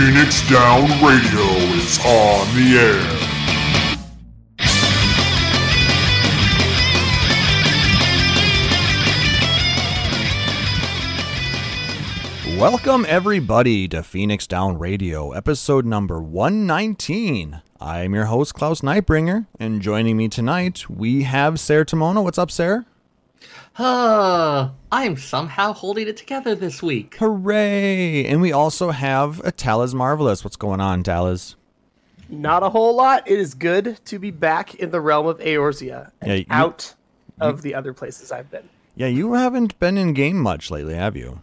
Phoenix Down Radio is on the air. Welcome, everybody, to Phoenix Down Radio, episode number 119. I'm your host, Klauss Nightbringer, and joining me tonight, we have Seyrr Timono. What's up, Seyrr? Uh, I'm somehow holding it together this week. Hooray! And we also have a Taliz Marvelous. What's going on, Taliz? Not a whole lot. It is good to be back in the realm of Eorzea and Yeah, you- out of the other places I've been. Yeah, you haven't been in game much lately, have you?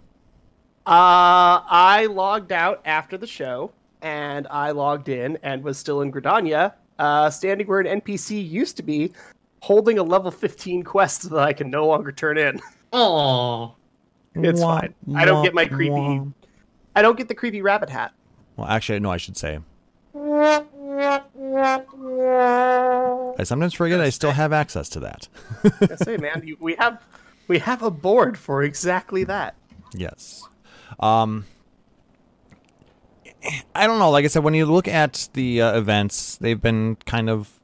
Uh, I logged out after the show, and I logged in and was still in Gridania, uh, standing where an NPC used to be, holding a level 15 quest that I can no longer turn in. Oh, It's Wah, fine. I don't get my creepy. wah. I don't get the creepy rabbit hat. Well, actually, no, I should say. I sometimes forget I still have access to that. I say, man, you, we have we have a board for exactly that. Yes. Um I don't know, like I said when you look at the uh, events, they've been kind of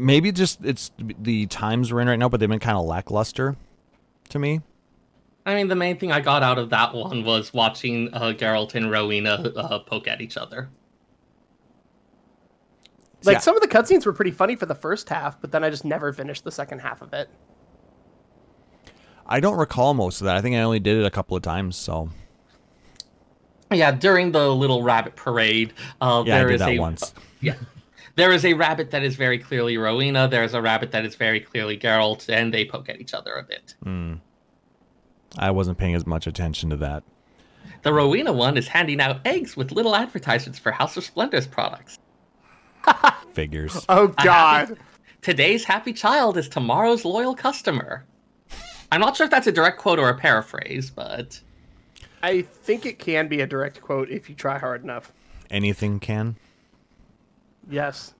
maybe just it's the times we're in right now, but they've been kind of lackluster to me. I mean, the main thing I got out of that one was watching uh, Gerolt and Rowena uh, poke at each other. Like Yeah. some of the cutscenes were pretty funny for the first half, but then I just never finished the second half of it. I don't recall most of that. I think I only did it a couple of times, so Yeah, during the little rabbit parade, uh, yeah, I there did is that a once. yeah, there is a rabbit that is very clearly Rowena. There is a rabbit that is very clearly Gerolt, and they poke at each other a bit. Hmm. I wasn't paying as much attention to that. The Rowena one is handing out eggs with little advertisements for House of Splendor's products. Figures. Oh God! happy- Today's happy child is tomorrow's loyal customer. I'm not sure if that's a direct quote or a paraphrase, but I think it can be a direct quote if you try hard enough. Anything can. Yes.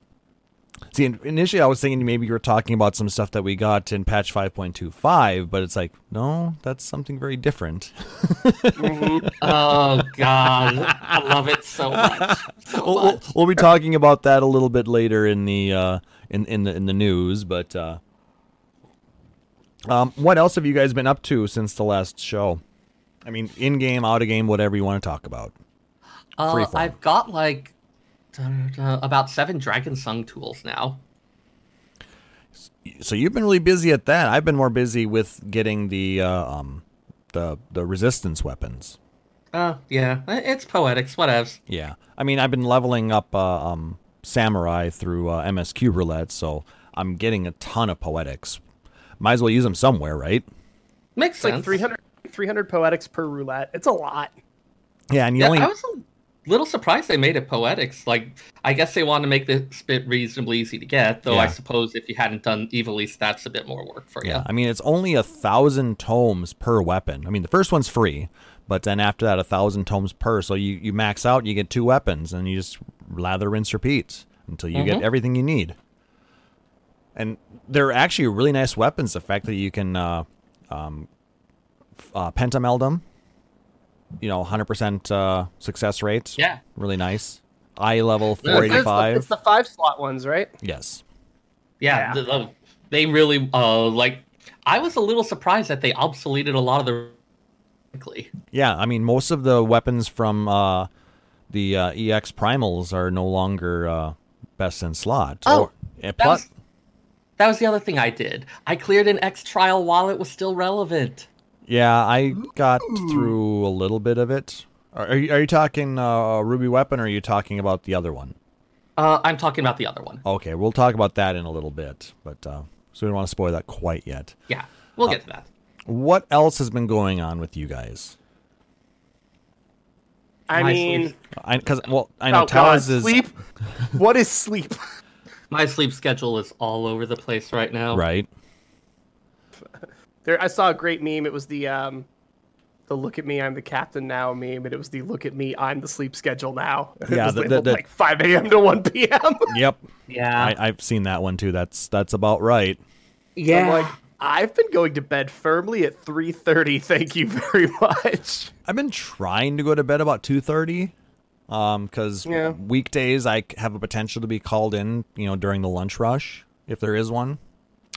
See, initially I was thinking maybe you were talking about some stuff that we got in patch 5.25, but it's like, no, that's something very different. oh god, I love it so much. So we'll, we'll, we'll be talking about that a little bit later in the uh, in in the in the news. But uh, um, what else have you guys been up to since the last show? I mean, in game, out of game, whatever you want to talk about. Uh. I've got like about seven Dragonsung tools now. So you've been really busy at that. I've been more busy with getting the uh, um the the resistance weapons. Uh, yeah, it's poetics, whatevs. Yeah, I mean, I've been leveling up uh, um samurai through uh, MSQ roulette, so I'm getting a ton of poetics. Might as well use them somewhere, right? Makes It's like sense. 300, 300 poetics per roulette. It's a lot. Yeah, and you Yeah, only I was a little surprised they made it poetics. Like, I guess they want to make this bit reasonably easy to get. Though I suppose if you hadn't done Evil East, that's a bit more work for you. Yeah, I mean it's only a thousand tomes per weapon. I mean the first one's free, but then after that a thousand tomes per. So you, you max out, you get two weapons, and you just lather, rinse, repeat until you get Mhm. everything you need. And they're actually really nice weapons. The fact that you can uh, um, uh, pentameld them, you know, hundred percent uh, success rate. Yeah. really nice. Eye level Yeah, four it's the, five. it's the five slot ones, right? Yes. Yeah, Yeah. the- the- they really uh like. I was a little surprised that they obsoleted a lot of the. Yeah, I mean, most of the weapons from uh, the uh, EX primals are no longer uh, best in slot. Oh, Or- That plus, was, that was the other thing I did. I cleared an X trial while it was still relevant. Yeah, I got through a little bit of it. Are, are you, are you talking uh, Ruby Weapon, or are you talking about the other one? Uh, I'm talking about the other one. Okay, we'll talk about that in a little bit, but uh, so we don't want to spoil that quite yet. Yeah, we'll Uh, get to that. What else has been going on with you guys? I My mean, sleep- Because well, I know oh God, is sleep. what is sleep? My sleep schedule is all over the place right now. right. There, I saw a great meme. It was the um, the "Look at me, I'm the captain now" meme, and it was the "Look at me, I'm the sleep schedule now." It Yeah, was the- the- labeled the- like 5 a.m. to 1 p.m. Yep, Yeah. I, I've seen that one too. That's that's about right. yeah. I'm like, I've been going to bed firmly at 3:30. Thank you very much. I've been trying to go to bed about two thirty. because Yeah. weekdays I have a potential to be called in, you know, during the lunch rush if there is one,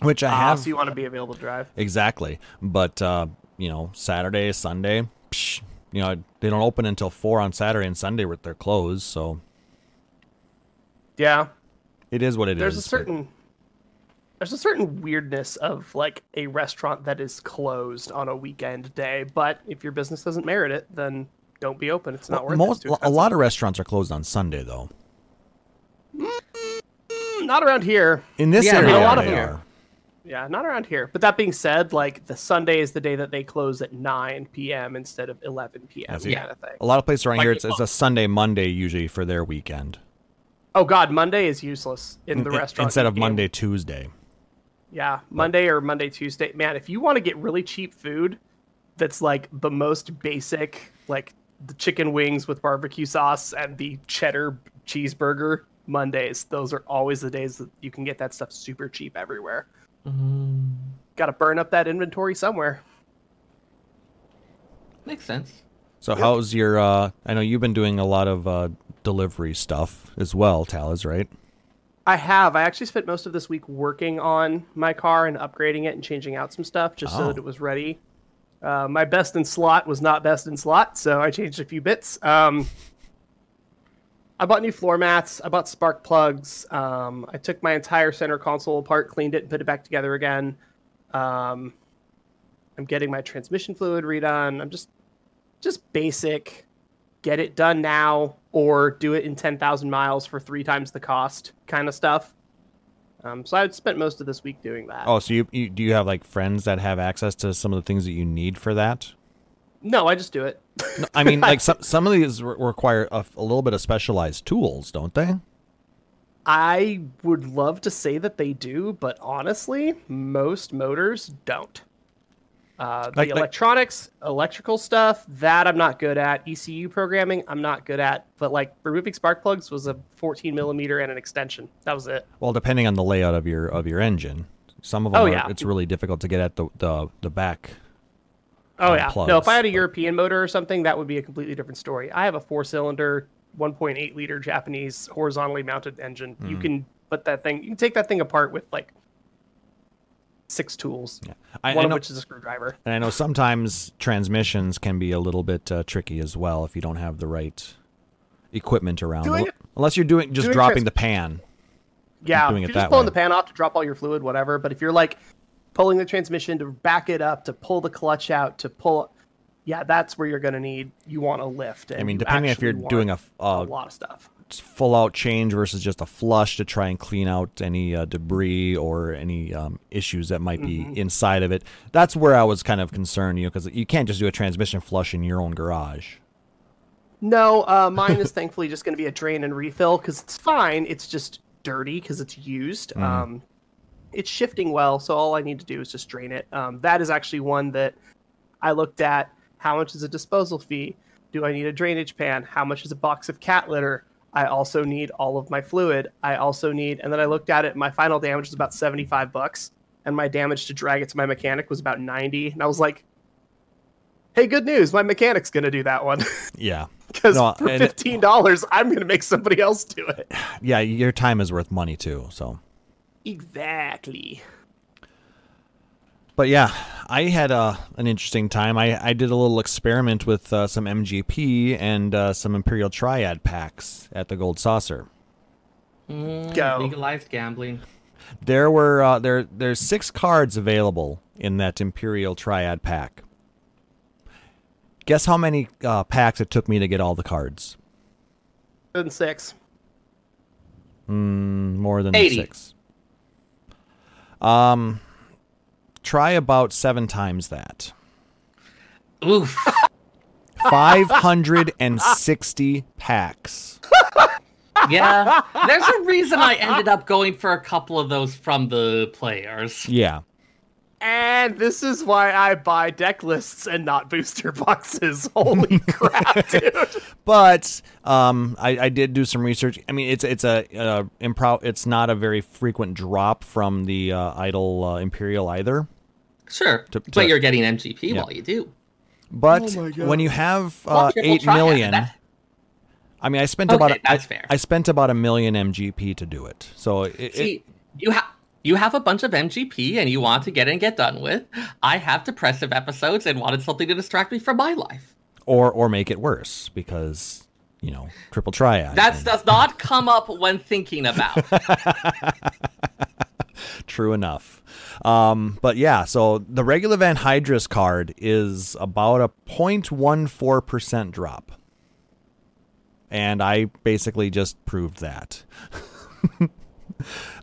which I Ah, have so you want to be available to drive? exactly. But uh, you know, Saturday, Sunday, psh, you know, they don't open until four on Saturday and Sunday with their closed. So Yeah. it is what it is. there's a but- certain there's a certain weirdness of like a restaurant that is closed on a weekend day, but if your business doesn't merit it, then don't be open. It's not worth it. most It's a lot of restaurants are closed on Sunday though. not around here. In this Yeah, area, a lot of they them. are. Yeah, not around here. But that being said, like the Sunday is the day that they close at 9 p.m. instead of 11 p.m. see. kind of thing. A lot of places around Like- here, it's, it's a Sunday, Monday usually for their weekend Oh God, Monday is useless in mm, the In- restaurant instead of game. Monday, Tuesday. Yeah, Monday or Monday, Tuesday. Man, if you want to get really cheap food that's like the most basic, like the chicken wings with barbecue sauce and the cheddar cheeseburger, Mondays, those are always the days that you can get that stuff super cheap everywhere. Got to burn up that inventory somewhere. Makes sense. So how's your? uh I know you've been doing a lot of uh delivery stuff as well, Taliz, right? I have. I actually spent most of this week working on my car and upgrading it and changing out some stuff just so Oh. that it was ready. Uh, my best in slot was not best in slot, so I changed a few bits. Um, I bought new floor mats. I bought spark plugs. Um, I took my entire center console apart, cleaned it, and put it back together again. Um, I'm getting my transmission fluid redone. I'm just, just basic, get it done now or do it in 10,000 miles for three times the cost kind of stuff. Um, so I spent most of this week doing that. Oh, so you, you do you have like friends that have access to some of the things that you need for that? No, I just do it. I mean, like some some of these re- require a, a little bit of specialized tools, don't they? I would love to say that they do, but honestly, most motors don't. Uh, the Like- like- electronics, electrical stuff, that I'm not good at. ECU programming, I'm not good at. But like removing spark plugs was a 14 millimeter and an extension. That was it. Well, depending on the layout of your of your engine, some of them Oh, are, yeah. it's really difficult to get at the the, the back. Oh uh, yeah. plugs, no, if I had a but- European motor or something, that would be a completely different story. I have a four-cylinder, 1.8 liter Japanese horizontally mounted engine. Hmm. You can put that thing. You can take that thing apart with like six tools. I, one I of know, which is a screwdriver. and I know sometimes transmissions can be a little bit uh, tricky as well if you don't have the right equipment around. Doing Unless you're doing just doing dropping trans- the pan. Yeah, doing if you're just pulling way. the pan off to drop all your fluid, whatever. But if you're like pulling the transmission to back it up, to pull the clutch out, to pull, yeah, that's where you're gonna need. You want a lift. I mean, depending if you're doing a, uh, lot of stuff. full out change versus just a flush to try and clean out any uh, debris or any um, issues that might Mm-hmm. be inside of it. That's where I was kind of concerned, you know, because you can't just do a transmission flush in your own garage. No, uh, mine is thankfully just going to be a drain and refill because it's fine. It's just dirty because it's used. Mm-hmm. Um, it's shifting well, so all I need to do is just drain it. Um, that is actually one that I looked at. How much is a disposal fee? Do I need a drainage pan? How much is a box of cat litter? I also need all of my fluid. I also need, and then I looked at it. My final damage was about seventy-five bucks, and my damage to drag it to my mechanic was about ninety. And I was like, "Hey, good news! My mechanic's gonna do that one." Yeah. Because No, for fifteen dollars, I'm gonna make somebody else do it. Yeah, your time is worth money too. So, Exactly. but yeah, I had uh, an interesting time. I, I did a little experiment with uh, some MGP and uh, some Imperial Triad packs at the Gold Saucer. Go. Legalized gambling. There were uh, there there's six cards available in that Imperial Triad pack. Guess how many uh, packs it took me to get all the cards? Than six. Mm, more than 80. six. Um, try about seven times that. Oof. Five hundred and sixty packs. yeah. There's a reason I ended up going for a couple of those from the players. Yeah. And this is why I buy deck lists and not booster boxes. Holy crap, dude. But um, I, I did do some research. I mean, it's it's a uh, improv. It's not a very frequent drop from the uh, idle uh, imperial either. Sure. To- to- but you're getting MGP Yeah. while you do. But Oh when you have uh, Well, triple eight triad, million, that- I mean, I spent Okay, about I, that's fair. I spent about a million MGP to do it. So it, it, See, you have you have a bunch of MGP and you want to get and get done with. I have depressive episodes and wanted something to distract me from my life. or or make it worse because you know triple triad. That and- does not come up when thinking about. True enough. Um, but yeah, so the regular Van Hydrus card is about a 0.14% drop. And I basically just proved that.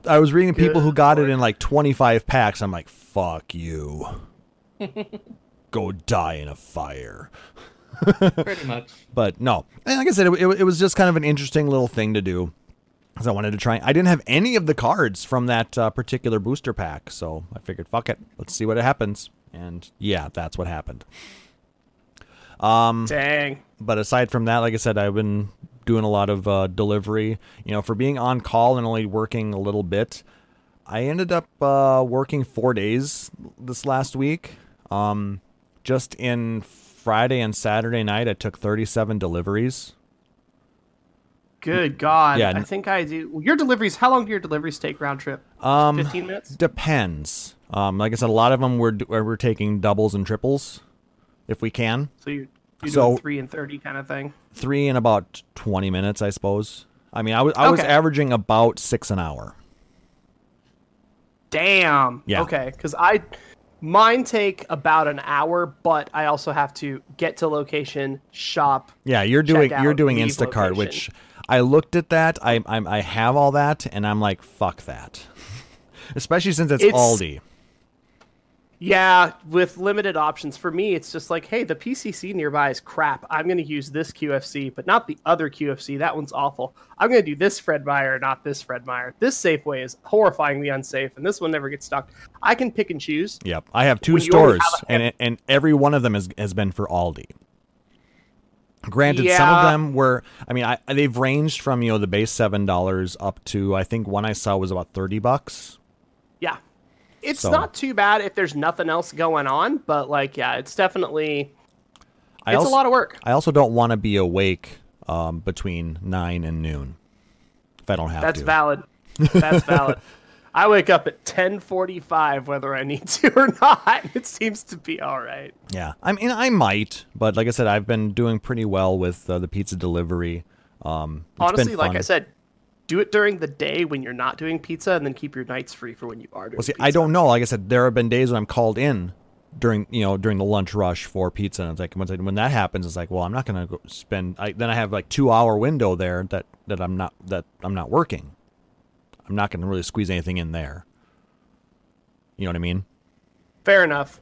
I was reading people who got it in like 25 packs. I'm like, fuck you. Go die in a fire. Pretty much. But no, and like I said, it, it, it was just kind of an interesting little thing to do. Because I wanted to try. I didn't have any of the cards from that uh, particular booster pack, so I figured, fuck it, let's see what happens. And yeah, that's what happened. Dang. But aside from that, like I said, I've been doing a lot of uh, delivery. You know, for being on call and only working a little bit, I ended up uh, working four days this last week. Um, just in Friday and Saturday night, I took 37 deliveries. Good God. Yeah, I think I do. Your deliveries, how long do your deliveries take round trip? Um, 15 minutes? Depends. Um, like I said, a lot of them we're we're taking doubles and triples, if we can. So you're, you're So- doing 3 and 30 kind of thing? Three in about twenty minutes, I suppose. I mean, I was I was averaging about six an hour. Damn. Yeah. Okay, because I mine take about an hour, but I also have to get to location, shop. Yeah, you're doing out, you're doing Instacart, location. which I looked at that. I I'm, I have all that, and I'm like, fuck that. Especially since it's, It's- Aldi. Yeah, with limited options. For me, it's just like, hey, the PCC nearby is crap. I'm going to use this QFC, but not the other QFC. That one's awful. I'm going to do this Fred Meyer, not this Fred Meyer. This Safeway is horrifyingly unsafe, and this one never gets stocked. I can pick and choose. Yep, I have two When you only stores, have a- and and every one of them has has been for Aldi. Granted, some of them were. I mean, I, they've ranged from you know the base seven dollars up to I think one I saw was about thirty bucks. It's So- not too bad if there's nothing else going on, but like, yeah, it's definitely I it's also, a lot of work. I also don't want to be awake um, between nine and noon if I don't have to That's to. valid. That's valid. I wake up at 10:45 whether I need to or not. It seems to be all right. Yeah, I mean, I might, but like I said, I've been doing pretty well with uh, the pizza delivery. Um, it's been Honestly, like. I said, do it during the day when you're not doing pizza, and then keep your nights free for when you are doing. Well, see, pizza. I don't know. Like I said, there have been days when I'm called in during you know during the lunch rush for pizza, and it's like when, when that happens, it's like, well, I'm not gonna go spend. I, then I have like two hour window there that that I'm not that I'm not working. I'm not gonna really squeeze anything in there. You know what I mean? Fair enough.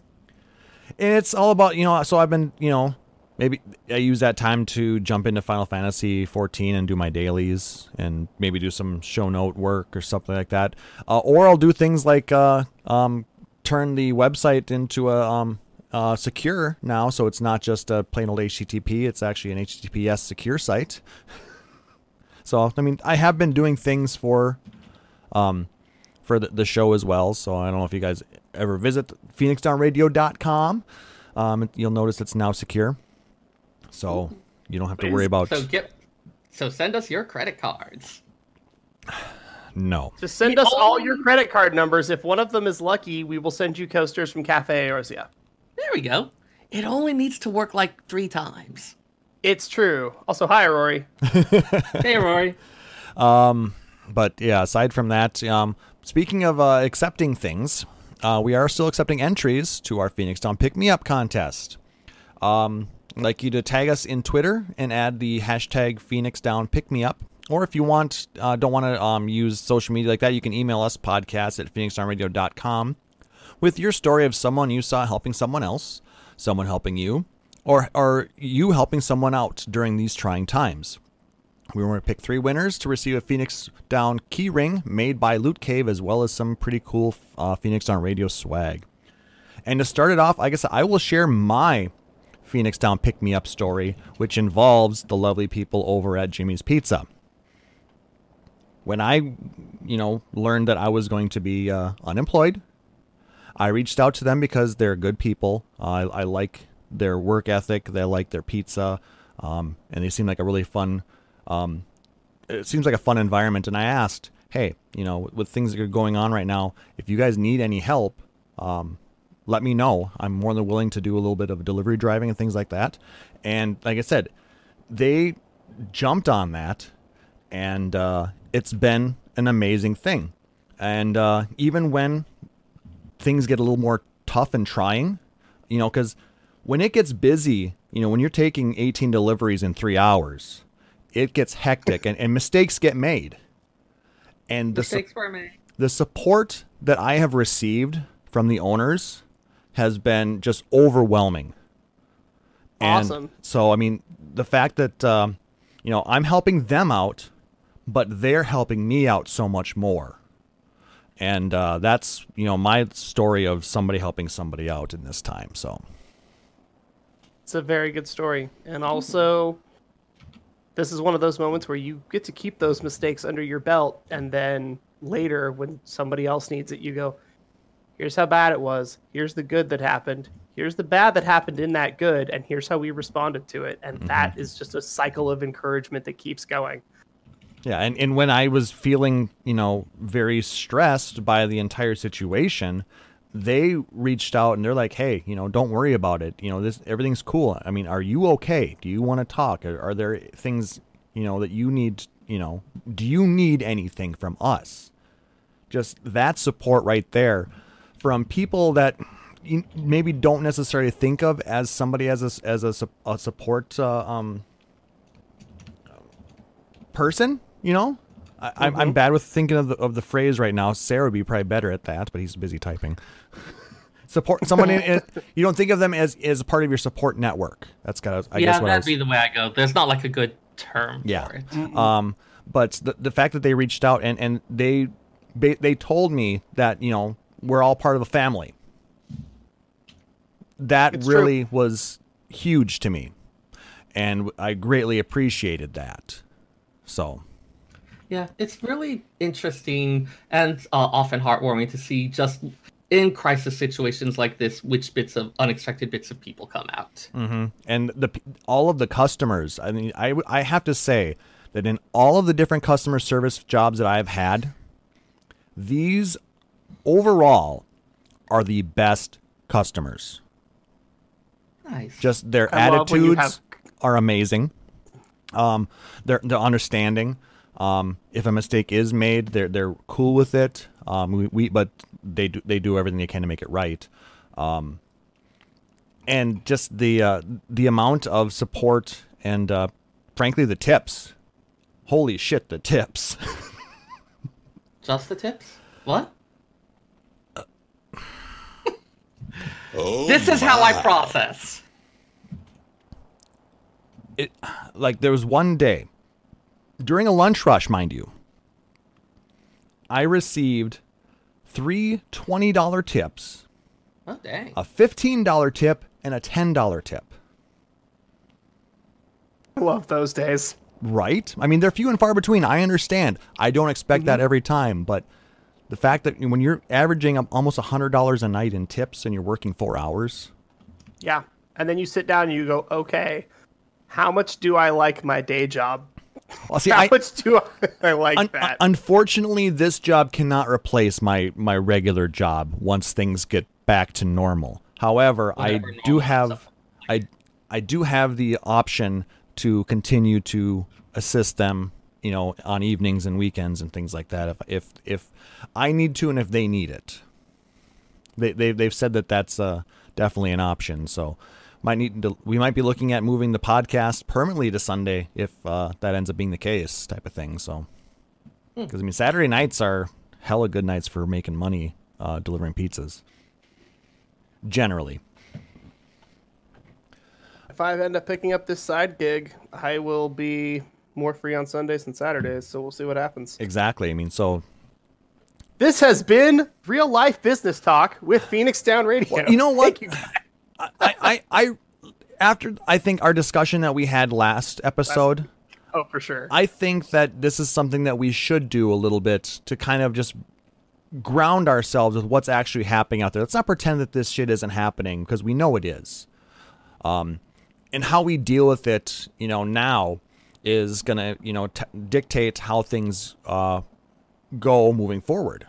And it's all about you know. So I've been you know maybe I use that time to jump into Final Fantasy 14 and do my dailies and maybe do some show note work or something like that. Uh, or I'll do things like uh, um, turn the website into a um, uh, secure now, so it's not just a plain old HTTP. It's actually an HTTPS secure site. So I mean, I have been doing things for um, for the, show as well. So I don't know if you guys ever visit phoenixdownradio.com. Um, you'll notice it's now secure. So you don't have to worry about So get. So send us your credit cards. no. Just send The us all your credit card numbers. If one of them is lucky, we will send you coasters from Cafe Eorzea. There we go. It only needs to work like three times. It's true. Also, hi, Rory. Hey, Rory. Um, But yeah, aside from that, um, speaking of uh, accepting things, uh, we are still accepting entries to our Phoenix Down Pick Me Up contest. Um, Like you to tag us in Twitter and add the hashtag Phoenix Down Pick Me Up. Or if you want, uh, don't want to um, use social media like that, you can email us podcast at phoenixdownradio.com with your story of someone you saw helping someone else, someone helping you, or, are you helping someone out during these trying times. We want to pick three winners to receive a Phoenix Down key ring made by Loot Cave, as well as some pretty cool uh, Phoenix Down radio swag. And to start it off, I guess I will share my Phoenix Down pick me up story, which involves the lovely people over at Jimmy's Pizza. When I, you know, learned that I was going to be uh, unemployed, I reached out to them because they're good people. I, I like their work ethic. They like their pizza, um, and they seem like a really fun um, it seems like a fun environment. And I asked, hey, you know, with things that are going on right now, if you guys need any help, um, let me know. I'm more than willing to do a little bit of delivery driving and things like that. And like I said, they jumped on that, and uh, it's been an amazing thing. And uh, even when things get a little more tough and trying, you know, because when it gets busy, you know, when you're taking 18 deliveries in three hours, it gets hectic and, and mistakes get made. And the, su- Mistakes were made. the support that I have received from the owners has been just overwhelming. And Awesome. so, I mean, the fact that, um, you know, I'm helping them out, but they're helping me out so much more. And uh, that's, you know, my story of somebody helping somebody out in this time. So, It's a very good story. And also, this is one of those moments where you get to keep those mistakes under your belt. And then later, when somebody else needs it, you go, here's how bad it was. Here's the good that happened. Here's the bad that happened in that good. And here's how we responded to it. And mm-hmm. that is just a cycle of encouragement that keeps going. Yeah, and, and when I was feeling, you know, very stressed by the entire situation, they reached out and they're like, "Hey, you know, don't worry about it. You know, this everything's cool. I mean, are you okay? Do you want to talk? Are, are there things, you know, that you need, you know, do you need anything from us?" Just that support right there from people that maybe don't necessarily think of as somebody as a, as a, a support uh, um, person, you know? I, I'm, I'm bad with thinking of the, of the phrase right now. Seyrr would be probably better at that, but he's busy typing. support someone in, in you don't think of them as as part of your support network. That's got to I yeah, guess what that'd was, be the way I go. There's not like a good term yeah. for it. Um, but the the fact that they reached out and and they they they told me that you know we're all part of a family. That It's true. really was huge to me, and I greatly appreciated that. So Yeah, it's really interesting and uh, often heartwarming to see just in crisis situations like this, which bits of unexpected bits of people come out. hmm And the all of the customers. I mean, I I have to say that in all of the different customer service jobs that I've had, these overall are the best customers. Nice. Just their I love when you attitudes are amazing. Um, they're they're understanding. Um, if a mistake is made, they're they're cool with it. Um, we, we but they do they do everything they can to make it right. Um, and just the uh, the amount of support and uh, frankly the tips. Holy shit, the tips. Just the tips? What? Oh this is how I process. it like there was one day during a lunch rush, mind you. I received three $20 tips, Oh dang. a $15 tip, and a $10 tip. I love those days. Right? I mean, they're few and far between. I understand. I don't expect that mm-hmm. every time, but the fact that when you're averaging up almost $100 a night in tips and you're working four hours, Yeah. And then you sit down and you go, okay, how much do I like my day job? well, see, How I, much do I, I like Un- that? unfortunately, this job cannot replace my my regular job once things get back to normal. However, I Whatever do have stuff. I I do have the option to continue to assist them, you know, on evenings and weekends and things like that if if if I need to and if they need it. They they they've said that that's uh, definitely an option. So might need to we might be looking at moving the podcast permanently to Sunday if uh, that ends up being the case, type of thing. So because I mean Saturday nights are hella good nights for making money uh, delivering pizzas. Generally, if I end up picking up this side gig, I will be more free on Sundays than Saturdays. So we'll see what happens. exactly. I mean, so This has been real life business talk with Phoenix Down Radio. you know what? You. I, I, I, after I think our discussion that we had last episode, Oh, for sure. I think that this is something that we should do a little bit to kind of just ground ourselves with what's actually happening out there. Let's not pretend that this shit isn't happening because we know it is. Um, and how we deal with it, you know, now is going to, you know, t- dictate how things uh, go moving forward.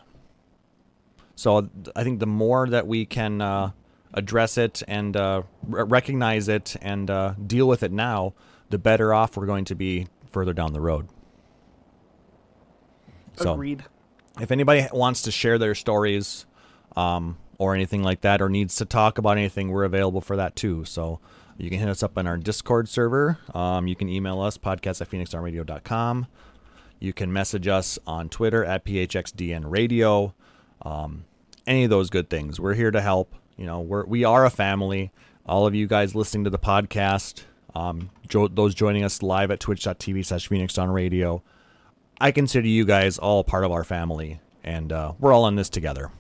So I think the more that we can uh, address it and uh, r- recognize it and uh, deal with it now, the better off we're going to be further down the road. So Agreed. if anybody wants to share their stories um, or anything like that or needs to talk about anything we're available for that too so you can hit us up on our discord server. Um, you can email us podcast at phoenixdownradio.com you can message us on twitter at phxdn radio. Um, any of those good things. We're here to help. You know we're we are a family. All of you guys listening to the podcast um, jo- those joining us live at twitch.tv slash phoenix down radio I consider you guys all part of our family, and uh, we're all in this together.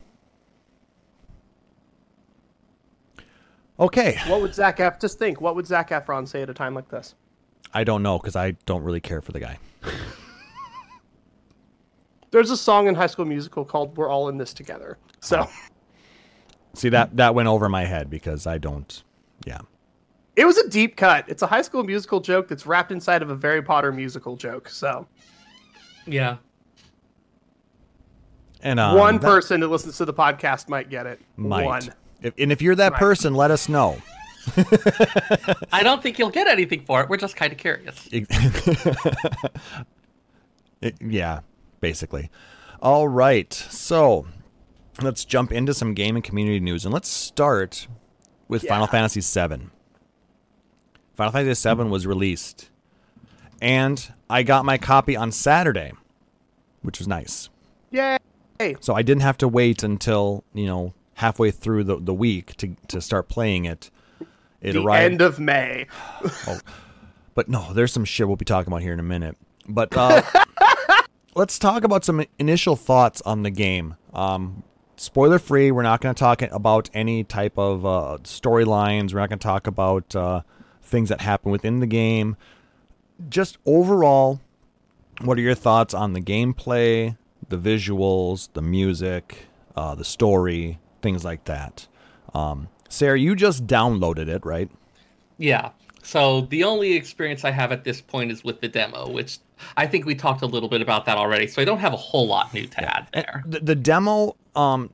Okay, What would Zac Ef- just think? What would Zac Efron say at a time like this? I don't know because I don't really care for the guy. There's a song in High School Musical called "We're All in This Together." So See that that went over my head because I don't. Yeah, it was a deep cut. It's a High School Musical joke that's wrapped inside of a Harry Potter musical joke. So Yeah. and um, one that person that listens to the podcast might get it. might. One. If, and if you're that Right. person, let us know. I don't think you'll get anything for it. We're just kind of curious. It- yeah, basically. All right, so let's jump into some game and community news, and let's start with Final Fantasy VII. Final Fantasy VII was released, and I got my copy on Saturday, which was nice. Yay! So I didn't have to wait until you know halfway through the, the week to to start playing it. It the arrived, end of May. but no, there's some shit we'll be talking about here in a minute. But uh, let's talk about some initial thoughts on the game. Um, spoiler free. We're not going to talk about any type of uh, storylines. We're not going to talk about uh, things that happen within the game. Just overall, what are your thoughts on the gameplay, the visuals, the music, uh, the story, things like that? Um, Seyrr, you just downloaded it, right? Yeah. So the only experience I have at this point is with the demo, which I think we talked a little bit about that already. So I don't have a whole lot new to add there. The, the demo, um,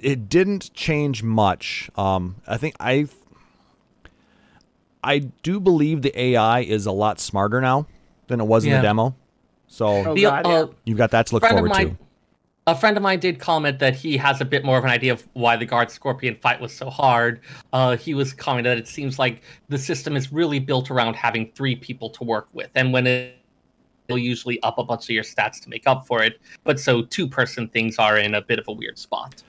it didn't change much. Um, I think I, I do believe the AI is a lot smarter now than it was in the demo. So Oh, The- God, yeah. uh, you've got that to look forward mine, to. A friend of mine did comment that he has a bit more of an idea of why the guard scorpion fight was so hard. Uh, he was commenting that it seems like the system is really built around having three people to work with, and when it will usually up a bunch of your stats to make up for it. But so two person things are in a bit of a weird spot.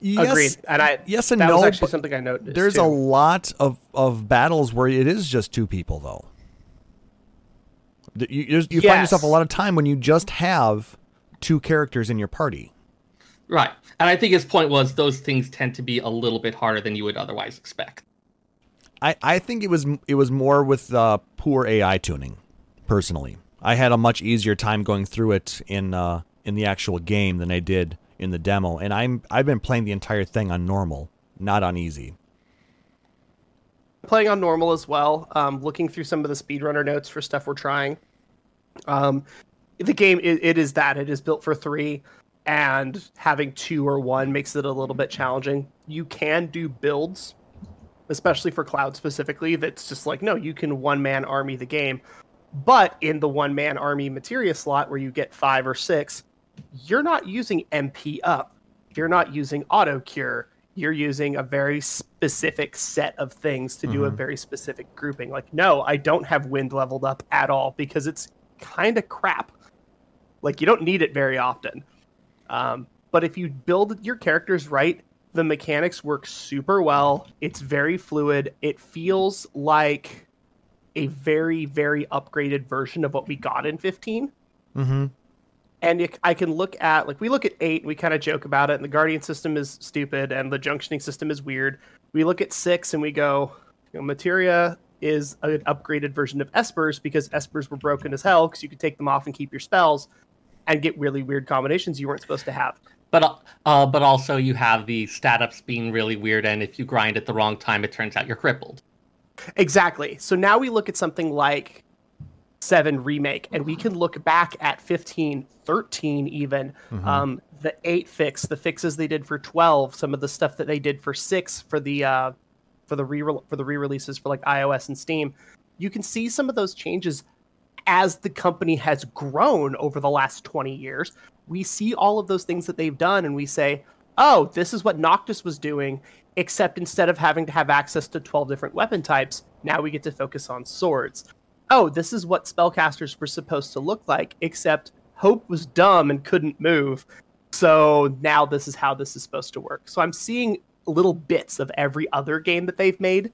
Yes, Agreed. And I yes and that no. was actually something I noticed. there's too. a lot of, of battles where it is just two people, though. You, you you find yourself a lot of time when you just have two characters in your party. Right. And I think his point was those things tend to be a little bit harder than you would otherwise expect. I, I think it was it was more with uh, poor AI tuning. Personally, I had a much easier time going through it in uh, in the actual game than I did in the demo, and I'm I've been playing the entire thing on normal, not on easy. playing on normal as well. Um, looking through some of the speedrunner notes for stuff we're trying. Um, the game it, it is that it is built for three, and having two or one makes it a little bit challenging. You can do builds, especially for cloud specifically. That's just like no, you can one man army the game, but in the one man army materia slot where you get five or six, you're not using MP up. You're not using auto cure you're using a very specific set of things to do a Mhm. very specific grouping. Like, no, I don't have wind leveled up at all because it's kind of crap. Like, you don't need it very often. Um, but if you build your characters right, the mechanics work super well. It's very fluid. It feels like a very, very upgraded version of what we got in 15 Mm-hmm. and you, I can look at like we look at eight, we kind of joke about it, and the guardian system is stupid, and the junctioning system is weird. We look at six, and we go, you know, materia is an upgraded version of espers because espers were broken as hell because you could take them off and keep your spells, and get really weird combinations you weren't supposed to have. But uh, but also you have the stat ups being really weird, and if you grind at the wrong time, it turns out you're crippled. Exactly. So now we look at something like 7 remake and we can look back at 15 13 even um, the 8 fix the fixes they did for 12 some of the stuff that they did for 6 for the uh, for the re for the re-releases for like ios and steam you can see some of those changes as the company has grown over the last 20 years we see all of those things that they've done and we say oh this is what noctis was doing except instead of having to have access to 12 different weapon types now we get to focus on swords oh, this is what spellcasters were supposed to look like, except Hope was dumb and couldn't move. So now this is how this is supposed to work. So I'm seeing little bits of every other game that they've made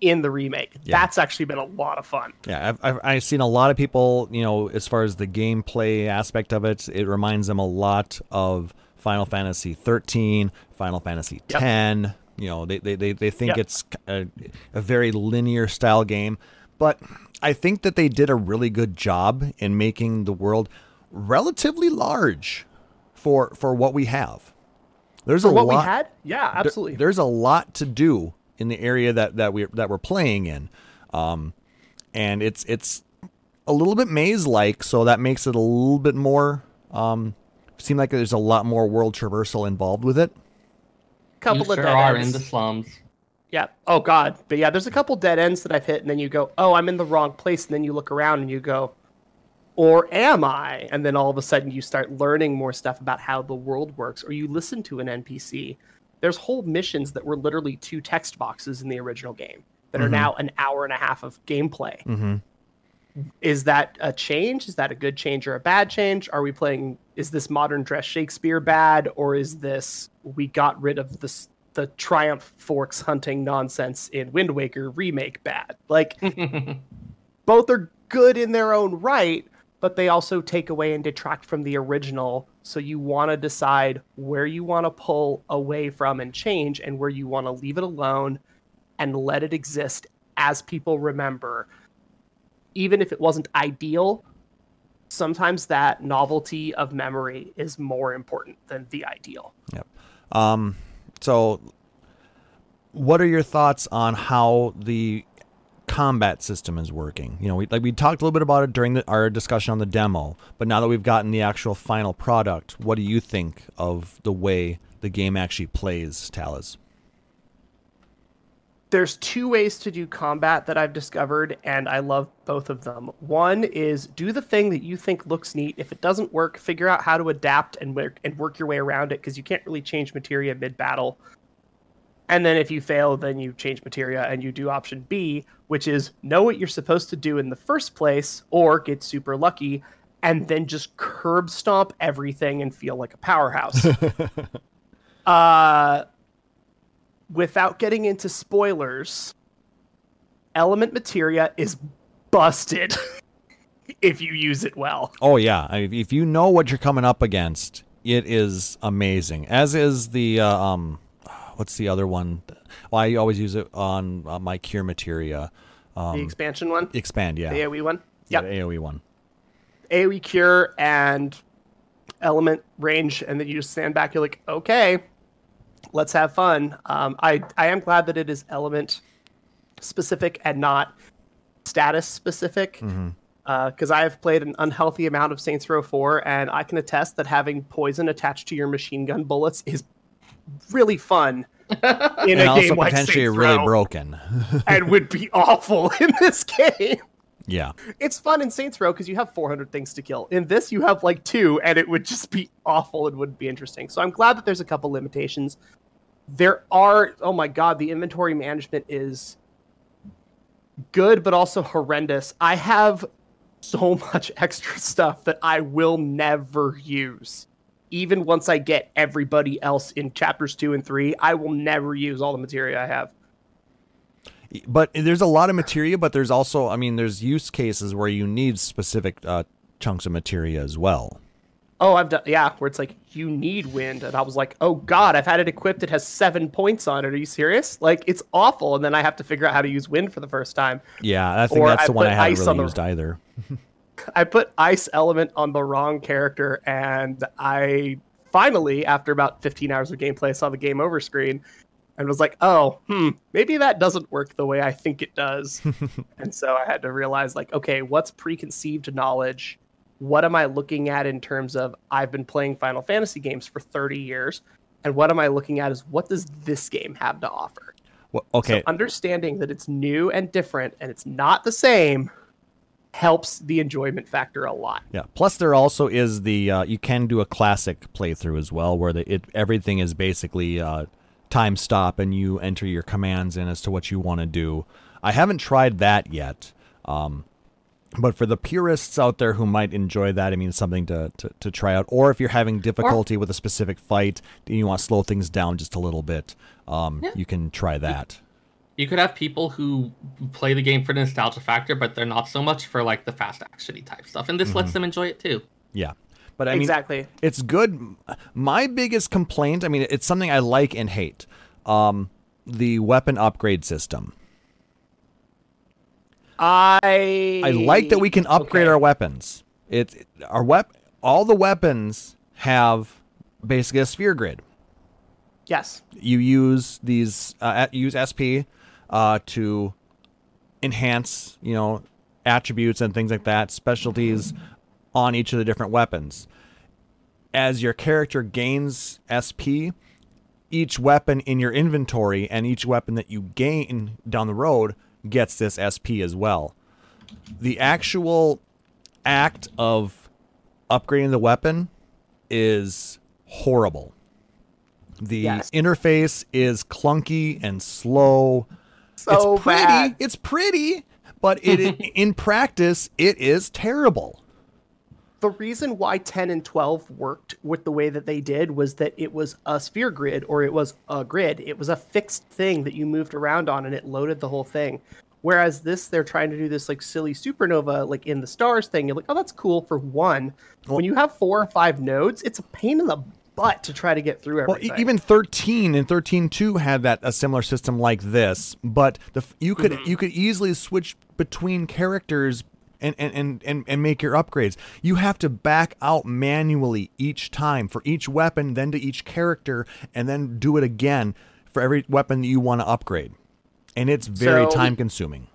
in the remake. Yeah. That's actually been a lot of fun. Yeah, I've, I've, I've seen a lot of people, you know, as far as the gameplay aspect of it, it reminds them a lot of Final Fantasy 13, Final Fantasy Yep. 10. You know, they, they, they, they think Yep. it's a, a very linear style game. But I think that they did a really good job in making the world relatively large for for what we have. There's For a what lot we had? Yeah, there- absolutely. there's a lot to do in the area that that we that we're playing in, um, and it's it's a little bit maze like, so that makes it a little bit more um, seem like there's a lot more world traversal involved with it. couple you of sure dead are ends. in the slums. Yeah. Oh God. But yeah, there's a couple dead ends that I've hit, and then you go, "Oh, I'm in the wrong place," and then you look around and you go, "Or am I?" And then all of a sudden you start learning more stuff about how the world works, or you listen to an NPC. There's whole missions that were literally two text boxes in the original game that are now an hour and a half of gameplay. Mm-hmm. Is that a change? Is that a good change or a bad change? Are we playing? Is this modern dress Shakespeare bad, or is this we got rid of this the Triforce hunting nonsense in Wind Waker remake bad? Like both are good in their own right, but they also take away and detract from the original. So you want to decide where you want to pull away from and change, and where you want to leave it alone and let it exist as people remember. Even if it wasn't ideal, sometimes that novelty of memory is more important than the ideal. Yep. Um, so, what are your thoughts on how the combat system is working? You know, we like we talked a little bit about it during the, our discussion on the demo, but now that we've gotten the actual final product, what do you think of the way the game actually plays, Taliz? there's two ways to do combat that I've discovered, and I love both of them. One is do the thing that you think looks neat. If it doesn't work, figure out how to adapt and work and work your way around it because you can't really change materia mid battle. And then if you fail, then you change materia and you do option B, which is know what you're supposed to do in the first place or get super lucky and then just curb stomp everything and feel like a powerhouse. uh without getting into spoilers, element materia is busted if you use it well. Oh yeah, I, if you know what you're coming up against, it is amazing. As is the uh, um, what's the other one? Well, I always use it on uh, my cure materia. Um, the expansion one, expand, yeah, the AoE one. yeah, Yep. AOE one. AoE cure and element range, and then you just stand back. You're like, okay, let's have fun. Um, I I am glad that it is element specific and not status specific. Mm-hmm. Because I have played an unhealthy amount of Saints Row 4, and I can attest that having poison attached to your machine gun bullets is really fun in and a also game like potentially Saints really Row, broken. and would be awful in this game yeah, it's fun in Saints Row because you have 400 things to kill. In this, you have like two, and it would just be awful It wouldn't be interesting. So I'm glad that there's a couple limitations. There are, oh my god, the inventory management is good, but also horrendous. I have so much extra stuff that I will never use. Even once I get everybody else in chapters two and three, I will never use all the material I have. but there's a lot of materia, but there's also, I mean, there's use cases where you need specific uh, chunks of materia as well. Oh, I've done yeah, where it's like you need wind, and I was like, oh god, I've had it equipped. It has seven points on it. Are you serious? Like it's awful. And then I have to figure out how to use wind for the first time. Yeah, I think Or that's I the one I haven't really on the- used either. I put ice element on the wrong character, and I finally, after about 15 hours of gameplay, saw the game over screen, and was like, oh, hmm, maybe that doesn't work the way I think it does. and so I had to realize, like, okay, what's preconceived knowledge? What am I looking at in terms of I've been playing Final Fantasy games for 30 years? And what am I looking at is what does this game have to offer? Well, okay. So understanding that it's new and different and it's not the same helps the enjoyment factor a lot. Yeah. Plus, there also is the uh, you can do a classic playthrough as well, where the, it everything is basically uh, time stop, and you enter your commands in as to what you want to do. I haven't tried that yet, um, but for the purists out there who might enjoy that, I mean, something to, to, to try out. Or if you're having difficulty with a specific fight and you want to slow things down just a little bit, um, Yeah. you can try that. You could have people who play the game for the nostalgia factor, but they're not so much for like the fast actiony type stuff, and this lets them enjoy it too. Yeah. But I mean, exactly. it's good. My biggest complaint, I mean, it's something I like and hate. Um, the weapon upgrade system. I I like that we can upgrade Okay. our weapons. It our wep all the weapons have basically a sphere grid. Yes. You use these uh, use SP uh, to enhance, you know, attributes and things like that, specialties on each of the different weapons. As your character gains SP, each weapon in your inventory and each weapon that you gain down the road gets this SP as well. The actual act of upgrading the weapon is horrible. The Yes. interface is clunky and slow. So it's pretty. bad. It's pretty, but it in practice it is terrible. the reason why 10 and 12 worked with the way that they did was that it was a sphere grid or it was a grid. It was a fixed thing that you moved around on and it loaded the whole thing. Whereas this, they're trying to do this like silly supernova, like in the stars thing. You're like, oh, that's cool for one. when you have four or five nodes, it's a pain in the butt to try to get through everything. e- even 13 and 13.2 had that a similar system like this, but the you could Mm-hmm. you could easily switch between characters and, and, and, and, and make your upgrades. You have to back out manually each time for each weapon, then to each character, and then do it again for every weapon that you want to upgrade. And it's very So- time consuming.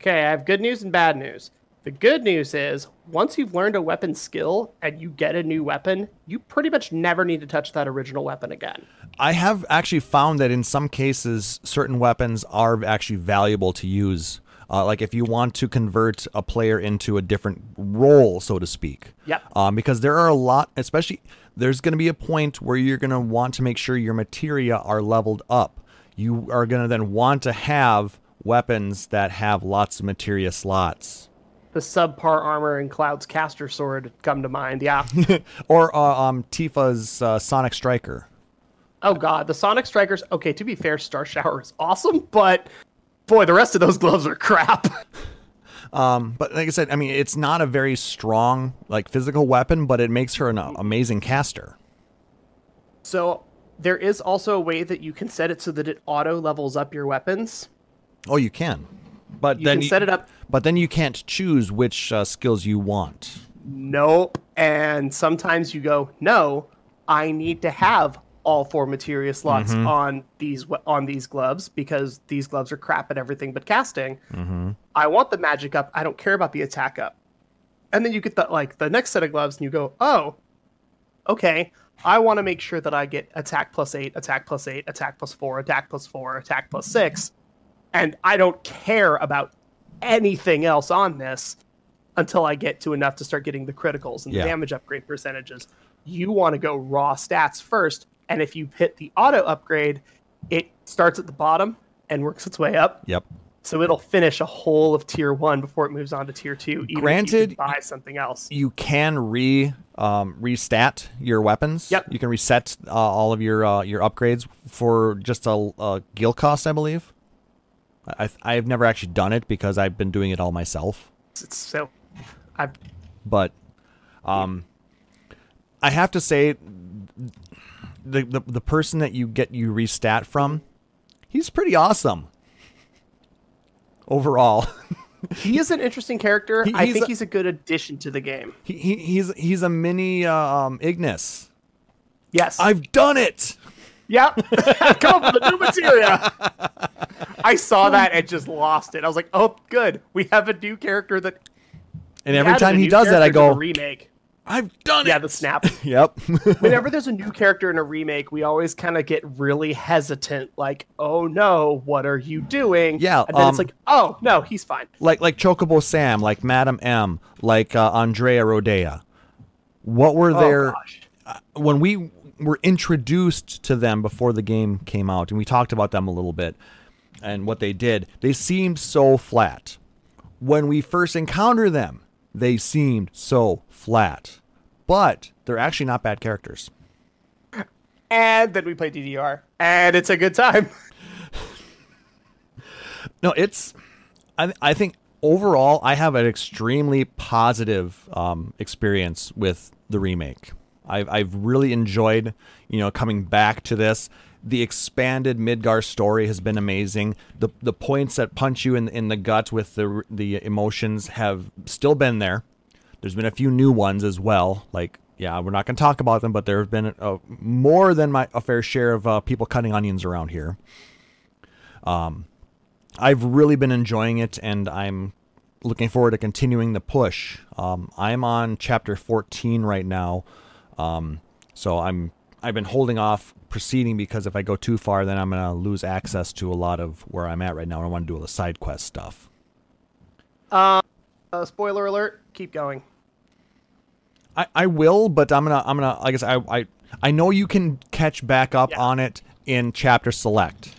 Okay, I have good news and bad news. The good news is once you've learned a weapon skill and you get a new weapon, you pretty much never need to touch that original weapon again. I have actually found that in some cases, certain weapons are actually valuable to use. Uh, like if you want to convert a player into a different role, so to speak. Yep. Um, because there are a lot, especially there's going to be a point where you're going to want to make sure your materia are leveled up. You are going to then want to have weapons that have lots of materia slots. The subpar armor and Cloud's caster sword come to mind. Yeah. Or uh, um, Tifa's uh, Sonic Striker. oh god, the Sonic Strikers. Okay, to be fair, Star Shower is awesome, but boy, the rest of those gloves are crap. But like I said, I mean, it's not a very strong like physical weapon, but it makes her an amazing caster. so there is also a way that you can set it so that it auto levels up your weapons. Oh, you can, but You then can set it up But then you can't choose which uh, skills you want. Nope. And sometimes you go, no, I need to have all four materia slots on these on these gloves because these gloves are crap at everything but casting. I want the magic up. I don't care about the attack up. And then you get the like the next set of gloves and you go, oh, okay. I want to make sure that I get attack plus eight, attack plus eight, attack plus four, attack plus four, attack plus six. And I don't care about anything else on this until I get to enough to start getting the criticals and Yeah. the damage upgrade percentages. You want to go raw stats first. And if you hit the auto upgrade, it starts at the bottom and works its way up. Yep. So it'll finish a whole of tier one before it moves on to tier two. Even if you Granted, buy something else. You can re um, restat your weapons. Yep. You can reset uh, all of your uh, your upgrades for just a, a gil cost, I believe. I I've never actually done it because I've been doing it all myself. It's so I've but um I have to say the, the the person that you get you restat from he's pretty awesome overall he is an interesting character. He- I think a- he's a good addition to the game. he, he he's he's a mini uh, um Ignis Yes. I've done it Yep. Come up with a new materia. I saw that and just lost it. I was like, oh, good. We have a new character that. And every time he does that, I character to a go, remake. I've done Yeah, it. Yeah, the snap. Yep. Whenever there's a new character in a remake, we always kind of get really hesitant. Like, oh no, what are you doing? Yeah, And then it's um, like, oh no, he's fine. like like Chocobo Sam, like Madam M, like uh, Andrea Rhodea. What were Oh their gosh. when we were introduced to them before the game came out, and we talked about them a little bit and what they did, they seemed so flat. When we first encounter them, they seemed so flat. But they're actually not bad characters. And then we play DDR, and it's a good time. No, it's. I I think overall I have an extremely positive um, experience with the remake. I've I've really enjoyed you know coming back to this. The expanded Midgar story has been amazing. The the points that punch you in in the gut with the the emotions have still been there. There's been a few new ones as well. Like yeah, we're not going to talk about them, but there have been a, more than my a fair share of uh, people cutting onions around here. Um, I've really been enjoying it, and I'm looking forward to continuing the push. Um, I'm on chapter 14 right now, um, so I'm I've been holding off proceeding because if I go too far, then I'm gonna lose access to a lot of where I'm at right now. and I want to do all the side quest stuff. Uh, spoiler alert. Keep going. I, I will, but I'm gonna I'm gonna I guess I I I know you can catch back up Yeah. on it in chapter select.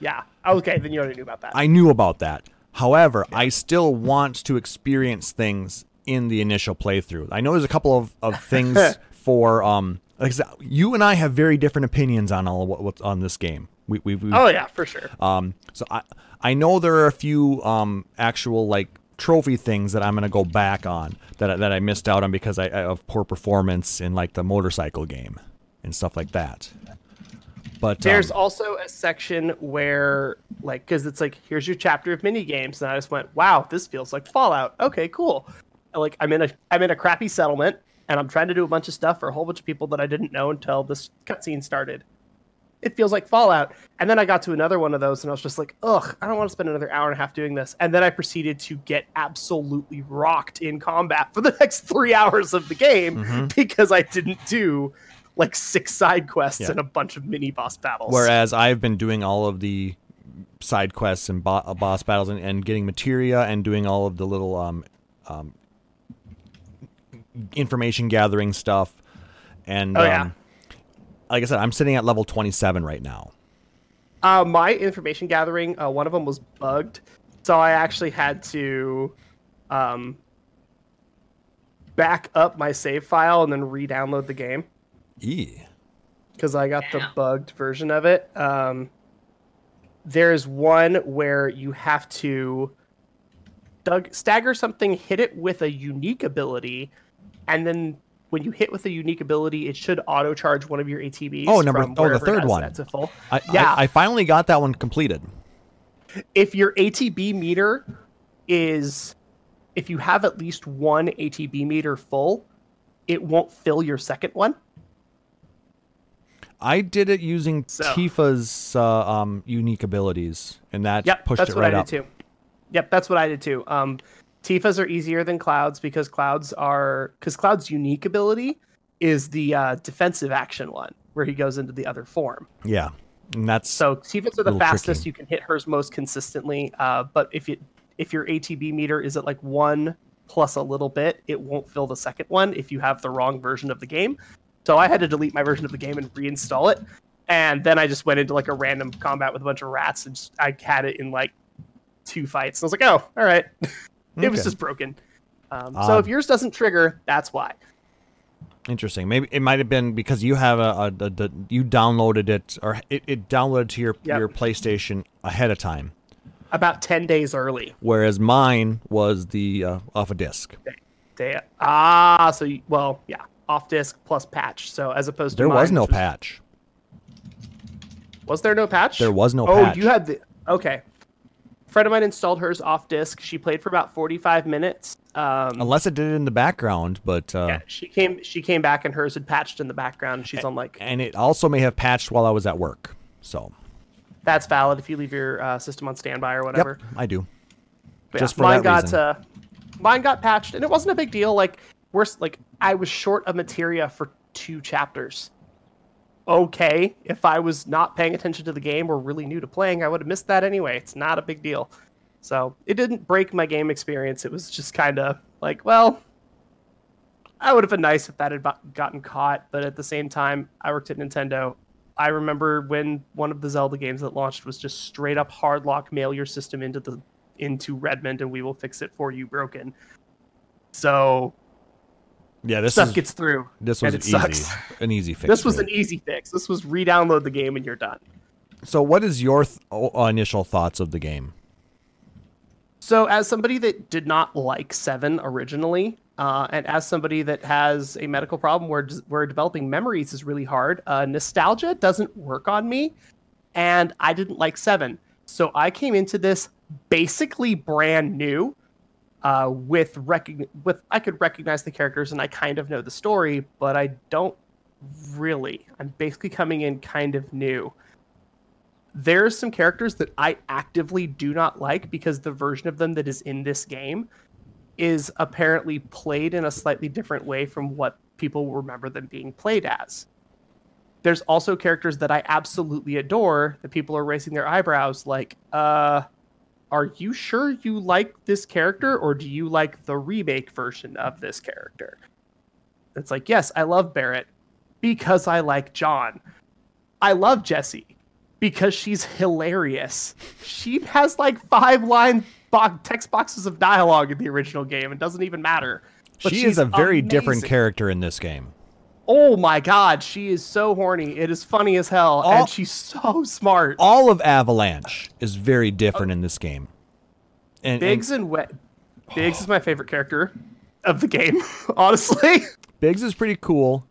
Yeah. Okay, then you already knew about that. I knew about that. However, I still want to experience things in the initial playthrough. I know there's a couple of, of things for um like I you and I have very different opinions on all what, what's on this game. We we, we oh yeah, for sure. um so I I know there are a few um actual like trophy things that I'm gonna go back on that I- that I missed out on because I of poor performance in like the motorcycle game and stuff like that. But There's um, also a section where, like, because it's like, here's your chapter of mini games, and I just went, wow, this feels like Fallout. Okay, cool. And, like, I'm in a I'm in a crappy settlement, and I'm trying to do a bunch of stuff for a whole bunch of people that I didn't know until this cutscene started. It feels like Fallout. And then I got to another one of those, and I was just like, ugh, I don't want to spend another hour and a half doing this. And then I proceeded to get absolutely rocked in combat for the next three hours of the game Mhm. because I didn't do like six side quests Yeah. and a bunch of mini boss battles. Whereas I've been doing all of the side quests and bo- boss battles and, and getting materia and doing all of the little um, um, information gathering stuff. And Oh, yeah. um, like I said, I'm sitting at level 27 right now. Uh, my information gathering, uh, one of them was bugged, so I actually had to um, back up my save file and then re-download the game E. because I got the bugged version of it. Um, there's one where you have to dug- stagger something, hit it with a unique ability, and then when you hit with a unique ability, it should auto charge one of your ATBs. Oh, number- oh, the third one. that to full. I, Yeah. I, I finally got that one completed. if your ATB meter is if you have at least one ATB meter full, it won't fill your second one. I did it using So- Tifa's uh, um, unique abilities, and that Yep, pushed that's it what right I up. did too. Yep, that's what I did too. Um, Tifa's are easier than Clouds because Clouds are because Cloud's unique ability is the uh, defensive action one where he goes into the other form. Yeah, and that's So Tifa's are the fastest. tricky. You can hit hers most consistently. Uh, but if it if your ATB meter is at like one plus a little bit, it won't fill the second one if you have the wrong version of the game. So I had to delete my version of the game and reinstall it. And then I just went into like a random combat with a bunch of rats and just, I had it in like two fights. And I was like, oh, all right. it was just broken. Um, so Um, if yours doesn't trigger, that's why. Interesting. Maybe it might have been because you have a, a, a, the you downloaded it or it, it downloaded to your Yep. your PlayStation ahead of time, About 10 days early. whereas mine was the uh, off a disc. Day, ah, so, you, well, yeah, off disk plus patch. So as opposed to There was no patch. Was there no patch? There was no oh, patch. you had the okay. Friend of mine installed hers off disk. She played for about 45 minutes. Um, Unless it did it in the background, but uh, yeah, she came she came back and hers had patched in the background. And she's on like and it also may have patched while I was at work. So that's valid if you leave your uh, system on standby or whatever. yep, I do. But Just yeah, for mine got uh, mine got patched, and it wasn't a big deal. Like worse, like I was short of materia for two chapters. Okay, if I was not paying attention to the game or really new to playing, I would have missed that anyway. It's not a big deal. So it didn't break my game experience. It was just kind of like, well, I would have been nice if that had gotten caught. But at the same time, I worked at Nintendo. I remember when one of the Zelda games that launched was just straight up hard lock mail your system into the into Redmond and we will fix it for you broken. So Yeah, this stuff is gets through. this was and an it easy sucks. an easy fix. This was an easy fix. This was re-download the game and you're done. So, what is your th- initial thoughts of the game? So, as somebody that did not like Seven originally, uh, and as somebody that has a medical problem where where developing memories is really hard, uh, nostalgia doesn't work on me, and I didn't like Seven. So I came into this basically brand new, uh, with recog- with I could recognize the characters and I kind of know the story, but I don't really. I'm basically coming in kind of new there's some characters that I actively do not like because the version of them that is in this game is apparently played in a slightly different way from what people remember them being played as. There's also characters that I absolutely adore that people are raising their eyebrows like, uh, are you sure you like this character or do you like the remake version of this character? It's like, yes, I love Barrett because I like John. I love Jesse because she's hilarious. She has like five line bo- text boxes of dialogue in the original game. It doesn't even matter. But she she's is a very different character in this game. Oh my god, she is so horny. It is funny as hell, All- and she's so smart. All of Avalanche is very different in this game. And, and Biggs and Wedge. Biggs is my favorite character of the game, honestly. Biggs is pretty cool.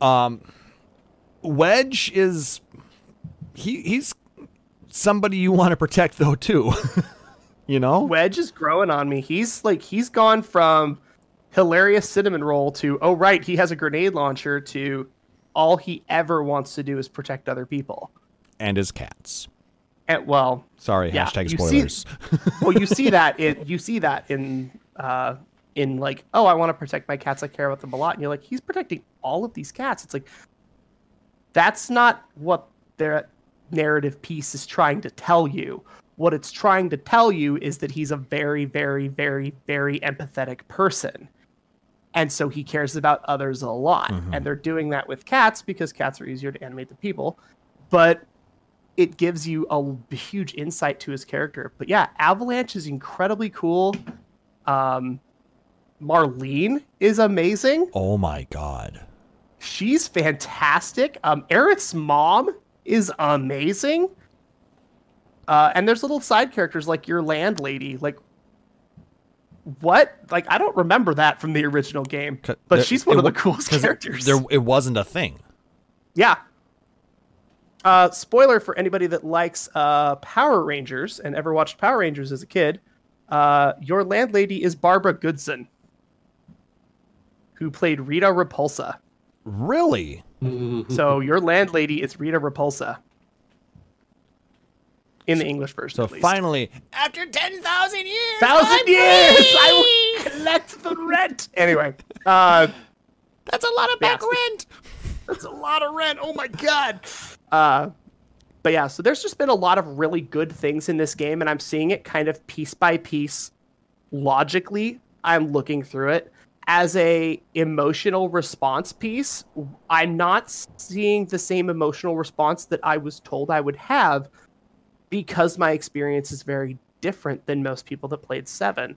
Um, Wedge is he he's somebody you want to protect though too. you know? Wedge is growing on me. He's like he's gone from hilarious cinnamon roll to oh right, he has a grenade launcher to all he ever wants to do is protect other people. And his cats. And well, Sorry, Yeah, hashtag you see- spoilers. well, you see that in you see that in uh in like oh I want to protect my cats. I care about them a lot, and you're like he's protecting all of these cats. It's like that's not what their narrative piece is trying to tell you. What it's trying to tell you is that he's a very, very, very, very empathetic person. And so he cares about others a lot. And they're doing that with cats because cats are easier to animate than people. But it gives you a huge insight to his character. But yeah, Avalanche is incredibly cool. Um, Marlene is amazing. oh my god. She's fantastic. Um, Aerith's mom is amazing. Uh, and there's little side characters like your landlady. Like, what? Like, I don't remember that from the original game. But there- she's one it of the wa- coolest 'cause characters. There it wasn't a thing. Yeah. Uh, spoiler for anybody that likes uh, Power Rangers and ever watched Power Rangers as a kid. Uh, your landlady is Barbara Goodson, who played Rita Repulsa. Really? So your landlady is Rita Repulsa in the English version. So at least. finally, after 10,000 years, thousand I'm years, free! I will collect the rent. Anyway, uh, That's a lot of Yeah. back rent. That's a lot of rent. Oh my god. Uh, but yeah, so there's just been a lot of really good things in this game, and I'm seeing it kind of piece by piece, logically. I'm looking through it as a emotional response piece. I'm not seeing the same emotional response that I was told I would have because my experience is very different than most people that played Seven.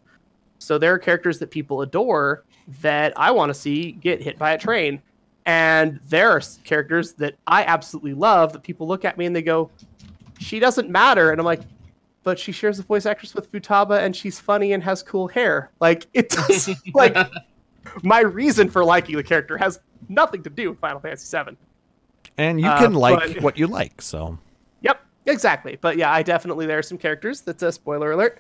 So there are characters that people adore that I want to see get hit by a train. And there are characters that I absolutely love that people look at me and they go, she doesn't matter. And I'm like, but she shares a voice actress with Futaba and she's funny and has cool hair. Like, it does, like, my reason for liking the character has nothing to do with Final Fantasy VII. And you Uh, can like but- what you like, so. Yep. Exactly. But yeah, I definitely there are some characters that's a spoiler alert.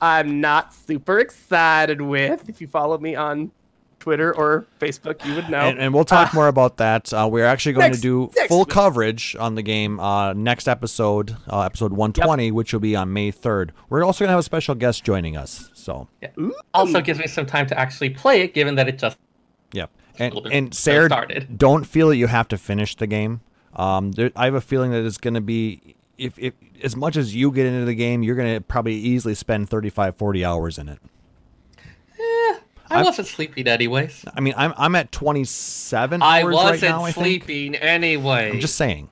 I'm not super excited with. If you follow me on Twitter or Facebook, you would know. And, and we'll talk Uh, more about that. Uh, we're actually going next- to do full week. coverage on the game uh, next episode, uh, episode 120, which will be on May 3rd. We're also going to have a special guest joining us. So, yeah. Also gives me some time to actually play it, given that it just yep. And, and Seyrr, started. don't feel that you have to finish the game. Um, there, I have a feeling that it's going to be, if, if as much as you get into the game, you're going to probably easily spend 35, 40 hours in it. Eh, I wasn't sleeping anyways. I mean, I'm, I'm at 27 I hours wasn't right now, I think. sleeping anyway. I'm just saying.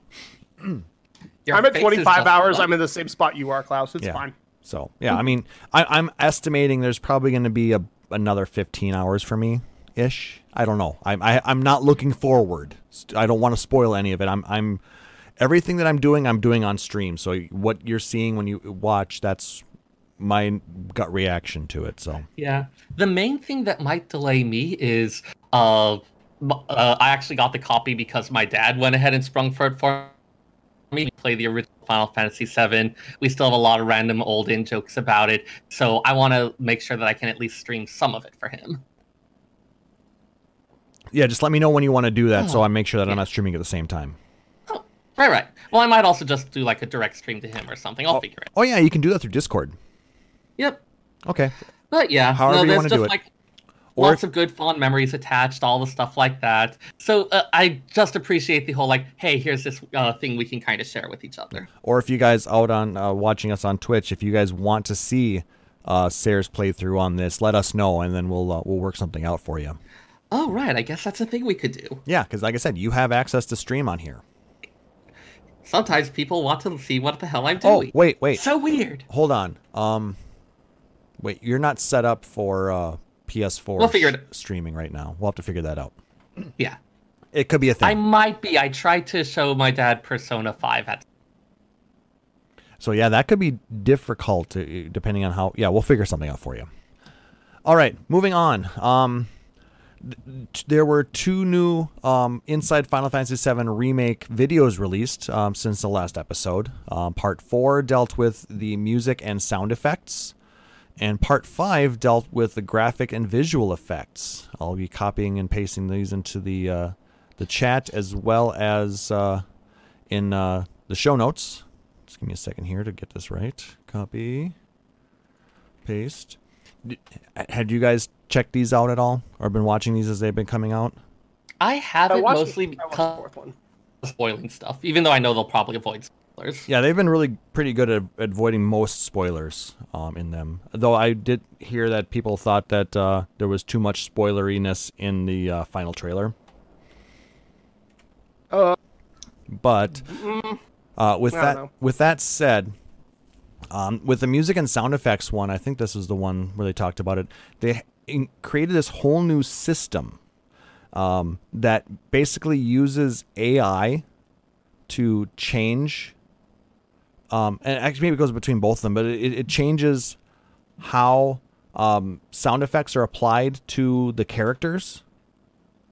Your I'm at 25 hours. like- I'm in the same spot you are, Klauss. It's yeah. fine. So yeah, I mean, I, I'm estimating there's probably going to be a, another 15 hours for me, ish. I don't know. I'm I, I'm not looking forward. I don't want to spoil any of it. I'm I'm everything that I'm doing, I'm doing on stream. So what you're seeing when you watch, that's my gut reaction to it. So Yeah. The main thing that might delay me is uh, uh I actually got the copy because my dad went ahead and sprung for it for me to play the original Final Fantasy VII. We still have a lot of random old in jokes about it, so I want to make sure that I can at least stream some of it for him. yeah, just let me know when you want to do that, so Oh, I make sure that I'm not streaming at the same time. Oh, right, right. Well, I might also just do like a direct stream to him or something. I'll figure it. Oh yeah, you can do that through Discord. Yep. Okay. But yeah, However no, you there's just do it. like Or lots of good fond memories attached, all the stuff like that. So uh, I just appreciate the whole like, hey, here's this uh, thing we can kind of share with each other. or if you guys out on uh, watching us on Twitch, if you guys want to see uh, Seyrr's playthrough on this, let us know, and then we'll uh, we'll work something out for you. Oh right, I guess that's a thing we could do. Yeah, because like I said, you have access to stream on here. Sometimes people want to see what the hell I'm doing. Oh doing. wait, wait, So weird. hold on. Um, wait, you're not set up for uh, PS4 We'll figure it- sh- streaming right now. We'll have to figure that out. Yeah. It could be a thing. I might be. I tried to show my dad Persona 5 at So yeah, that could be difficult uh, depending on how. Yeah, we'll figure something out for you. All right, moving on. Um, th- there were two new um, Inside Final Fantasy VII remake videos released um, since the last episode. Um, part four dealt with the music and sound effects, and part five dealt with the graphic and visual effects. I'll be copying and pasting these into the uh, the chat as well as uh, in uh, the show notes. Just give me a second here to get this right. Copy, paste. D- Had you guys checked these out at all, or been watching these as they've been coming out? I have I mostly I watched because fourth one. spoiling stuff, even though I know they'll probably avoid spoilers. Yeah, they've been really pretty good at at avoiding most spoilers um, in them. Though I did hear that people thought that uh, there was too much spoileriness in the uh, final trailer. Uh, But uh, with that know. with that said, um, with the music and sound effects one, I think this is the one where they talked about it. They in- created this whole new system um, that basically uses AI to change. Um, and actually, maybe it goes between both of them, but it, it changes how um, sound effects are applied to the characters,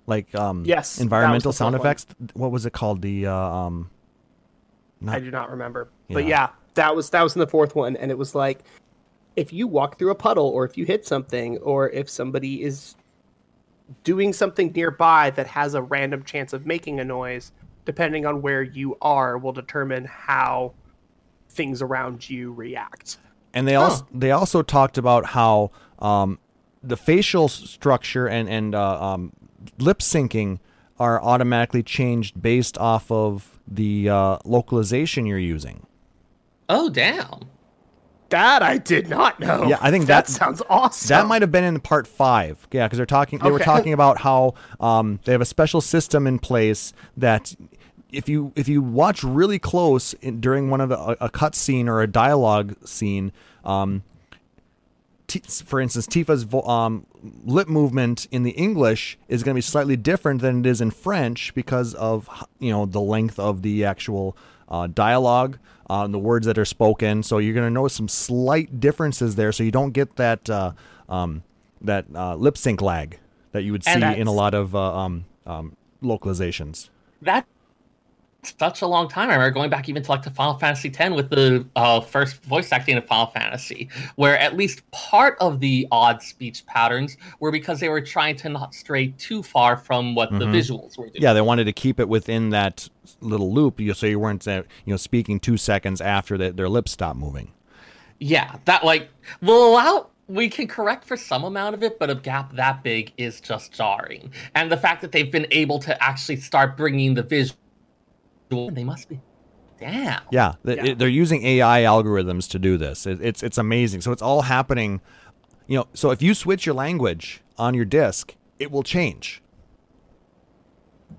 like um, Yes, environmental sound fourth one. effects. What was it called? The uh, um, I do not remember. But Yeah. That was that was in the fourth one, and it was like if you walk through a puddle, or if you hit something, or if somebody is doing something nearby that has a random chance of making a noise, depending on where you are, will determine how things around you react. And they also they also talked about how um, the facial structure and and uh, um, lip syncing are automatically changed based off of the uh, localization you're using. Oh damn! That I did not know. Yeah, I think that, that- sounds awesome. That might have been in part five. Yeah, because they're talking. They were talking about how um, they have a special system in place that if you if you watch really close in, during one of the, a, a cut scene or a dialogue scene, um, T- for instance, Tifa's vo- um, lip movement in the English is going to be slightly different than it is in French because of you know the length of the actual uh, dialogue, uh, the words that are spoken. So you're going to notice some slight differences there, so you don't get that uh, um, that uh, lip sync lag that you would see in a lot of uh, um, um, localizations. That such a long time. I remember going back even to like to Final Fantasy X with the uh, first voice acting of Final Fantasy, where at least part of the odd speech patterns were because they were trying to not stray too far from what the Mhm. visuals were doing. Yeah, they wanted to keep it within that little loop, you- so you weren't, uh, you know, speaking two seconds after the, their lips stopped moving. Yeah, that like will allow we can correct for some amount of it, but a gap that big is just jarring. And the fact that they've been able to actually start bringing the visual, they must be. Damn. Yeah, Yeah. it- they're using AI algorithms to do this. It, it's it's amazing. So it's all happening. You know, so if you switch your language on your disk, it will change.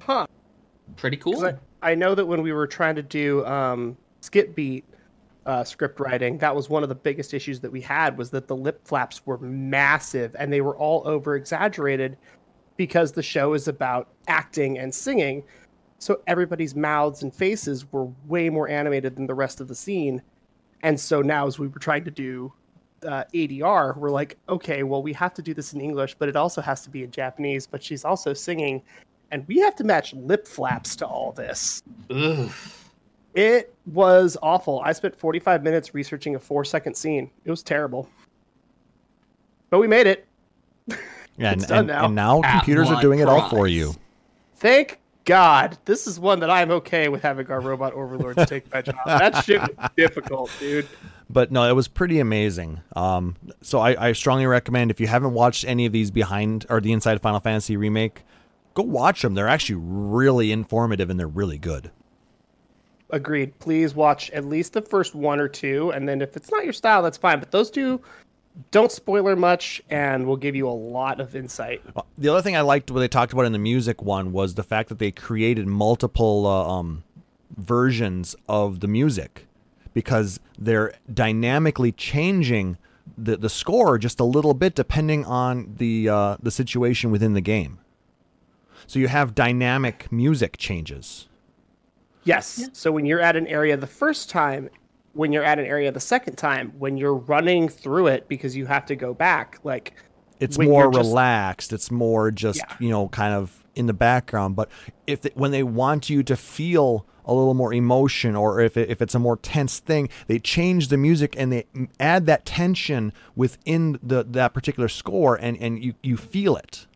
Huh. Pretty cool. I, I know that when we were trying to do um, skip beat uh, script writing, that was one of the biggest issues that we had was that the lip flaps were massive and they were all over exaggerated because the show is about acting and singing. So everybody's mouths and faces were way more animated than the rest of the scene. And so now, as we were trying to do uh, ADR, we're like, okay, well, we have to do this in English, but it also has to be in Japanese. But she's also singing, and we have to match lip flaps to all this. Ugh. It was awful. I spent 45 minutes researching a four second scene. It was terrible. But we made it. Yeah, It's and, done and, now. and now computers are what doing it all for you. Thank God. This is one that I'm okay with having our robot overlords take my job. That shit was difficult, dude. But no, it was pretty amazing. Um, so I, I strongly recommend if you haven't watched any of these behind or the Inside Final Fantasy remake, go watch them. They're actually really informative and they're really good. Agreed. Please watch at least the first one or two, and then if it's not your style, that's fine. But those two don't spoiler much and we'll give you a lot of insight. The other thing I liked what they talked about in the music one was the fact that they created multiple uh, um, versions of the music because they're dynamically changing the, the score just a little bit depending on the uh, the situation within the game. So you have dynamic music changes. Yes. So when you're at an area the first time, when you're at an area the second time, when you're running through it because you have to go back, like It's more just- relaxed. It's more just Yeah. you know kind of in the background. But if they, when they want you to feel a little more emotion, or if it, if it's a more tense thing, they change the music and they add that tension within the that particular score, and and you you feel it.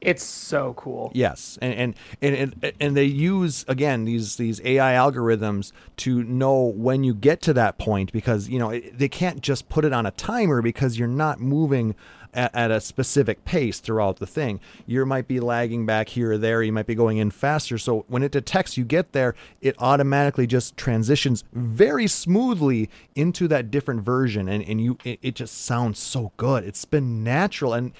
It's so cool. Yes, and and and and, they use again these these AI algorithms to know when you get to that point because you know they can't just put it on a timer because you're not moving at, at a specific pace throughout the thing. You might be lagging back here or there. You might be going in faster. So when it detects you get there, it automatically just transitions very smoothly into that different version, and and you it, it just sounds so good. It's been natural and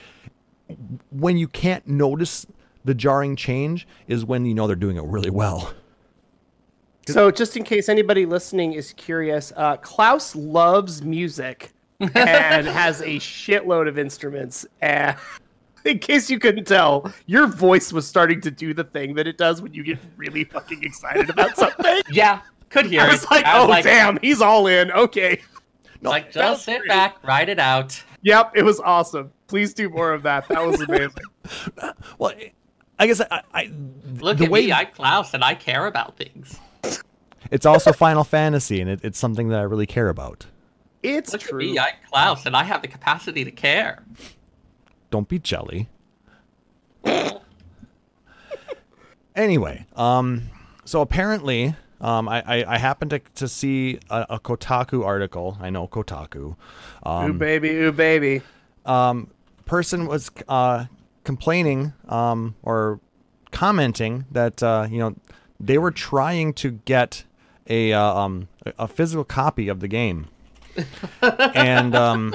when you can't notice the jarring change is when you know they're doing it really well. So just in case anybody listening is curious, uh, Klauss loves music and has a shitload of instruments. And in case you couldn't tell, your voice was starting to do the thing that it does when you get really fucking excited about something. Yeah, could hear I it. was like, I oh like, damn, he's all in. Okay. No, Like, just sit great. back, write it out. Yep, it was awesome. Please do more of that. That was amazing. well, I guess I, I Look the at way me, I Klauss, and I care about things. it's also Final Fantasy, and it, it's something that I really care about. It's Look true. at me, I Klauss, and I have the capacity to care. Don't be jelly. anyway, um, so apparently, um, I, I, I happened to, to see a, a Kotaku article. I know Kotaku. ooh Um, baby, ooh baby. um, person was uh, complaining um, or commenting that uh, you know they were trying to get a uh, um, a physical copy of the game, and um,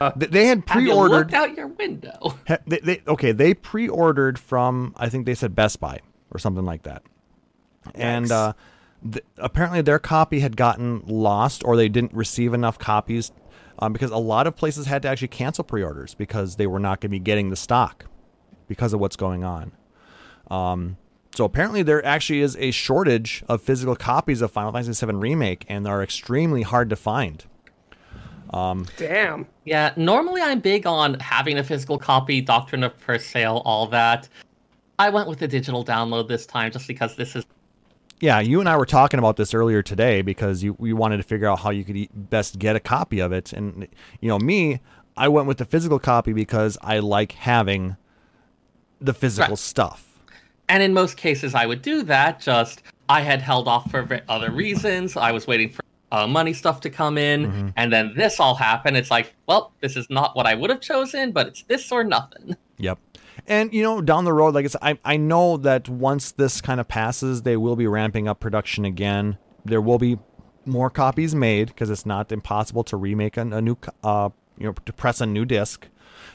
th- they had Have you pre-ordered. out your window? ha- They, they, okay, they pre-ordered from I think they said Best Buy or something like that, and uh, th- apparently their copy had gotten lost or they didn't receive enough copies um, because a lot of places had to actually cancel pre-orders because they were not going to be getting the stock because of what's going on. Um, so apparently there actually is a shortage of physical copies of Final Fantasy VII Remake, and they're extremely hard to find. Damn. Yeah, normally I'm big on having a physical copy, doctrine of first sale, all that. I went with the digital download this time just because this is yeah, you and I were talking about this earlier today because you we wanted to figure out how you could best get a copy of it, and you know me, I went with the physical copy because I like having the physical Right. stuff. And in most cases, I would do that. Just I had held off for other reasons. I was waiting for uh, money stuff to come in, Mhm. and then this all happened. It's like, well, this is not what I would have chosen, but it's this or nothing. Yep. And you know, down the road, like I said, I, I know that once this kind of passes, they will be ramping up production again. There will be more copies made because it's not impossible to remake a, a new, uh, you know, to press a new disc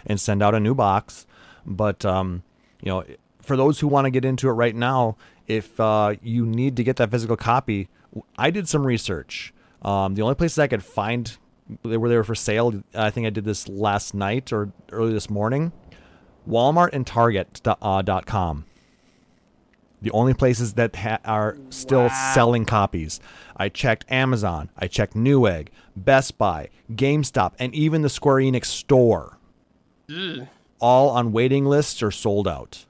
and send out a new box. But um, you know, for those who want to get into it right now, if uh, you need to get that physical copy, I did some research. Um, the only places I could find they were there for sale. I think I did this last night or early this morning. Walmart and Target uh. The only places that ha- are still Wow. selling copies. I checked Amazon. I checked Newegg, Best Buy, GameStop, and even the Square Enix store. Ugh. All on waiting lists or sold out.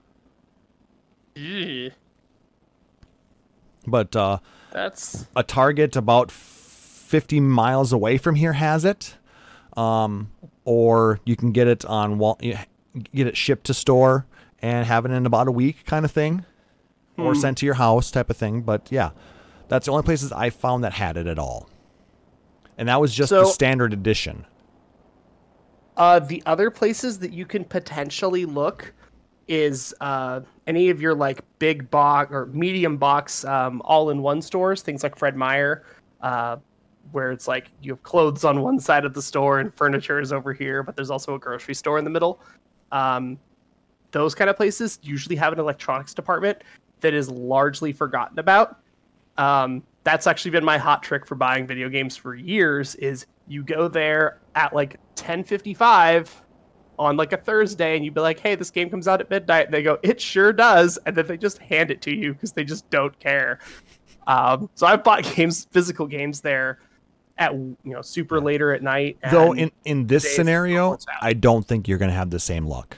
Ugh. But uh, That's a Target about 50 miles away from here has it. Um, or you can get it on Wal- get it shipped to store and have it in about a week kind of thing or sent to your house type of thing. But yeah, that's the only places I found that had it at all. And that was just the standard edition. Uh, the other places that you can potentially look is uh, any of your like big box or medium box um, all-in-one stores, things like Fred Meyer, uh, where it's like you have clothes on one side of the store and furniture is over here, but there's also a grocery store in the middle. Um, those kind of places usually have an electronics department that is largely forgotten about. Um, that's actually been my hot trick for buying video games for years. Is you go there at like 10:55 on like a Thursday, and you'd be like, "Hey, this game comes out at midnight." And they go, "It sure does," and then they just hand it to you because they just don't care. Um, so I've bought games, physical games there, at you know super later at night. Though in in this scenario, before it's out. I don't think you're going to have the same luck.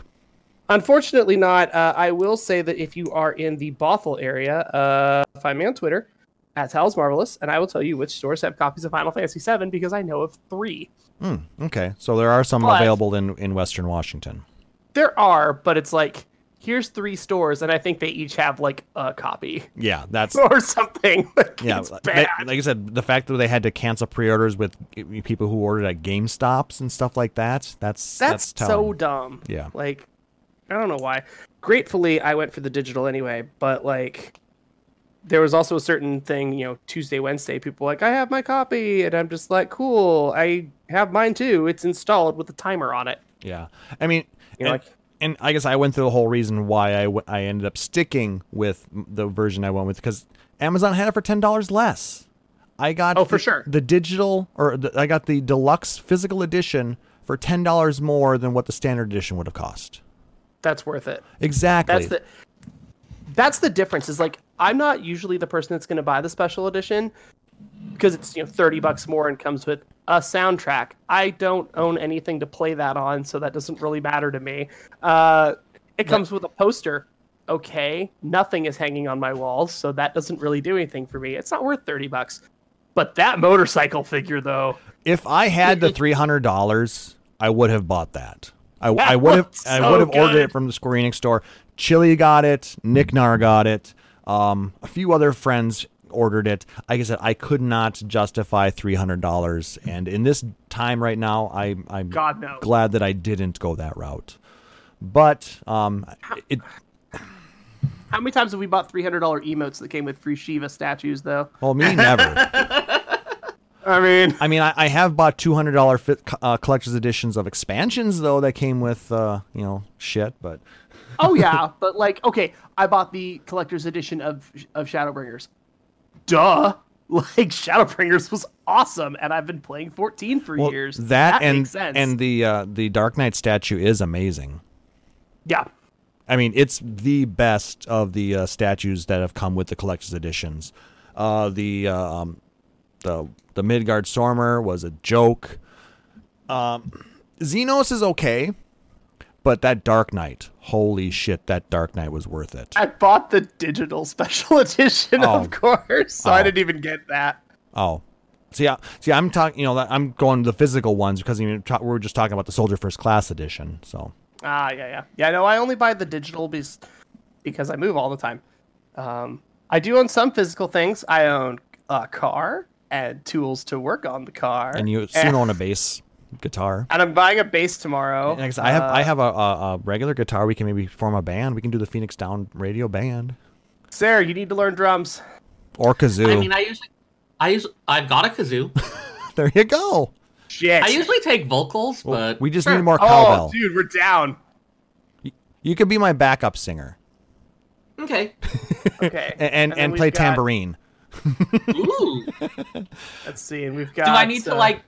Unfortunately, not. Uh, I will say that if you are in the Bothell area, uh, find me on Twitter at Tal's Marvelous, and I will tell you which stores have copies of Final Fantasy VII because I know of three. Hmm, okay, so there are some But- available in in Western Washington. There are, but it's like here's three stores, and I think they each have like a copy Yeah, that's or something. Like, Yeah, it's like, I said, the fact that they had to cancel pre-orders with people who ordered at GameStops and stuff like that, that's that's, that's, so dumb. Yeah. Like, I don't know why. Gratefully, I went for the digital anyway, but like, there was also a certain thing, you know, Tuesday, Wednesday, people were like, I have my copy, and I'm just like, cool, I have mine too. It's installed with a timer on it. Yeah, I mean, You know, like- and I guess I went through the whole reason why I, w- I ended up sticking with the version I went with because Amazon had it for ten dollars less. I got Oh, for the- sure. the digital or the, I got the deluxe physical edition for ten dollars more than what the standard edition would have cost. That's worth it. Exactly. That's the that's the difference. Is like I'm not usually the person that's going to buy the special edition because it's you know 30 bucks more and comes with a soundtrack. I don't own anything to play that on, so that doesn't really matter to me. Uh, it comes with a poster. Okay, nothing is hanging on my walls, so that doesn't really do anything for me. It's not worth 30 bucks. But that motorcycle figure, though, If I had the three hundred dollars, I would have bought that. I, I would have looks I would have ordered it from the Square Enix store. Chili got it. Nick Nar got it. Um, a few other friends ordered it. Like I said, I could not justify three hundred dollars, and in this time right now, I I'm God no. glad that I didn't go that route. But um, it How many times have we bought $300 emotes that came with free Shiva statues, though? well me never. I mean, I mean, I, I have bought two hundred dollar uh, collector's editions of expansions though that came with uh, you know shit, but. oh yeah, but like, okay, I bought the collector's edition of of Shadowbringers. Duh. Like Shadowbringers was awesome, and I've been playing 14 for Well, years. That, and makes sense. and the uh, the Dark Knight statue is amazing. yeah, I mean, it's the best of the uh, statues that have come with the collector's editions. Uh, the uh, um, the the Midgardsormr was a joke. Um, Zenos is okay, But that Dark Knight, holy shit, that Dark Knight was worth it. I bought the digital special edition, Oh. of course, so I Oh. didn't even get that. Oh, see, I, see, I'm talking. You know, I'm going to the physical ones because we were just talking about the Soldier First Class edition. So Ah, yeah, yeah, yeah. No, I only buy the digital because because I move all the time. Um, I do own some physical things. I own a car and tools to work on the car, and you soon own a bass guitar. and I'm buying a bass tomorrow. And like I said, I have I Uh, have a, a, a regular guitar. We can maybe form a band. We can do the Phoenix Down Radio Band Seyrr, you need to learn drums. or kazoo. I mean, I usually, I use, I've got a kazoo. there you go. Shit. I usually take vocals, Well, but we just sure. need more oh, cowbell. dude, we're down. You could be my backup singer Okay. Okay. and and, then and we've play got- tambourine. Ooh. Let's see, and we've got. do I need to uh, like?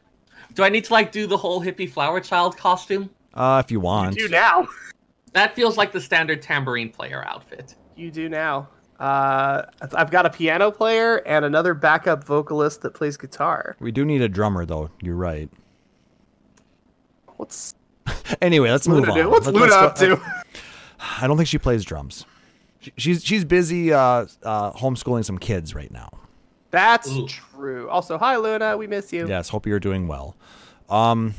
Do I need to like do the whole hippie flower child costume? Uh, if you want. You want. do now. That feels like the standard tambourine player outfit. You do now. Uh, I've got a piano player and another backup vocalist that plays guitar. We do need a drummer though. You're right. What's Anyway, let's move on. do? What's Let- Luna let's up go- to? I don't think she plays drums. She, she's she's busy uh, uh, homeschooling some kids right now. That's Ooh. true. Also, hi Luna, we miss you. Yes, hope you're doing well. Um,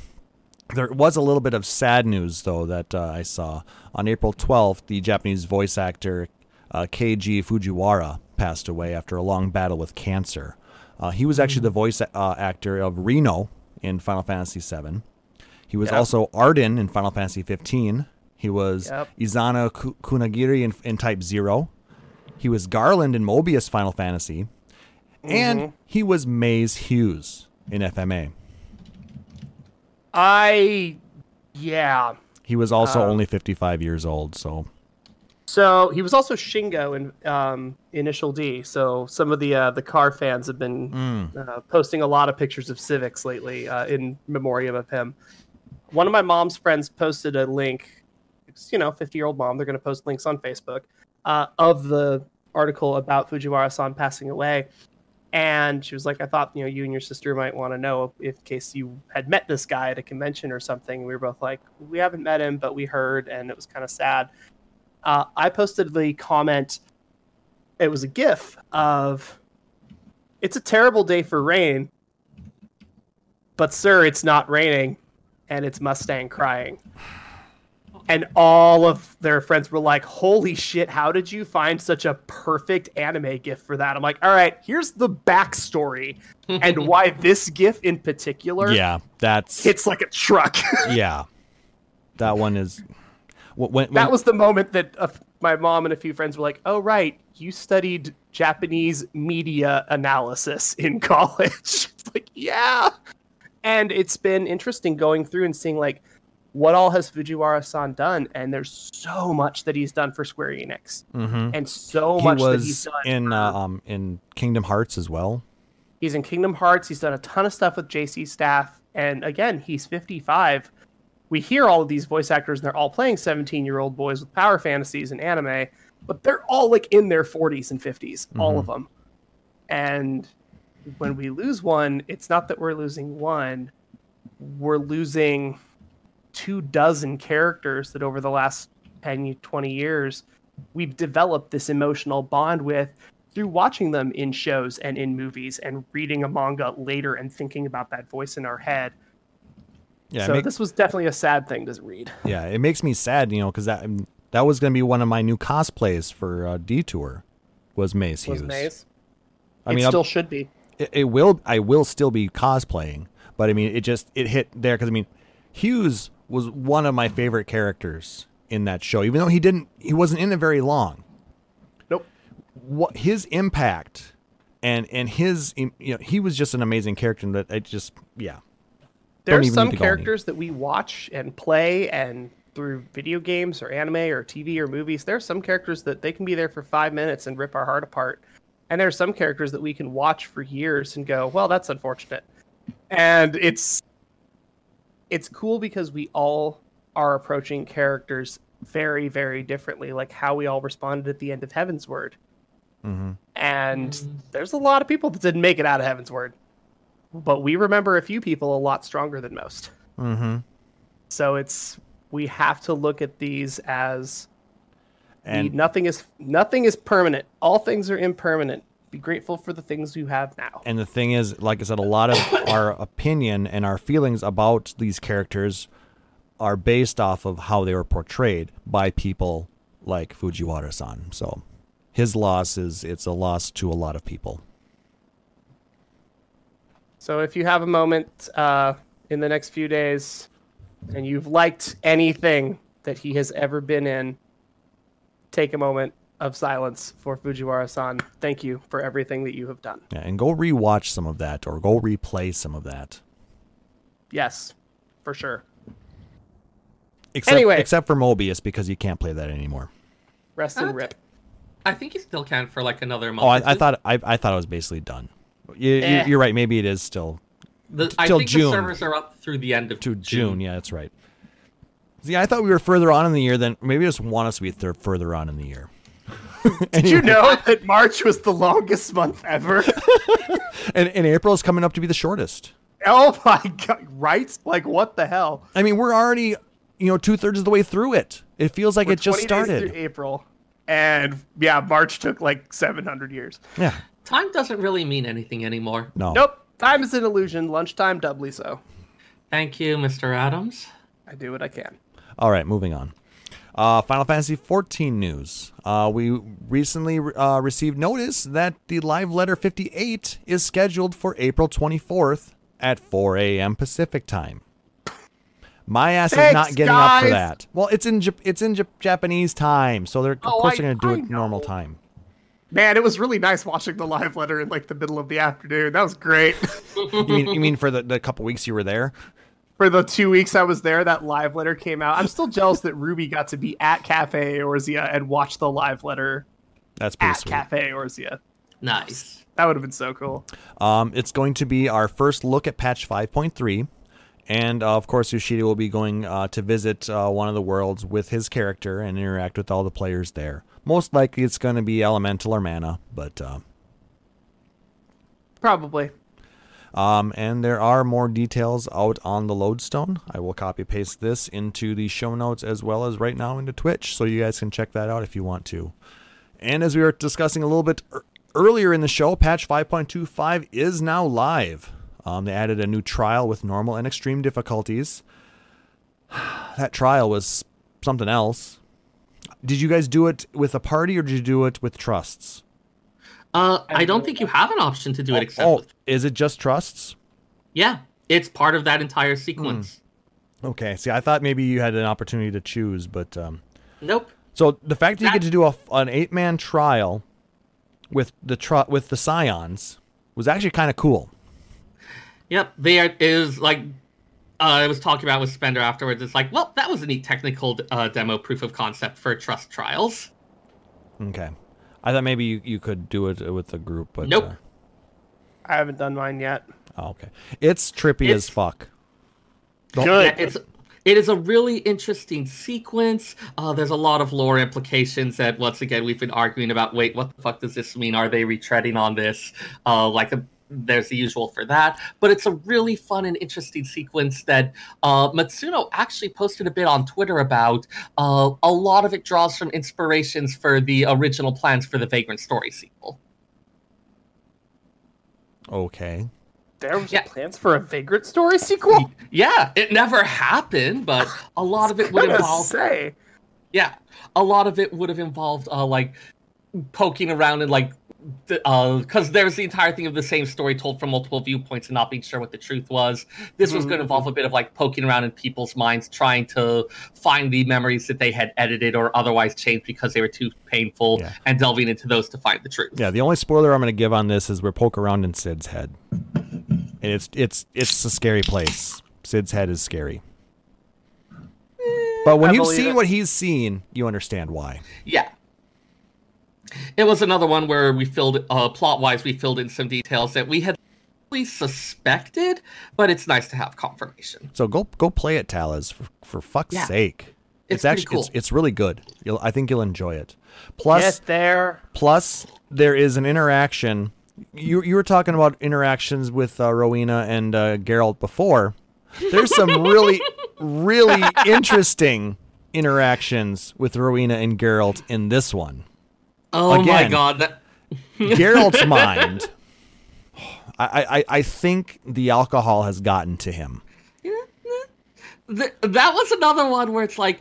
there was a little bit of sad news though that uh, I saw on April 12th. The Japanese voice actor uh, Keiji Fujiwara passed away after a long battle with cancer. Uh, he was actually the voice uh, actor of Reno in Final Fantasy VII. He was Yep. also Ardyn in Final Fantasy 15. He was Yep. Izana Kunagiri in, in Type Zero. He was Garland in Mobius Final Fantasy. And he was Maes Hughes in FMA. I, yeah. He was also Um, only 55 years old, so So he was also Shingo in um, Initial D. So some of the uh, the car fans have been Mm. uh, posting a lot of pictures of Civics lately uh, in memoriam of him. One of my mom's friends posted a link. It's, you know, fifty year old mom. They're going to post links on Facebook uh, of the article about Fujiwara-san passing away. And she was like, I thought, you know, you and your sister might want to know if in case you had met this guy at a convention or something. We were both like, we haven't met him, but we heard, and it was kind of sad. Uh, I posted the comment. It was a GIF of, "It's a terrible day for rain, but sir, it's not raining, and it's Mustang crying." And all of their friends were like, "Holy shit! How did you find such a perfect anime GIF for that?" I'm like, "All right, here's the backstory and why this GIF in particular yeah, that's hits like a truck." yeah. That one is wh- when, that was the moment that uh, my mom and a few friends were like, "Oh right, you studied Japanese media analysis in college." it's like, yeah. And it's been interesting going through and seeing like what all has Fujiwara-san done, and there's so much that he's done for Square Enix, Mhm. and so he much that he's done. in for- uh, um in Kingdom Hearts as well. He's in Kingdom Hearts. He's done a ton of stuff with JC staff. And again, he's 55. We hear all of these voice actors, and they're all playing 17 year old boys with power fantasies and anime, but they're all like in their 40s and 50s, all of them. And when we lose one, it's not that we're losing one, we're losing two dozen characters that over the last 10, 20 years, we've developed this emotional bond with through watching them in shows and in movies and reading a manga later and thinking about that voice in our head. Yeah, so this was definitely a sad thing to read. yeah, it makes me sad, you know, because that that was going to be one of my new cosplays for uh, Detour was Maes Was Hughes. Maes. I it mean, I'll- still should be. it, it will I will still be cosplaying, but I mean it just it hit there because I mean Hughes was one of my favorite characters in that show, even though he didn't he wasn't in it very long. Nope. What his impact and and his you know he was just an amazing character that I just yeah There's even some need to go any- characters that we watch and play and through video games or anime or TV or movies, there's some characters that they can be there for five minutes and rip our heart apart. And there's some characters that we can watch for years and go, well, that's unfortunate. And it's it's cool because we all are approaching characters very, very differently, like how we all responded at the end of Heavensward. hmm And there's a lot of people that didn't make it out of Heavensward. But we remember a few people a lot stronger than most. hmm So it's we have to look at these as the- nothing is nothing is permanent. All things are impermanent. Be grateful for the things you have now. And the thing is, like I said, a lot of our opinion and our feelings about these characters are based off of how they were portrayed by people like Fujiwara-san. So his loss is it's a loss to a lot of people. So if you have a moment uh, in the next few days and you've liked anything that he has ever been in, take a moment of silence for Fujiwara-san. Thank you for everything that you have done. Yeah, and go rewatch some of that or go replay some of that. Yes, for sure. Except, Anyway. except for Mobius because you can't play that anymore. Rest and rip. I think you still can for like another month. Oh, I, I thought I, I thought it was basically done. You, you- Eh. You're right. Maybe it is still The, t- I till think June. the servers are up through the end of to June. Yeah, that's right. See, I thought we were further on in the year than maybe just want us to be thir- further on in the year. Did you know that March was the longest month ever? And, and April is coming up to be the shortest. oh my god! Right? Like what the hell? I mean, we're already you know two thirds of the way through it. It feels like We're it just 20 days started. April, and yeah, March took like 700 years. Yeah. Time doesn't really mean anything anymore. No. Nope. Time is an illusion. Lunchtime doubly so. Thank you, Mr. Adams. I do what I can. All right, moving on. Uh, Final Fantasy 14 news. Uh, we recently uh, received notice that the live letter 58 is scheduled for April 24th at 4 a.m. Pacific time. My ass is not getting up for that. Well, it's in Jap- it's in Jap- Japanese time, so they're of Oh, course I- they're going to do I it normal time. Man, it was really nice watching the live letter in like the middle of the afternoon. That was great. You mean you mean for the, the couple weeks you were there? For the two weeks I was there, that live letter came out. I'm still jealous that Ruby got to be at Cafe Eorzea and watch the live letter That's pretty at sweet. Cafe Eorzea. Nice. That would have been so cool. Um, it's going to be our first look at patch 5.3. And uh, of course, Yoshida will be going uh, to visit uh, one of the worlds with his character and interact with all the players there. Most likely, it's going to be Elemental or Mana, but uh, Probably. Um, and there are more details out on the Lodestone. I will copy paste this into the show notes as well as right now into Twitch, so you guys can check that out if you want to. And as we were discussing a little bit ear- earlier in the show, patch 5.25 is now live. Um, they added a new trial with normal and extreme difficulties. that trial was something else. Did you guys do it with a party or did you do it with trusts? Uh, I don't think you have an option to do it except Oh, with. is it just trusts? Yeah, it's part of that entire sequence. Okay. See, I thought maybe you had an opportunity to choose, but um, Nope. so the fact that you get to do a, an eight man trial with the tr- with the scions was actually kind of cool. Yep. There is like uh, I was talking about with Spender afterwards. It's like, well, that was a neat technical uh, demo proof of concept for trust trials. Okay. I thought maybe you, you could do it with a group, but Nope. uh, I haven't done mine yet. oh, okay. It's trippy as fuck. Good. Yeah, it's it is a really interesting sequence. Uh, there's a lot of lore implications that once again we've been arguing about. Wait, what the fuck does this mean? Are they retreading on this? Uh, like a, there's the usual for that, but it's a really fun and interesting sequence that uh, Matsuno actually posted a bit on Twitter about. Uh, a lot of it draws from inspirations for the original plans for the Vagrant Story sequel. Okay. There was Yeah. plans for a Vagrant Story sequel? Yeah, it never happened, but a lot of it would What to involve say? yeah a lot of it would have involved uh like poking around and like uh because there was the entire thing of the same story told from multiple viewpoints and not being sure what the truth was this was going to involve a bit of like poking around in people's minds trying to find the memories that they had edited or otherwise changed because they were too painful Yeah. and delving into those to find the truth Yeah, the only spoiler I'm going to give on this is we're poke around in Cid's head. And it's it's it's a scary place. Cid's head is scary. But when I you've seen it. what he's seen, you understand why. Yeah. It was another one where we filled, uh, plot wise, we filled in some details that we had really suspected, but it's nice to have confirmation. So go go play it, Taliz, for, for fuck's Yeah. sake. It's pretty actually it's, it's really good. You'll, I think you'll enjoy it. Plus, Get there. plus there is an interaction. You you were talking about interactions with uh, Rowena and uh, Gerolt before. There's some really really interesting interactions with Rowena and Gerolt in this one. Oh my god, that Gerolt's mind. I, I, I think the alcohol has gotten to him. th- that was another one where it's like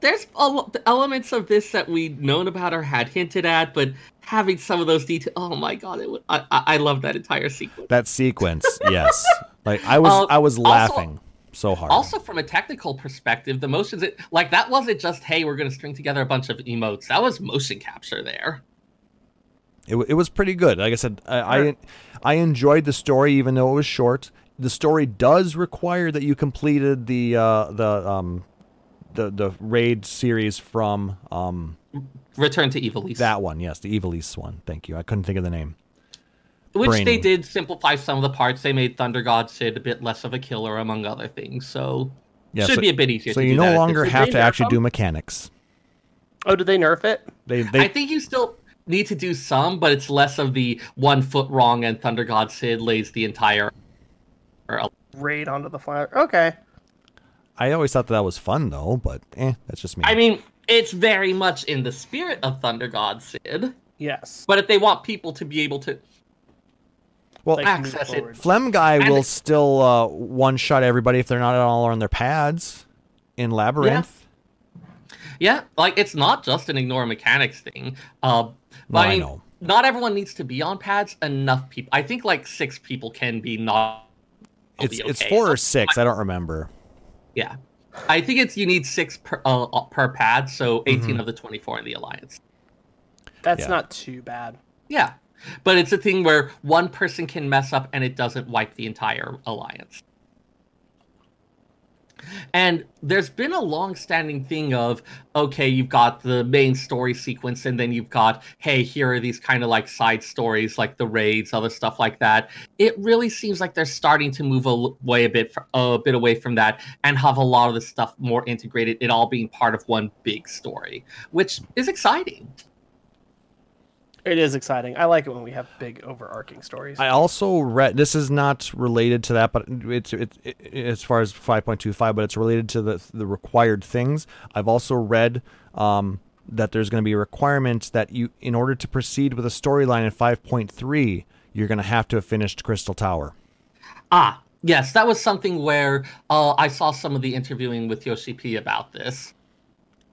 there's el- elements of this that we'd known about or had hinted at, but having some of those details. Oh my god, it was, I I I love that entire sequence. That sequence, yes. Like I was Uh, I was also- laughing so hard. Also, from a technical perspective, the motions it like that wasn't just hey, we're gonna string together a bunch of emotes. That was motion capture there. It, it was pretty good. Like I said, I, I I enjoyed the story even though it was short. The story does require that you completed the uh, the um the the raid series from um Return to Ivalice. that one. Yes, the Ivalice one. Thank you. I couldn't think of the name. Which they did simplify some of the parts. They made Thunder God Cid a bit less of a killer, among other things. So Yeah, should so- be a bit easier. So to you do no that longer have to nerf actually do mechanics. Oh, did they nerf it? They they I think you still need to do some, but it's less of the one foot wrong and Thunder God Cid lays the entire. Raid onto the flower. Okay. I always thought that, that was fun though, but eh, that's just me. I mean, it's very much in the spirit of Thunder God Cid. Yes. But if they want people to be able to well, Like, access it. forward. Flem guy And will it- still uh, one shot everybody if they're not at all on their pads in labyrinth. Yeah, like it's not just an ignore mechanics thing. Uh, No, but I I mean, know. not everyone needs to be on pads. Enough people. I think like six people can be not. It's be it's four or six. I don't remember. Yeah, I think it's you need six per uh, per pad, so 18 Mm-hmm. of the twenty four in the alliance. That's Yeah. not too bad. Yeah, but it's a thing where one person can mess up and it doesn't wipe the entire alliance. And there's been a long-standing thing of okay, you've got the main story sequence, and then you've got hey, here are these kind of like side stories, like the raids, other stuff like that. It really seems like they're starting to move away a bit, a bit away from that, and have a lot of the stuff more integrated. It all being part of one big story, which is exciting. It is exciting. I like it when we have big overarching stories. I also read this is not related to that, but it's it's it, as far as five point two five, but it's related to the the required things. I've also read um, that there's going to be a requirement that you, in order to proceed with a storyline in five point three, you're going to have to have finished Crystal Tower. Ah, yes, that was something where uh, I saw some of the interviewing with Yoshi P about this.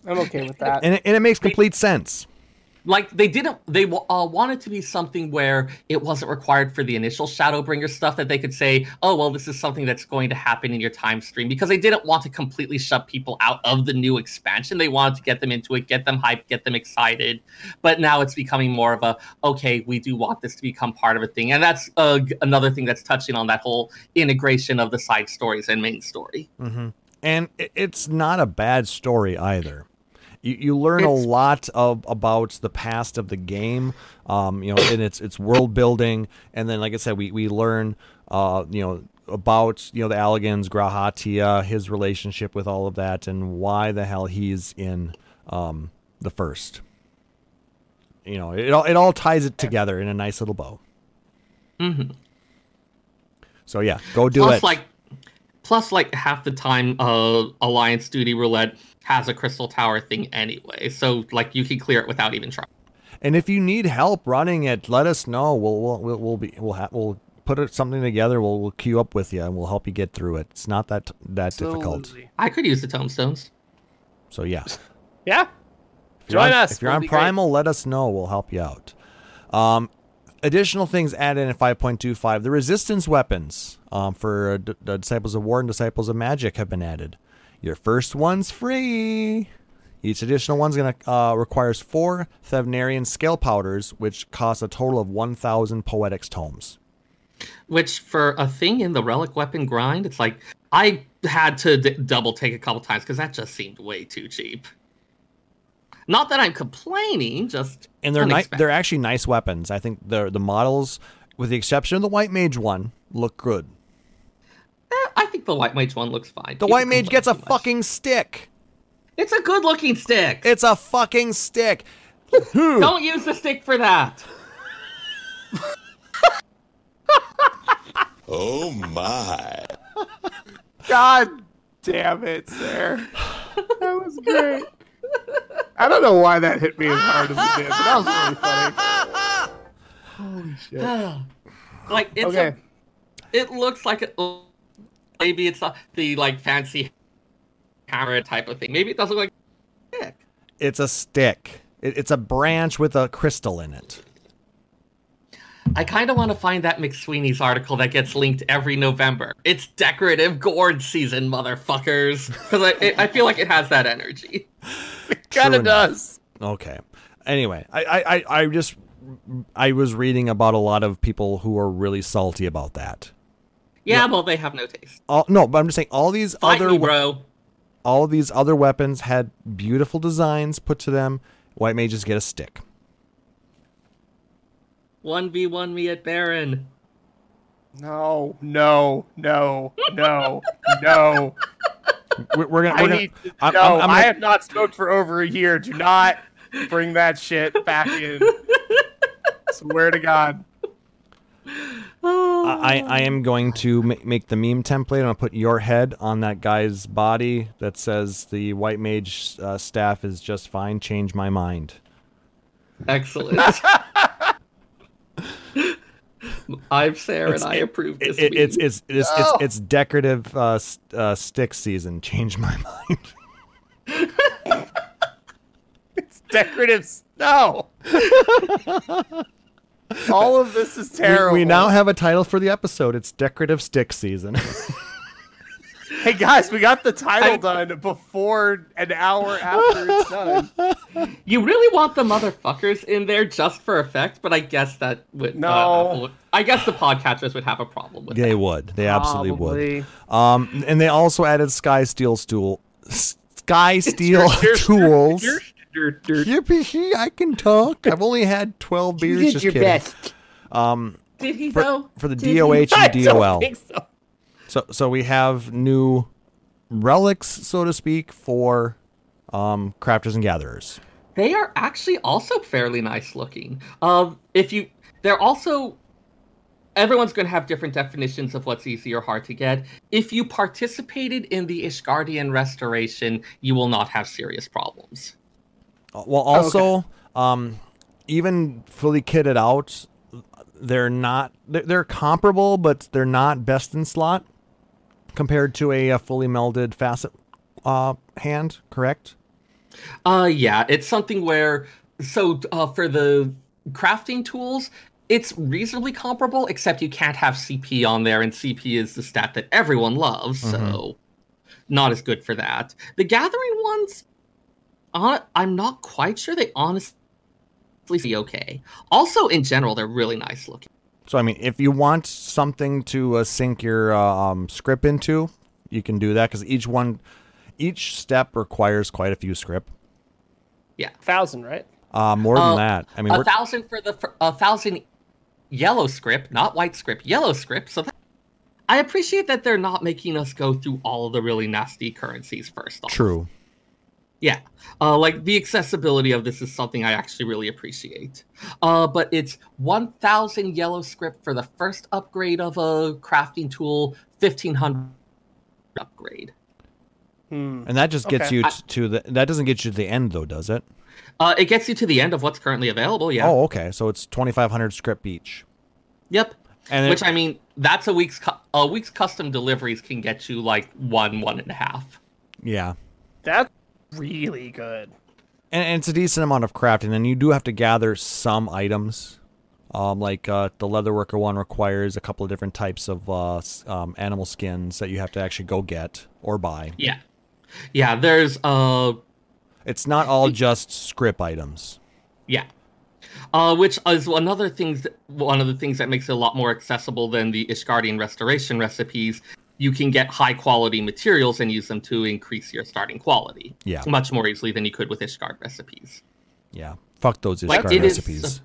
I'm okay with that. and it, and it makes complete sense. Like they didn't, they uh, wanted to be something where it wasn't required for the initial Shadowbringer stuff that they could say, oh well, this is something that's going to happen in your time stream because they didn't want to completely shut people out of the new expansion. They wanted to get them into it, get them hyped, get them excited. But now it's becoming more of a okay, we do want this to become part of a thing, and that's uh, another thing that's touching on that whole integration of the side stories and main story. hmm And it's not a bad story either. You, you learn a lot of about the past of the game, um, you know, and it's it's world building, and then like I said, we we learn, uh, you know, about you know the Allagans, Grahatia, his relationship with all of that, and why the hell he's in um, the first. You know, it all it all ties it together in a nice little bow. hmm So yeah, go do plus it. like plus like half the time uh alliance duty roulette has a crystal tower thing anyway so like you can clear it without even trying And if you need help running it, let us know. We'll we'll we'll, we'll be we'll ha- we'll put something together. We'll we'll queue up with you and we'll help you get through it. It's not that that difficult. I could use the tombstones. So yeah, Yeah. If you're Join on- us. If you're We'll on be great. Primal, let us know. We'll help you out. Um, additional things added in 5.25: the resistance weapons um, for uh, D- the Disciples of War and Disciples of Magic have been added. Your first one's free. Each additional one's gonna uh, requires four Thavnarian scale powders, which cost a total of 1,000 Poetics tomes. which for a thing in the relic weapon grind it's like i had to d- double take a couple times because that just seemed way too cheap not that i'm complaining just and they're ni- they're actually nice weapons. I think the the models, with the exception of the white mage one, look good. Eh, i think the white mage one looks fine The People white mage gets a much. fucking stick. it's a good looking stick It's a fucking stick. don't use the stick for that Oh my. God damn it, sir. That was great. I don't know why that hit me as hard as it did, but that was really funny. Holy shit. like it's Okay. a, it looks like it, maybe it's a, the like fancy camera type of thing. Maybe it doesn't look like stick. It's a stick. It, it's a branch with a crystal in it. I kind of want to find that McSweeney's article that gets linked every November. It's decorative gourd season, motherfuckers. Because I, it, I feel like it has that energy. It kind of does. Okay. Anyway, I, I, I, I just I was reading about a lot of people who are really salty about that. Yeah, well, they have no taste. All, no, but I'm just saying all these Fight other me, we- bro. all these other weapons had beautiful designs put to them. White mages get a stick. One v one me at Baron. No, no, no, no, no. We're, we're gonna. I We're gonna need to, I'm- no, I'm- I'm I gonna- have not smoked for over a year. Do not bring that shit back in. Swear to God. I, I am going to ma- make the meme template. I'm gonna put your head on that guy's body that says the white mage uh, staff is just fine. Change my mind. Excellent. I'm Seyrr, and I approve this. It, it, it's meme. it's it's, No. it's it's decorative uh, s- uh, stick season. Change my mind. It's decorative. No. All of this is terrible. We, now have a title for the episode. It's decorative stick season. Hey guys, we got the title I- done before an hour after it's done. You really want the motherfuckers in there just for effect, but I guess that would No. uh, Apple I guess the podcasters would have a problem with that. they that. would. They absolutely Probably. would. Um, and they also added Sky Steel stool, Sky Steel Your- tools. your- your- your- Yippee! I can talk. I've only had twelve beers. just kidding. Um, Did he for, though? for the Did he? DOH I and don't DOL. think so. So so we have new relics, so to speak, for um, crafters and gatherers. They are actually also fairly nice looking. Um, if you, they're also. Everyone's going to have different definitions of what's easy or hard to get. If you participated in the Ishgardian restoration, you will not have serious problems. Uh, Well, also, um, even fully kitted out, they're not. They're, they're comparable, but they're not best in slot compared to a, uh fully melded facet uh, hand. Correct? Uh, yeah, it's something where so uh, for the crafting tools, it's reasonably comparable, except you can't have CP on there, and CP is the stat that everyone loves, so not as good for that. The gathering ones, uh, I'm not quite sure they honestly be okay. Also, in general, they're really nice looking. So I mean, if you want something to uh, sink your uh, um, script into, you can do that because each one, each step requires quite a few script. Yeah, Thousand, right? Uh, more than Uh, that. I mean, a we're, thousand for the for, a thousand yellow script, not white script, yellow script. So that, I appreciate that they're not making us go through all of the really nasty currencies first. Off. true. Yeah, uh, like the accessibility of this is something I actually really appreciate. Uh, but it's one thousand yellow script for the first upgrade of a crafting tool, fifteen hundred upgrade. Hmm. And that just gets Okay. you I- t- to the. That doesn't get you to the end though, does it? Uh, it gets you to the end of what's currently available. Yeah. Oh, okay. So it's twenty five hundred script each. Yep. And Which it- I mean, that's a week's cu- a week's custom deliveries can get you like one, one and a half. yeah, That's really good. and, and it's a decent amount of crafting. And you do have to gather some items. Um, like uh, the leatherworker one requires a couple of different types of uh, um, animal skins that you have to actually go get or buy. Yeah. Yeah, there's uh It's not all just script items. yeah. Uh, which is another things one of the things that makes it a lot more accessible than the Ishgardian restoration recipes. You can get high quality materials and use them to increase your starting quality. Yeah. Much more easily than you could with Ishgard recipes. Yeah, fuck those Like, Ishgard it is recipes.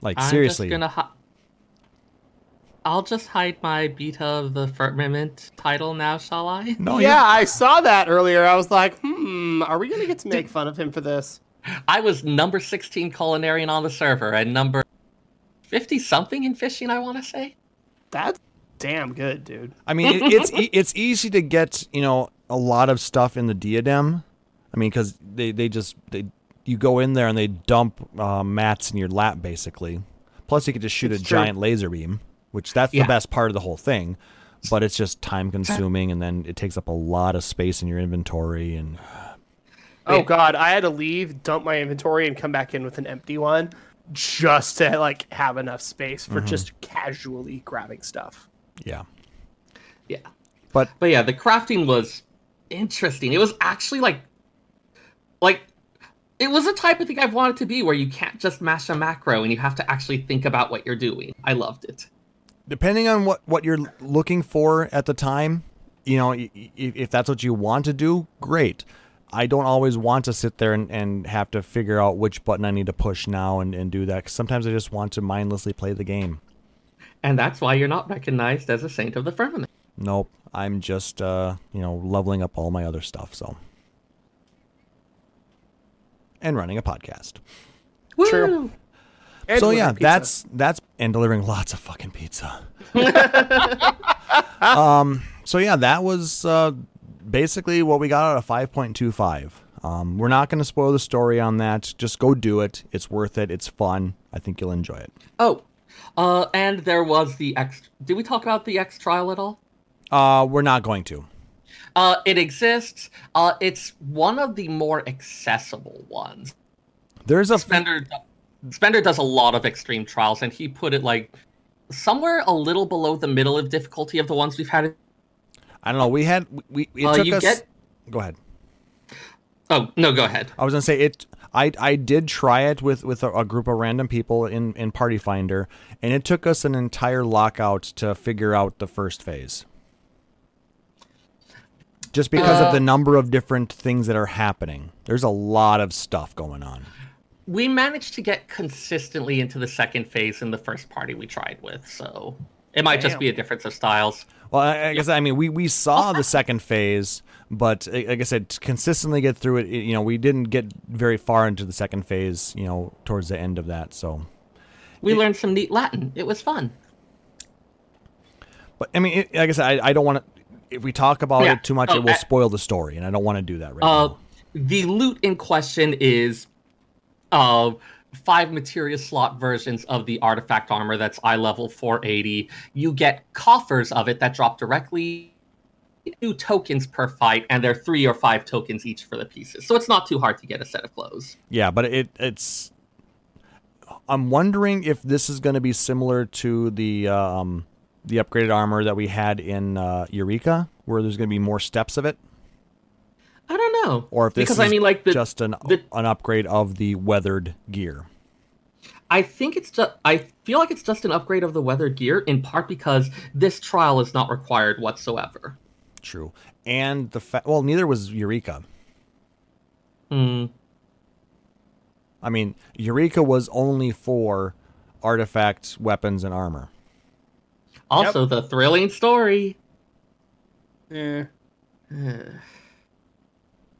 like I'm seriously, just gonna hi- I'll just hide my beta of the firmament title now, shall I? no, yeah, I saw that earlier. I was like, hmm, are we gonna get to make fun of him for this? I was number 16 culinarian on the server and number 50 something in fishing, I want to say. That's damn good, dude. I mean, it, it's e- it's easy to get you know a lot of stuff in the diadem. I mean, because they they just they you go in there and they dump uh, mats in your lap basically. Plus, you could just shoot It's a true. giant laser beam, which that's Yeah. the best part of the whole thing. But it's just time consuming, and then it takes up a lot of space in your inventory. And Oh god, I had to leave, dump my inventory, and come back in with an empty one, just to like have enough space Mm-hmm. for just casually grabbing stuff. Yeah, Yeah. but But yeah, the crafting was interesting. It was actually like like it was a type of thing I've wanted to be where you can't just mash a macro and you have to actually think about what you're doing. I loved it. depending on what what you're looking for at the time, you know, if that's what you want to do, great. I don't always want to sit there and, and have to figure out which button I need to push now and, and do that. 'cause sometimes I just want to mindlessly play the game. And that's why you're not recognized as a saint of the firmament. Nope, I'm just uh, you know leveling up all my other stuff. So, and running a podcast. True. And so yeah, pizza. that's that's and delivering lots of fucking pizza. um. So yeah, that was uh, basically what we got out of five point two five. Um, we're not going to spoil the story on that. Just go do it. It's worth it. It's fun. I think you'll enjoy it. Oh, uh, and there was the X. Did we talk about the X trial at all? Uh, we're not going to. Uh, it exists. Uh, it's one of the more accessible ones. There's a Spender, Spender does a lot of extreme trials, and he put it like somewhere a little below the middle of difficulty of the ones we've had. I don't know. We had we. It Uh, took you us. get- Go ahead. Oh no, go ahead. I was gonna say it. I I did try it with with a, a group of random people in in Party Finder, and it took us an entire lockout to figure out the first phase. Just because Uh, of the number of different things that are happening, there's a lot of stuff going on. We managed to get consistently into the second phase in the first party we tried with, so it might just be a difference of styles. Well, I, I guess I mean we we saw the second phase, but uh, like I said, to consistently get through it. it, You know, we didn't get very far into the second phase. You know, towards the end of that. So, We learned some neat Latin. It was fun. But I mean, it, like I said, I, I don't want to. If we talk about Yeah. it too much, Oh, it will I- spoil the story, and I don't want to do that right Uh, now. the loot in question is uh, five materia slot versions of the artifact armor that's eye level 480. You get coffers of it that drop directly two tokens per fight, and they're three or five tokens each for the pieces. So it's not too hard to get a set of clothes. Yeah, but it it's. I'm wondering if this is going to be similar to the um, the upgraded armor that we had in uh, Eureka, where there's going to be more steps of it, I don't know. or if this because is I mean, like the, just an the- an upgrade of the weathered gear. I think it's just. I feel like it's just an upgrade of the weather gear, in part because this trial is not required whatsoever. True, and the fact, well, neither was Eureka. Hmm. I mean, Eureka was only for artifacts, weapons and armor. Also, the thrilling story. Eh.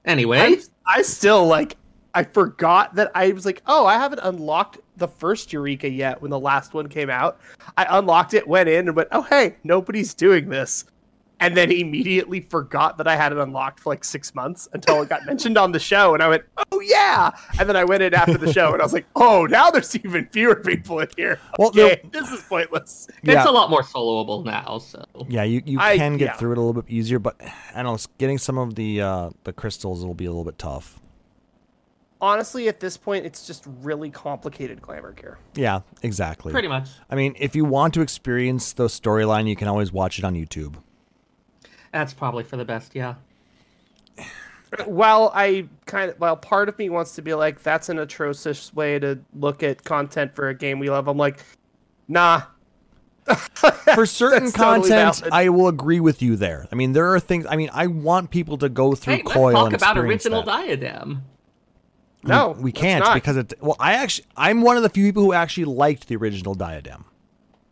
Anyway, I, I still like I forgot that I was like, oh, I haven't unlocked the first Eureka yet when the last one came out. I unlocked it, went in, and went, oh hey, nobody's doing this. And then immediately forgot that I had it unlocked for like six months until it got mentioned on the show, and I went, "Oh yeah!" And then I went in after the show, and I was like, "Oh, now there's even fewer people in here. Well, Okay, there- this is pointless." Yeah. it's a lot more soloable now. So Yeah, you, you I- can get yeah. through it a little bit easier, but I don't know, getting some of the uh, the crystals will be a little bit tough. Honestly, at this point, it's just really complicated glamour gear. Yeah, exactly. pretty much, I mean, if you want to experience the storyline, you can always watch it on YouTube. That's probably for the best. Yeah. Well, I kind of well, part of me wants to be like, that's an atrocious way to look at content for a game we love. I'm like, nah. For certain That's totally content, valid. I will agree with you there. I mean, there are things. I mean, I want people to go through Hey, let's talk and about original that. diadem. No, we let's can't not. because it. Well, I actually, I'm one of the few people who actually liked the original diadem.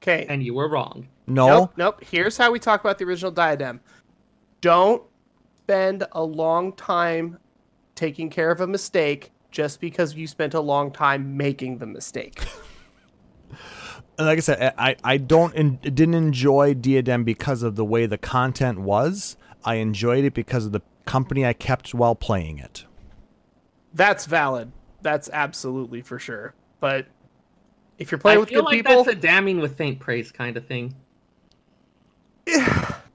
okay. And you were wrong. No, Nope, nope. Here's how we talk about the original diadem. Don't spend a long time taking care of a mistake just because you spent a long time making the mistake. like I said, I, I don't en- didn't enjoy Diadem because of the way the content was. I enjoyed it because of the company I kept while playing it. That's valid. That's absolutely for sure. But if you're playing I with feel good like people, that's a damning with faint praise kind of thing.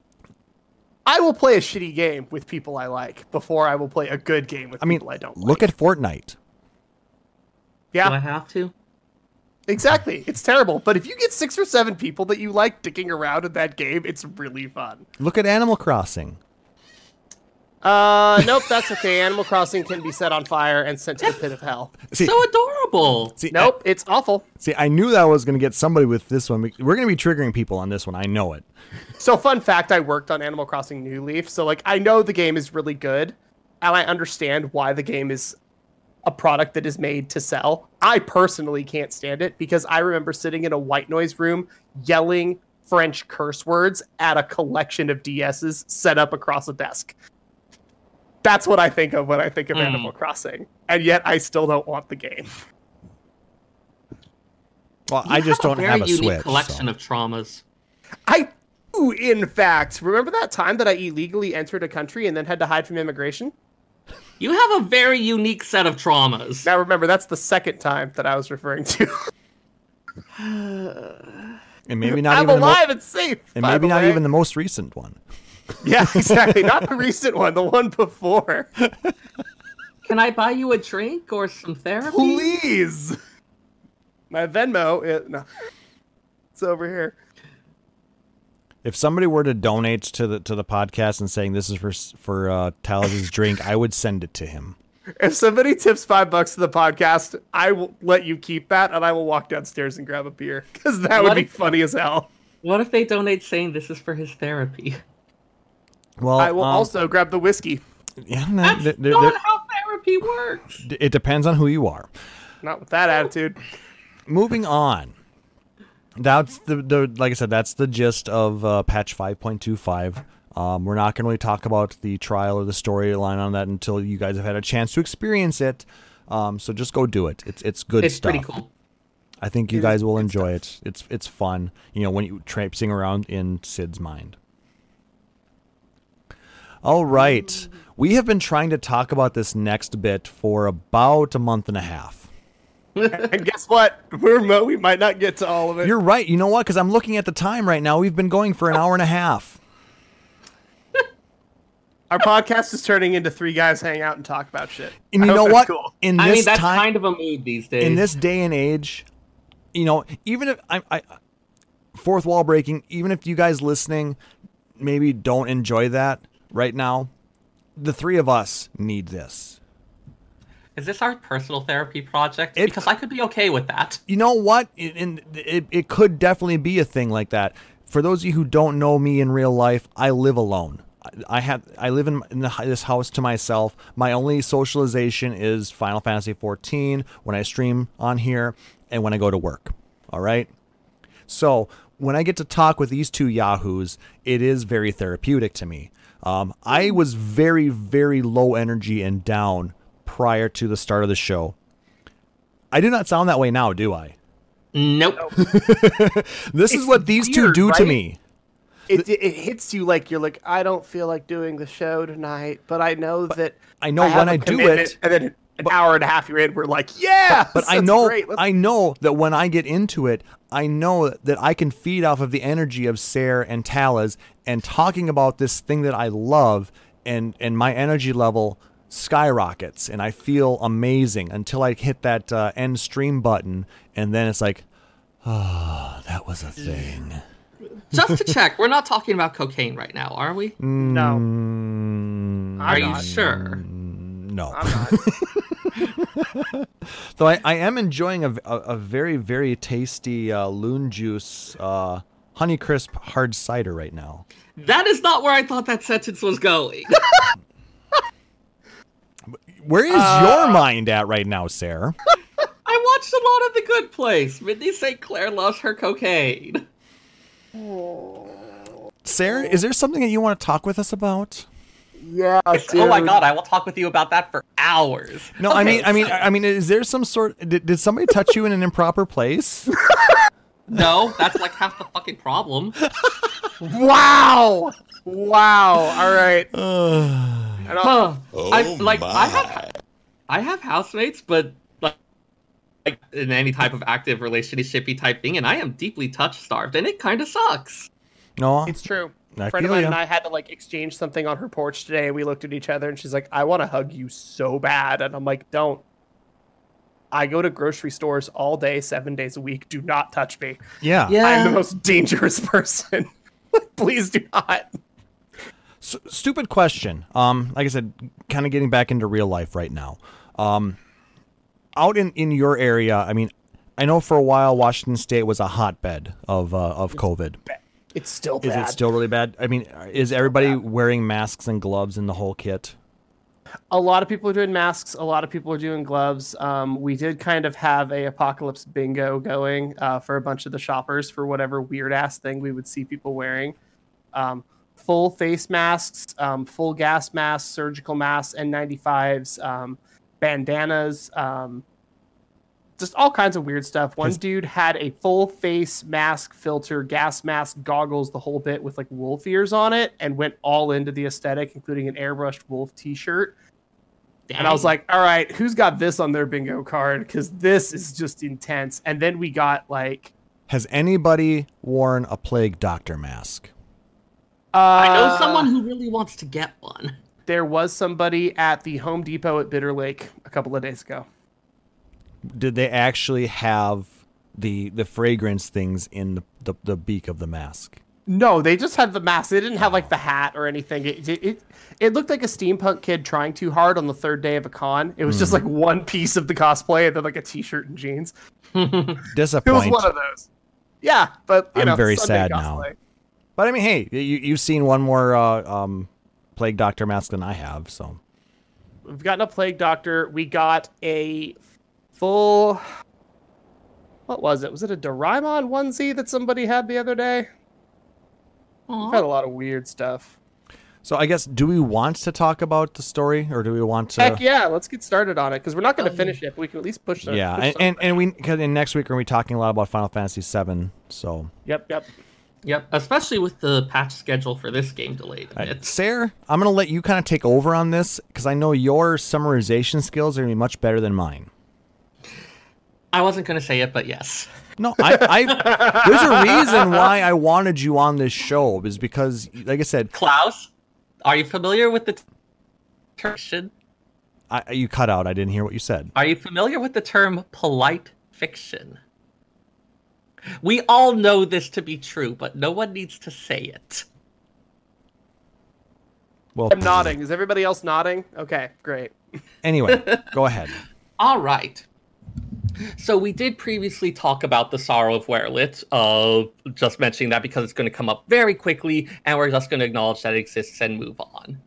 I will play a shitty game with people I like before I will play a good game with I mean, people I don't look like. at Fortnite. yeah, Do I have to? exactly. It's terrible. But if you get six or seven people that you like dicking around in that game, it's really fun. Look at Animal Crossing. Uh, nope, that's okay. Animal Crossing can be set on fire and sent to the pit of hell. See, So adorable. see, Nope, it's awful. See, I knew that I was going to get somebody with this one. We're going to be triggering people on this one. I know it. So, fun fact: I worked on Animal Crossing New Leaf, so like I know the game is really good, and I understand why the game is a product that is made to sell. I personally can't stand it because I remember sitting in a white noise room yelling French curse words at a collection of DSs set up across a desk. That's what I think of when I think of Hmm. Animal Crossing, and yet I still don't want the game. Well, You I just have don't a have a unique Switch. collection so. of traumas. I do, in fact, remember that time that I illegally entered a country and then had to hide from immigration? You have a very unique set of traumas. Now remember, that's the second time that I was referring to. and maybe not I'm even the mo- alive and safe. and maybe not way. even the most recent one. Yeah, exactly. not the recent one, the one before. Can I buy you a drink or some therapy? Please. My Venmo, it, no, it's over here. If somebody were to donate to the to the podcast and saying this is for for uh, Taliz' drink, I would send it to him. If somebody tips five bucks to the podcast, I will let you keep that, and I will walk downstairs and grab a beer because that would be if- funny as hell. What if they donate saying this is for his therapy? Well, I will um, also grab the whiskey. Yeah, no, That's th- th- not th- how therapy works. it depends on who you are. Not with that attitude. Moving on. That's the, the like I said, that's the gist of uh, patch 5.25. Um, we're not going to really talk about the trial or the storyline on that until you guys have had a chance to experience it. Um, so just go do it. It's it's good It's stuff. pretty cool. I think you It is guys will good enjoy it. It's it's fun. You know when you traipsing around in Cid's mind. All right, we have been trying to talk about this next bit for about a month and a half. and guess what? We're mo- we might not get to all of it. You're right. You know what? Because I'm looking at the time right now. We've been going for an hour and a half. Our podcast is turning into three guys hang out and talk about shit. And you know what? Cool. In I this mean, that's time, kind of a mood these days. in this day and age, you know, even if I, I fourth wall breaking, even if you guys listening maybe don't enjoy that right now, the three of us need this. is this our personal therapy project? It- because I could be okay with that. You know what? It, and it, it could definitely be a thing like that. For those of you who don't know me in real life, I live alone. I- I have I live in, in the, this house to myself. My only socialization is Final Fantasy 14 when I stream on here and when I go to work. All right. So when I get to talk with these two yahoos, it is very therapeutic to me. Um, I was very, very low energy and down prior to the start of the show. I do not sound that way now, do I? Nope. This is what these two weird, do to me. It, it hits you like you're like I don't feel like doing the show tonight, but I know that I know have when I do it- And then an hour and a half you're in, we're like, yeah, But I know great. I know that when I get into it, I know that I can feed off of the energy of Seyrr and Taliz and talking about this thing that I love and and my energy level skyrockets and I feel amazing until I hit that uh, end stream button and then it's like ah that was a thing. Just to check, we're not talking about cocaine right now, are we? no, Mm, Are I'm you not. sure? No. I'm not. So I, I am enjoying a, a, a very very tasty uh, loon juice uh, honey crisp hard cider right now. That is not where I thought that sentence was going. Where is your mind at right now, Seyrr? I watched a lot of The Good Place. Mindy St. Claire loves her cocaine. Seyrr, is there something that you want to talk with us about? Yeah, Oh my god, I will talk with you about that for hours. No, I Okay, mean, I mean, so- I mean, is there some sort? Did, did somebody touch you in an improper place? No, that's like half the fucking problem. Wow! Wow! All right. And I'll- Huh. Oh I like my. I have I have housemates, but like, like in any type of active relationshipy type thing, and I am deeply touch starved, and it kind of sucks. No, It's true. I A friend of mine ya. and I had to like exchange something on her porch today, and we looked at each other, and she's like, "I want to hug you so bad," and I'm like, "Don't." I go to grocery stores all day, seven days a week. Do not touch me. yeah. yeah. I'm the most dangerous person. Please do not. S- stupid question. Um, like I said, kind of getting back into real life right now. Um, out in in your area, I mean, I know for a while Washington State was a hotbed of uh, of COVID. It's still Is it still really bad? I mean, is everybody wearing masks and gloves in the whole kit? a lot of people are doing masks. A lot of people are doing gloves. Um, we did kind of have a apocalypse bingo going uh, for a bunch of the shoppers for whatever weird ass thing we would see people wearing. Um, full face masks, um, full gas masks, surgical masks, N95s, um, bandanas, um, just all kinds of weird stuff. One dude had a full face mask, filter, gas mask, goggles, the whole bit with like wolf ears on it, and went all into the aesthetic, including an airbrushed wolf T-shirt. And I was like, all right, who's got this on their bingo card? Because this is just intense. And then we got like, Has anybody worn a plague doctor mask? uh, I know someone who really wants to get one. There was somebody at the Home Depot at Bitter Lake a couple of days ago. Did they actually have the the fragrance things in the, the, the beak of the mask? No, they just had the mask. They didn't have like the hat or anything. It, it, it, looked like a steampunk kid trying too hard on the third day of a con. It was just like one piece of the cosplay and then like a t-shirt and jeans. Disappointing. It was one of those. Yeah, but you I'm know, very Sunday sad now. But I mean, hey, you you've seen one more uh, um, plague doctor mask than I have, so We've gotten a plague doctor. We got a full. What was it? Was it a Doraemon onesie that somebody had the other day? We've had a lot of weird stuff. so I guess do we want to talk about the story or do we want to? Heck yeah, let's get started on it because we're not going to finish it. But we can at least push. the- Yeah, push and, and and we cause in next week we're gonna be talking a lot about Final Fantasy VII. So, Yep, yep. Yep, especially with the patch schedule for this game delayed a uh. Seyrr, I'm gonna let you kind of take over on this because I know your summarization skills are gonna be much better than mine. I wasn't going to say it, but yes. No, I, I there's a reason why I wanted you on this show is because, like I said, Klauss, are you familiar with the term? I, you cut out. I didn't hear what you said. Are you familiar with the term polite fiction? We all know this to be true, but no one needs to say it. Well, I'm nodding. Is everybody else nodding? Okay, great. Anyway, go ahead. All right. So we did previously talk about the sorrow of Werlyt, uh, just mentioning that because it's going to come up very quickly, and we're just going to acknowledge that it exists and move on.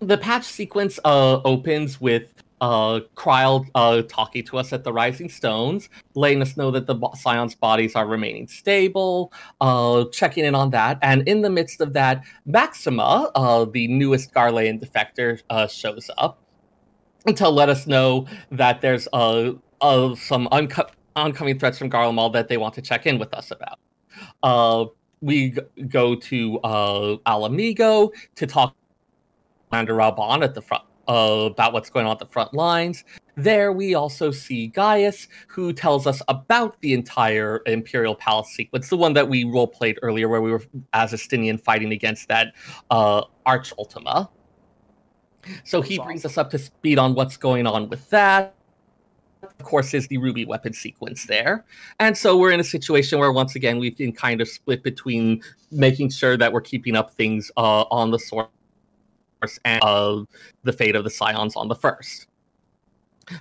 The patch sequence uh, opens with uh, Krile uh, talking to us at the Rising Stones, letting us know that the Scion's bodies are remaining stable, uh, checking in on that, and in the midst of that, Maxima, uh, the newest Garlean defector, uh, shows up to let us know that there's uh, uh some unco- oncoming threats from Garlemald that they want to check in with us about. Uh, we g- go to uh, Ala Mhigo to talk to Raubahn at the front uh, about what's going on at the front lines. There, we also see Gaius, who tells us about the entire Imperial Palace sequence, the one that we role played earlier, where we were as Estinien fighting against that uh, Arch Ultima. So he That's brings us up to speed on what's going on with that. Of course, is the Ruby weapon sequence there. And so we're in a situation where, once again, we've been kind of split between making sure that we're keeping up things uh, on the source and uh, the fate of the Scions on the first.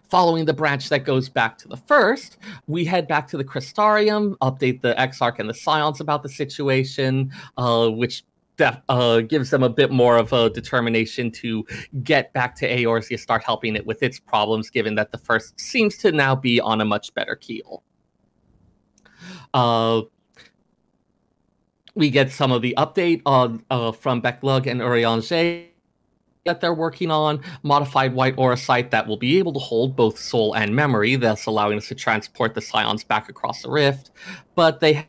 Following the branch that goes back to the first, we head back to the Crystarium, update the Exarch and the Scions about the situation, uh, which def- uh, gives them a bit more of a determination to get back to Eorzea, start helping it with its problems, given that the first seems to now be on a much better keel. Uh, we get some of the update on uh, from Beq Lugg and Urianger that they're working on, modified white auracite that will be able to hold both soul and memory, thus allowing us to transport the scions back across the rift. But they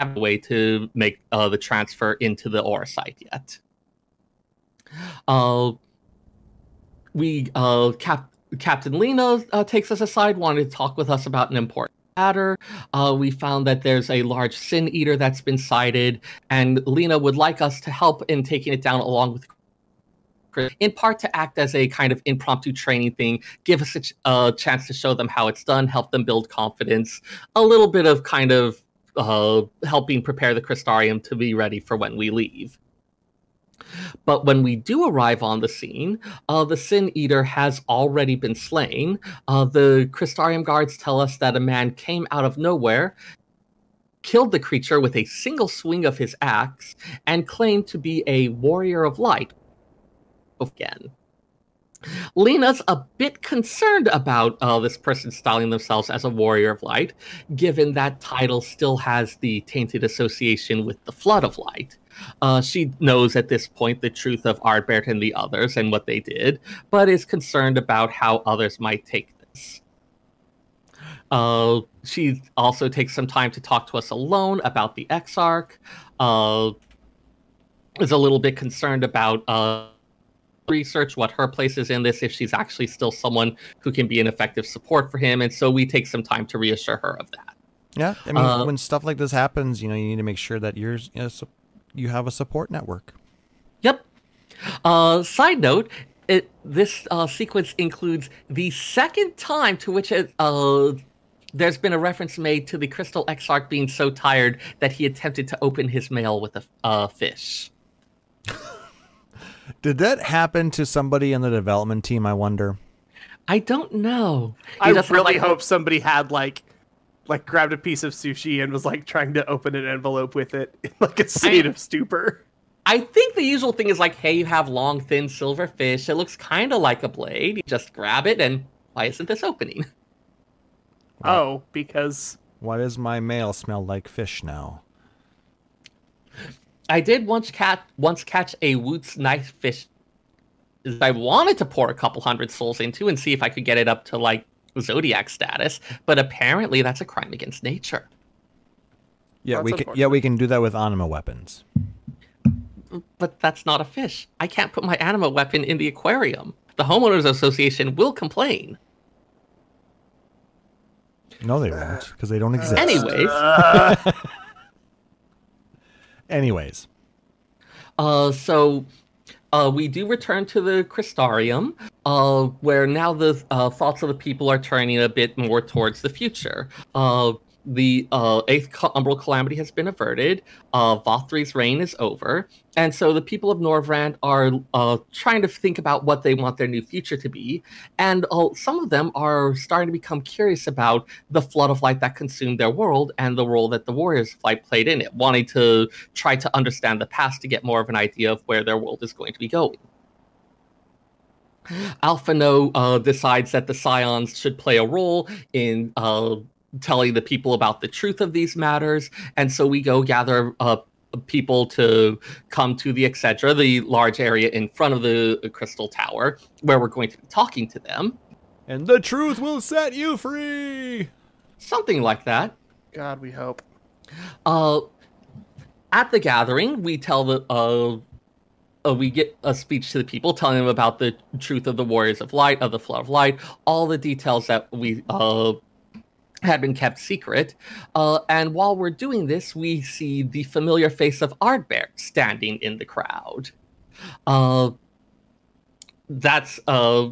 have a way to make uh, the transfer into the auracite yet. Uh, we uh, Cap- Captain Lyna uh, takes us aside, wanted to talk with us about an important matter. Uh, we found that there's a large sin eater that's been sighted, and Lyna would like us to help in taking it down along with Chris, in part to act as a kind of impromptu training thing, give us a ch- a chance to show them how it's done, help them build confidence, a little bit of kind of uh, helping prepare the Crystarium to be ready for when we leave. But when we do arrive on the scene, uh, the Sin Eater has already been slain. Uh, the Crystarium guards tell us that a man came out of nowhere, killed the creature with a single swing of his axe, and claimed to be a warrior of light. Again. Lyna's a bit concerned about uh, this person styling themselves as a warrior of light, given that title still has the tainted association with the flood of light. Uh, she knows at this point the truth of Ardbert and the others and what they did, but is concerned about how others might take this. Uh, she also takes some time to talk to us alone about the Exarch. Uh, is a little bit concerned about uh, research what her place is in this, if she's actually still someone who can be an effective support for him, and so we take some time to reassure her of that. Yeah, I mean, Uh, when stuff like this happens, you know, you need to make sure that you're, you, know, you have a support network. Yep. Uh, side note, it, this uh, sequence includes the second time to which it, uh, there's been a reference made to the Crystal Exarch being so tired that he attempted to open his mail with a uh, fish. Did that happen to somebody in the development team? I wonder. I don't know. He I doesn't really like- hope somebody had like like grabbed a piece of sushi and was like trying to open an envelope with it in like a state of stupor. I think the usual thing is like, hey, you have long, thin silver fish. It looks kind of like a blade. You just grab it, and why isn't this opening? Oh, because Why does my mail smell like fish now? I did once cat once catch a Woot's knife fish. that I wanted to pour a couple hundred souls into and see if I could get it up to like zodiac status, but apparently that's a crime against nature. Yeah, That's we can. Yeah, we can do that with anima weapons. But that's not a fish. I can't put my anima weapon in the aquarium. The homeowners association will complain. No, they won't, because they don't exist. Anyways, Anyways, Uh, so uh, we do return to the Crystarium, uh, where now the uh, thoughts of the people are turning a bit more towards the future. The uh, eighth umbral calamity has been averted. Uh, Vauthry's reign is over, and so the people of Norvrandt are uh, trying to think about what they want their new future to be. And uh, some of them are starting to become curious about the flood of light that consumed their world and the role that the Warriors of Light played in it, wanting to try to understand the past to get more of an idea of where their world is going to be going. Alphinaud uh, decides that the Scions should play a role in uh, telling the people about the truth of these matters, and so we go gather uh, people to come to the etc., the large area in front of the Crystal Tower, where we're going to be talking to them. and the truth will set you free. Something like that. God, we hope. Uh, at the gathering, we tell the uh, uh, we get a speech to the people, telling them about the truth of the Warriors of Light, of the Flood of Light, all the details that we uh, had been kept secret. Uh, and while we're doing this, we see the familiar face of Ardbert standing in the crowd. Uh, that's uh,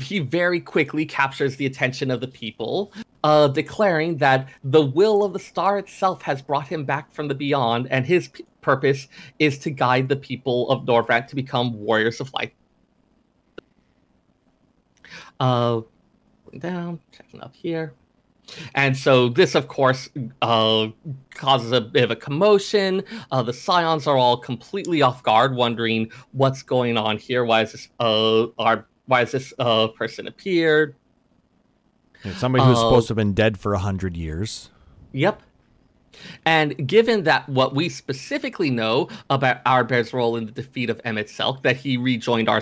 he very quickly captures the attention of the people, uh, declaring that the will of the star itself has brought him back from the beyond, and his p- purpose is to guide the people of Norvrandt to become warriors of light. Uh, down, checking up here. And so this, of course, uh, causes a bit of a commotion. Uh, the scions are all completely off guard, wondering what's going on here. Why is this? Uh, our, why is this uh, person appeared? Yeah, somebody who's Uh, supposed to have been dead for a hundred years. Yep. And given that what we specifically know about Ardbert's role in the defeat of Emet-Selch, that he rejoined our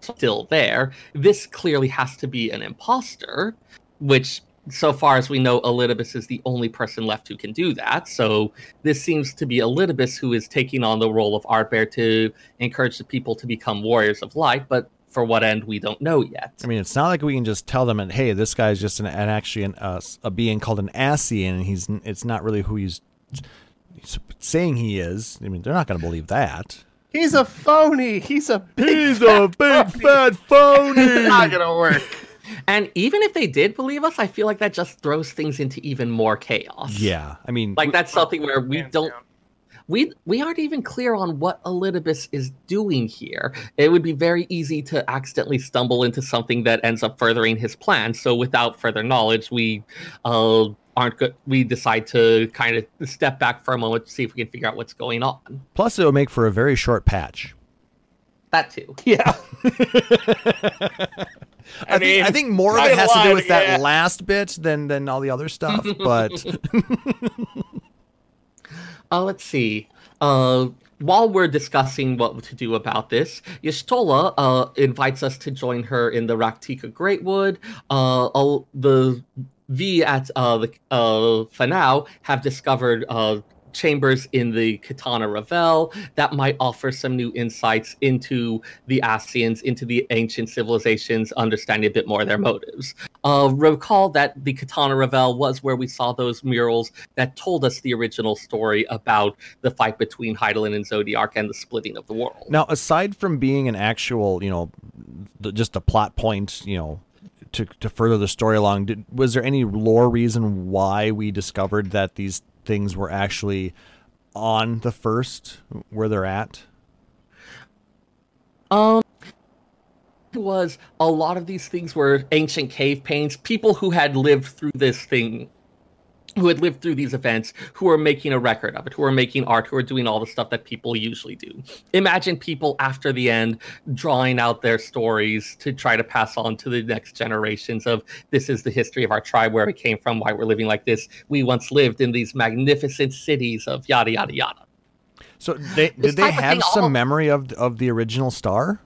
still there, this clearly has to be an imposter, which so far as we know, Elidibus is the only person left who can do that. So this seems to be Elidibus who is taking on the role of Ardbert to encourage the people to become warriors of light, but for what end we don't know yet. I mean, it's not like we can just tell them, and "Hey, this guy's just an, an actually an, uh, a being called an Ascian, and he's it's not really who he's, he's saying he is." I mean, they're not going to believe that. He's a phony. He's a big He's fat a big phony. fat phony. It's not gonna work. And even if they did believe us, I feel like that just throws things into even more chaos. yeah, I mean, Like that's something where we don't down. we we aren't even clear on what Elidibus is doing here. It would be very easy to accidentally stumble into something that ends up furthering his plan. So without further knowledge, we uh, aren't good. We decide to kind of step back for a moment to see if we can figure out what's going on. plus it'll make for a very short patch. That too. Yeah. I, think, I think more of not it has to gonna do with yeah. that last bit than than all the other stuff. But Uh, let's see. Uh, while we're discussing what to do about this, Y'shtola uh, invites us to join her in the Rak'tika Greatwood. Uh, all- the V at uh, the uh, Fanow have discovered uh, chambers in the Qitana Ravel that might offer some new insights into the Ascians, into the ancient civilizations, understanding a bit more of their motives. Uh, recall that the Qitana Ravel was where we saw those murals that told us the original story about the fight between Hydaelyn and Zodiark and the splitting of the world. now, aside from being an actual, you know, just a plot point, you know, to to further the story along, did, was there any lore reason why we discovered that these things were actually on the first where they're at? Um, was a lot of these things were ancient cave paintings, people who had lived through this thing, who had lived through these events, who are making a record of it, who are making art, who are doing all the stuff that people usually do. Imagine people after the end drawing out their stories to try to pass on to the next generations of this is the history of our tribe, where we came from, why we're living like this. We once lived in these magnificent cities of yada yada yada. So they did they have some all- memory of of the original star?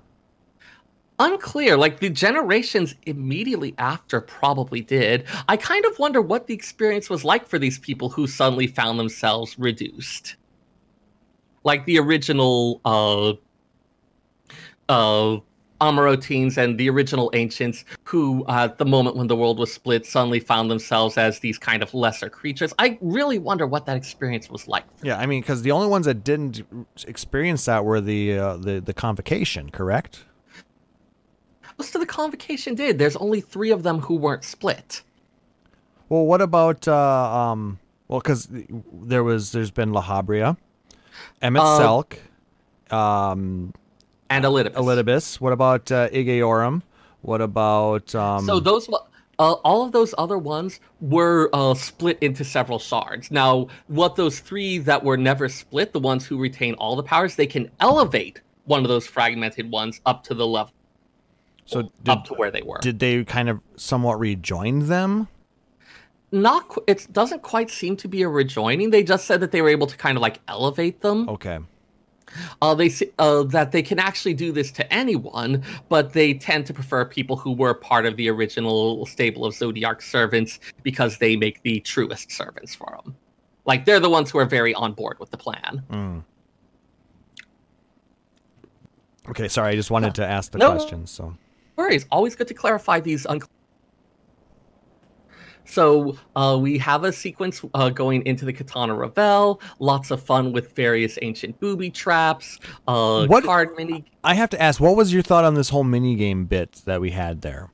Unclear. Like the generations immediately after probably did. I kind of wonder what the experience was like for these people who suddenly found themselves reduced. Like the original uh uh Amaurotines and the original ancients who uh, at the moment when the world was split suddenly found themselves as these kind of lesser creatures. I really wonder what that experience was like Yeah, I mean, because the only ones that didn't experience that were the uh, the the convocation, correct? Most of the convocation did there's only three of them who weren't split Well, what about uh, um? Well, because there was there's been Lahabrea, Emmett Uh, Selk, um, and Elidibus. Elidibus. What about uh, Igeyorhm? What about um? So those, uh, all of those other ones were uh, split into several shards. Now, what those three that were never split, the ones who retain all the powers, they can elevate one of those fragmented ones up to the level, so did, up to where they were. did they kind of somewhat rejoin them? Not, qu- it doesn't quite seem to be a rejoining. They just said that they were able to kind of like elevate them. Okay. Uh, they uh, that they can actually do this to anyone, but they tend to prefer people who were part of the original stable of Zodiark servants because they make the truest servants for them. Like they're the ones who are very on board with the plan. Mm. Okay, sorry. I just wanted to ask the No. question. So Worries. Always good to clarify these. Un- so uh, we have a sequence uh, going into the Qitana Ravel. Lots of fun with various ancient booby traps. Uh, What- card mini I have to ask, what was your thought on this whole mini game bit that we had there?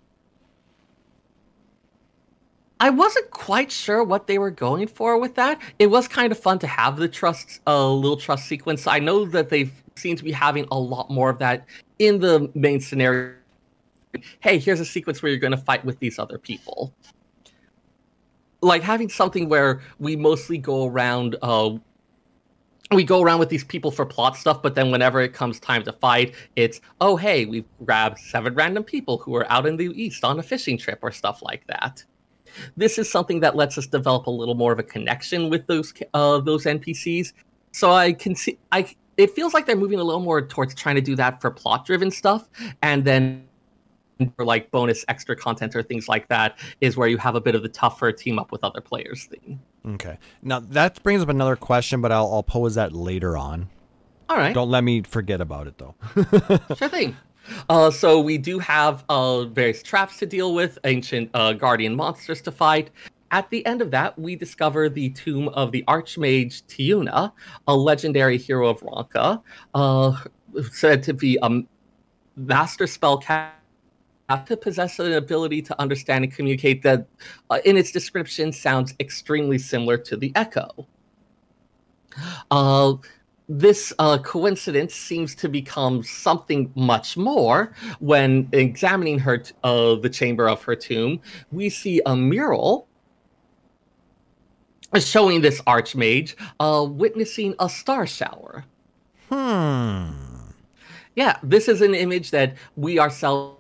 I wasn't quite sure what they were going for with that. It was kind of fun to have the trust, uh, little trust sequence. I know that they seem to be having a lot more of that in the main scenario. Hey, here's a sequence where you're going to fight with these other people. Like having something where we mostly go around, uh, we go around with these people for plot stuff, but then whenever it comes time to fight, it's oh hey, we've grabbed seven random people who are out in the east on a fishing trip or stuff like that this is something that lets us develop a little more of a connection with those uh, those NPCs. So I can see I it feels like they're moving a little more towards trying to do that for plot driven stuff, and then for like bonus extra content or things like that is where you have a bit of the tougher team up with other players thing. Okay. Now that brings up another question, but I'll, I'll pose that later on. All right. Don't let me forget about it though. sure thing. Uh, so we do have uh, various traps to deal with, ancient uh, guardian monsters to fight. At the end of that, we discover the tomb of the Archmage Tiuna, a legendary hero of Ronka, uh, said to be a master spellcaster to possess an ability to understand and communicate that, uh, in its description, sounds extremely similar to the Echo. Uh, this uh, coincidence seems to become something much more when examining her t- uh, the chamber of her tomb we see a mural showing this archmage uh, witnessing a star shower Hmm. yeah this is an image that we ourselves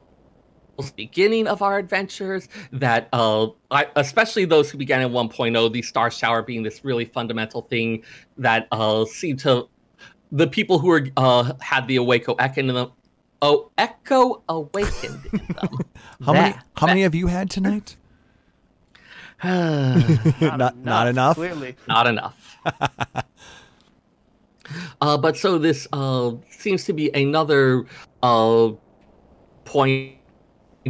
beginning of our adventures that uh I, especially those who began at 1.0 the star shower being this really fundamental thing that uh seemed to the people who were uh had the Awako Echo in them oh Echo awakened in them. How many That- how many have you had tonight? that- not not enough. Clearly. not enough. uh, but so this uh, seems to be another uh, point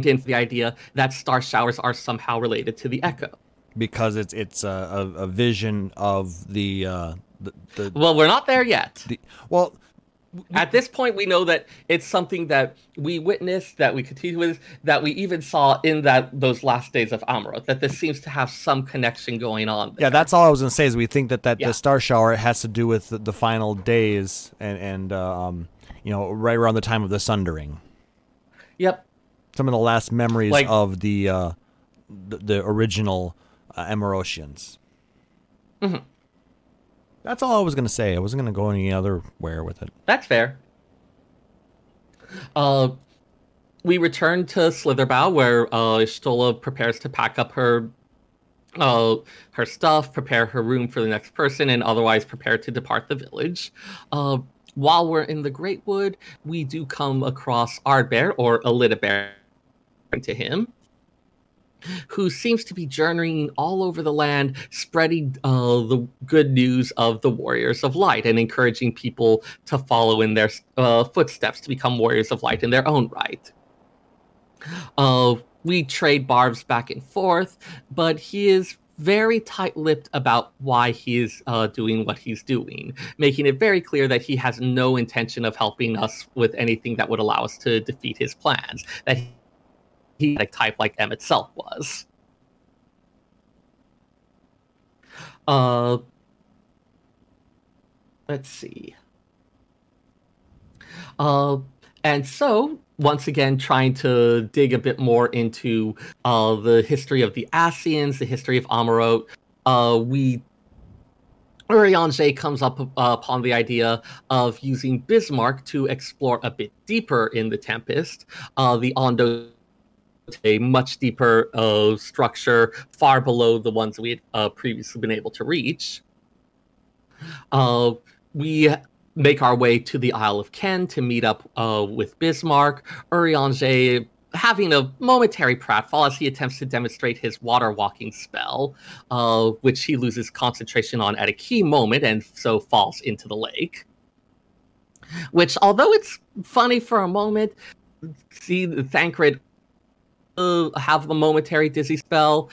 into the idea that star showers are somehow related to the echo. Because it's it's a, a, a vision of the uh the, the, Well, we're not there yet. the well At this point, we know that it's something that we witnessed, that we continue with, that we even saw in that those last days of Amaurot. That this seems to have some connection going on. There. Yeah, that's all I was gonna say. Is we think that that Yeah. the star shower has to do with the, the final days and and uh, um you know right around the time of the sundering. Yep. Some of the last memories Like- of the uh, the, the original uh, Emerosians. Mhm. That's all I was gonna say. I wasn't gonna go any other where with it. That's fair. Uh, we return to Slitherbough, where uh, Stola prepares to pack up her uh, her stuff, prepare her room for the next person, and otherwise prepare to depart the village. Uh, while we're in the Great Wood, we do come across Ardbert, or Elidibert to him, who seems to be journeying all over the land, spreading uh, the good news of the Warriors of Light and encouraging people to follow in their uh, footsteps to become Warriors of Light in their own right. Uh, we trade barbs back and forth, but he is very tight-lipped about why he is uh, doing what he's doing, making it very clear that he has no intention of helping us with anything that would allow us to defeat his plans. That he a type like M itself was. Uh, let's see. Uh, and so once again, trying to dig a bit more into uh, the history of the Asians, the history of Amaurot, uh, we Urianger comes up uh, upon the idea of using Bismarck to explore a bit deeper in the Tempest. Uh, the Ondo a much deeper uh, structure, far below the ones we had uh, previously been able to reach. Uh, we make our way to the Isle of Ken to meet up uh, with Bismarck. Urianger having a momentary pratfall as he attempts to demonstrate his water walking spell, uh, which he loses concentration on at a key moment and so falls into the lake. Which, although it's funny for a moment, see Thancred uh, have a momentary dizzy spell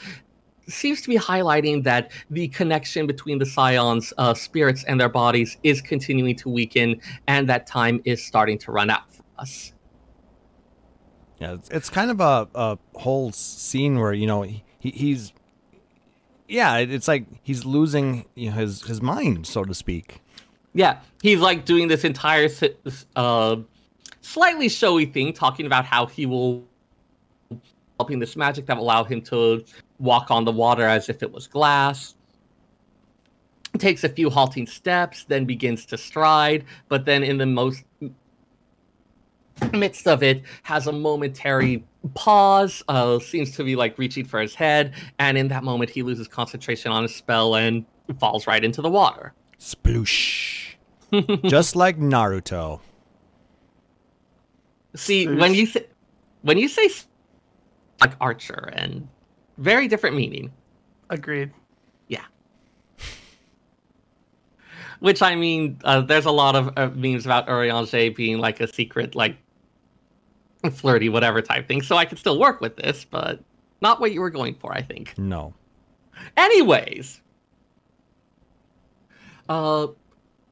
seems to be highlighting that the connection between the scions uh, spirits and their bodies is continuing to weaken and that time is starting to run out for us Yeah, it's, it's kind of a, a whole scene where you know he, he's yeah, it's like he's losing you know, his his mind, so to speak. yeah he's like doing this entire uh, slightly showy thing talking about how he will helping this magic that will allow him to walk on the water as if it was glass takes a few halting steps then begins to stride but then in the most midst of it, has a momentary pause, uh, seems to be like reaching for his head, and in that moment, he loses concentration on his spell and falls right into the water. Sploosh. Just like Naruto. See, when you say when you say s- like Archer, and very different meaning. Agreed. Yeah. Which I mean, uh, there's a lot of uh, memes about Urianger being like a secret, like flirty, whatever type thing. So I could still work with this, but not what you were going for, I think. No. Anyways, uh,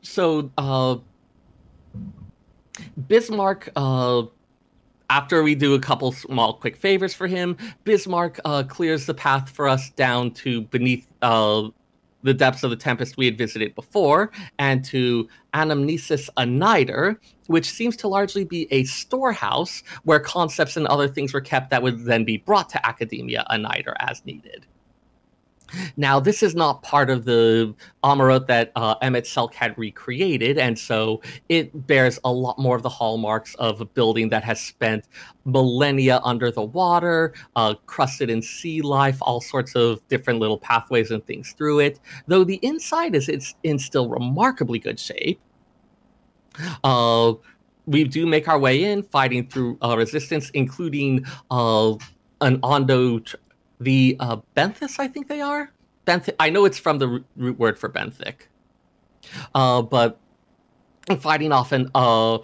so uh, Bismarck, uh, after we do a couple small quick favors for him, Bismarck uh, clears the path for us down to beneath uh, the depths of the Tempest we had visited before, and to Anamnesis Anyder, which seems to largely be a storehouse where concepts and other things were kept that would then be brought to Akadaemia Anyder as needed. Now, this is not part of the Amaurot that uh, Emet-Selch had recreated, and so it bears a lot more of the hallmarks of a building that has spent millennia under the water, uh, crusted in sea life, all sorts of different little pathways and things through it. Though the inside is it's in still remarkably good shape. Uh, we do make our way in, fighting through uh, resistance, including uh, an Ondo the uh, Benthis, I think they are. Benth- I know it's from the root- word for benthic, uh, but fighting off an uh,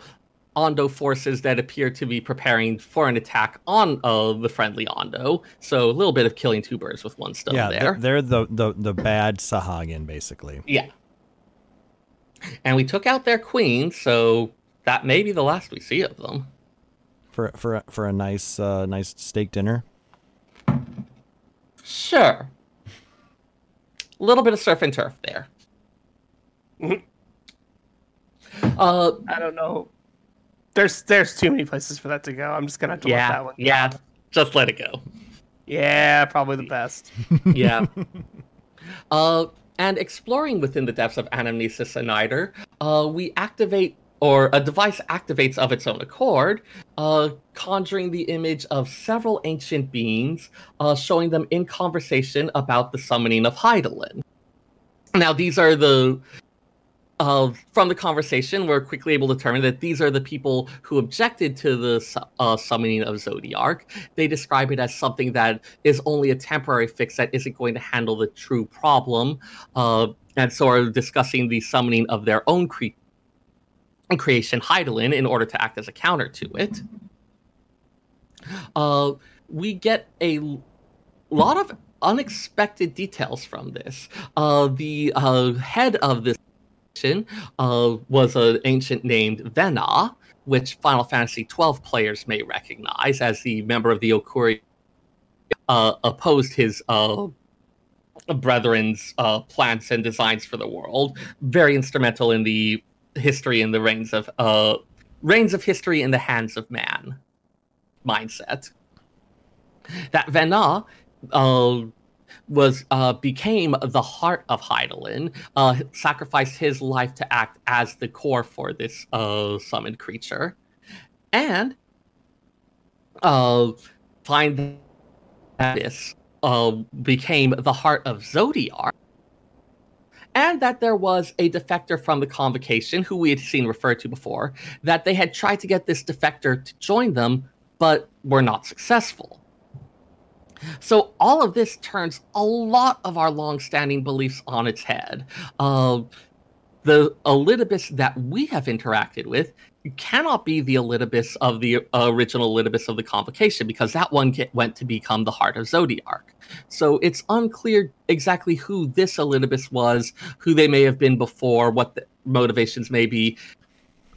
Ondo forces that appear to be preparing for an attack on uh, the friendly Ondo. So a little bit of killing two birds with one stone yeah, there. they're, they're the, the the bad Sahagin basically. Yeah. And we took out their queen, so that may be the last we see of them. For for for a nice uh, nice steak dinner. Sure. A little bit of surf and turf there. uh, I don't know. There's there's too many places for that to go. I'm just gonna have to let that one. go. yeah. Just let it go. Yeah, probably the best. Yeah. uh, and exploring within the depths of Anamnesis Anyder, uh, we activate, or a device activates of its own accord, uh, conjuring the image of several ancient beings, uh, showing them in conversation about the summoning of Hydaelyn. Now, these are the uh, from the conversation, we're quickly able to determine that these are the people who objected to the uh, summoning of Zodiark. They describe it as something that is only a temporary fix that isn't going to handle the true problem, uh, and so are discussing the summoning of their own cre- creation, Hydaelyn, in order to act as a counter to it. Uh, we get a lot of unexpected details from this. Uh, the uh, head of this uh, was an ancient named Vena, which Final Fantasy XII players may recognize as the member of the Okuri uh, opposed his uh, brethren's plans and designs for the world. Very instrumental in the history in the reigns of uh, reigns of history in the hands of man mindset. That Vena uh, was uh, became the heart of Hydaelyn, uh, sacrificed his life to act as the core for this uh, summoned creature, and uh, find that this uh, became the heart of Zodiark, and that there was a defector from the convocation who we had seen referred to before, that they had tried to get this defector to join them, but were not successful. So all of this turns a lot of our long-standing beliefs on its head. Uh, the Elidibus that we have interacted with cannot be the Elidibus of the original Elidibus of the Convocation because that one get, went to become the Heart of Zodiark. So it's unclear exactly who this Elidibus was, who they may have been before, what the motivations may be.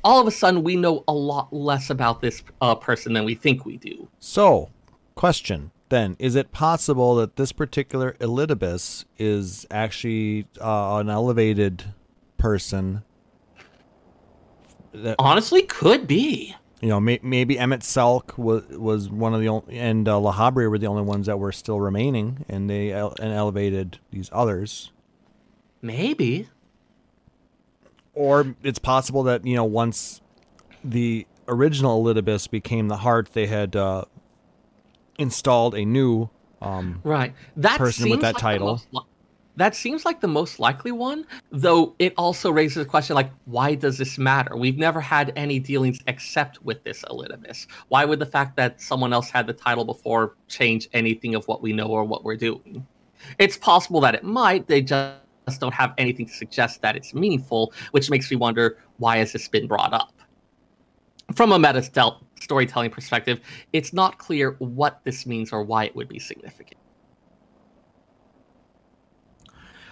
All of a sudden, we know a lot less about this uh, person than we think we do. So, question then: Is it possible that this particular Elidibus is actually uh, an elevated person? That Honestly, could be. you know, may, maybe Emet-Selch was was one of the only, and uh, La were the only ones that were still remaining, and they el- and elevated these others. Maybe. Or it's possible that you know once the original Elidibus became the heart, they had uh, installed a new um, Right. That person with that like title. That seems like the most likely one, though it also raises a question like, why does this matter? We've never had any dealings except with this Elidibus. Why would the fact that someone else had the title before change anything of what we know or what we're doing? It's possible that it might, they just don't have anything to suggest that it's meaningful, which makes me wonder why has this been brought up? From a meta storytelling perspective, it's not clear what this means or why it would be significant.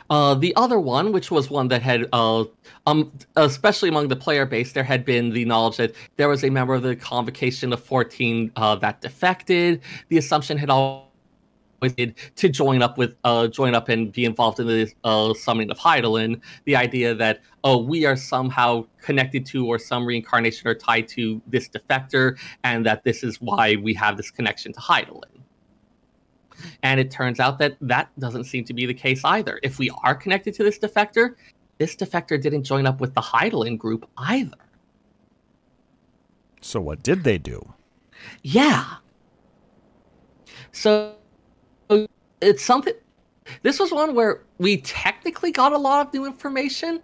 Uh, the other one, which was one that had, uh, um, especially among the player base, there had been the knowledge that there was a member of the Convocation of 14 uh, that defected. The assumption had always been to join up with, uh, join up and be involved in the uh, summoning of Hydaelyn. The idea that oh, we are somehow connected to or some reincarnation or tied to this defector, and that this is why we have this connection to Hydaelyn. And it turns out that that doesn't seem to be the case either. If we are connected to this defector, this defector didn't join up with the Hydaelyn group either. So what did they do? Yeah. So it's something. This was one where we technically got a lot of new information,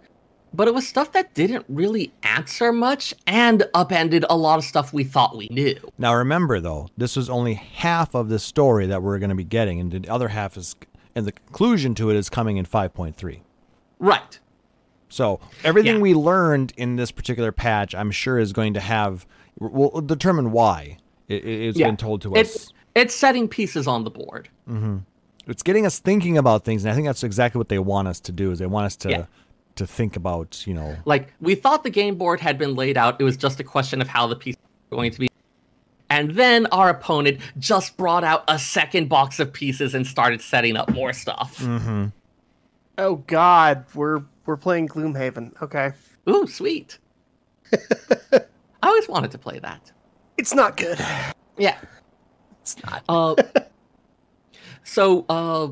but it was stuff that didn't really answer much and upended a lot of stuff we thought we knew. Now remember though, this was only half of the story that we're going to be getting, and the other half is, and the conclusion to it is coming in 5.3. Right. So everything Yeah. we learned in this particular patch, I'm sure, is going to have will determine why it, it's Yeah. been told to us. it's setting pieces on the board. Mm-hmm. It's getting us thinking about things, and I think that's exactly what they want us to do. Is they want us to Yeah. To think about, you know, Like we thought the game board had been laid out. It was just a question of how the pieces were going to be. And then our opponent just brought out a second box of pieces and started setting up more stuff. Mm-hmm. Oh God, we're we're playing Gloomhaven. Okay, Ooh, sweet. I always wanted to play that. it's not good. Yeah. It's not. Uh, so uh,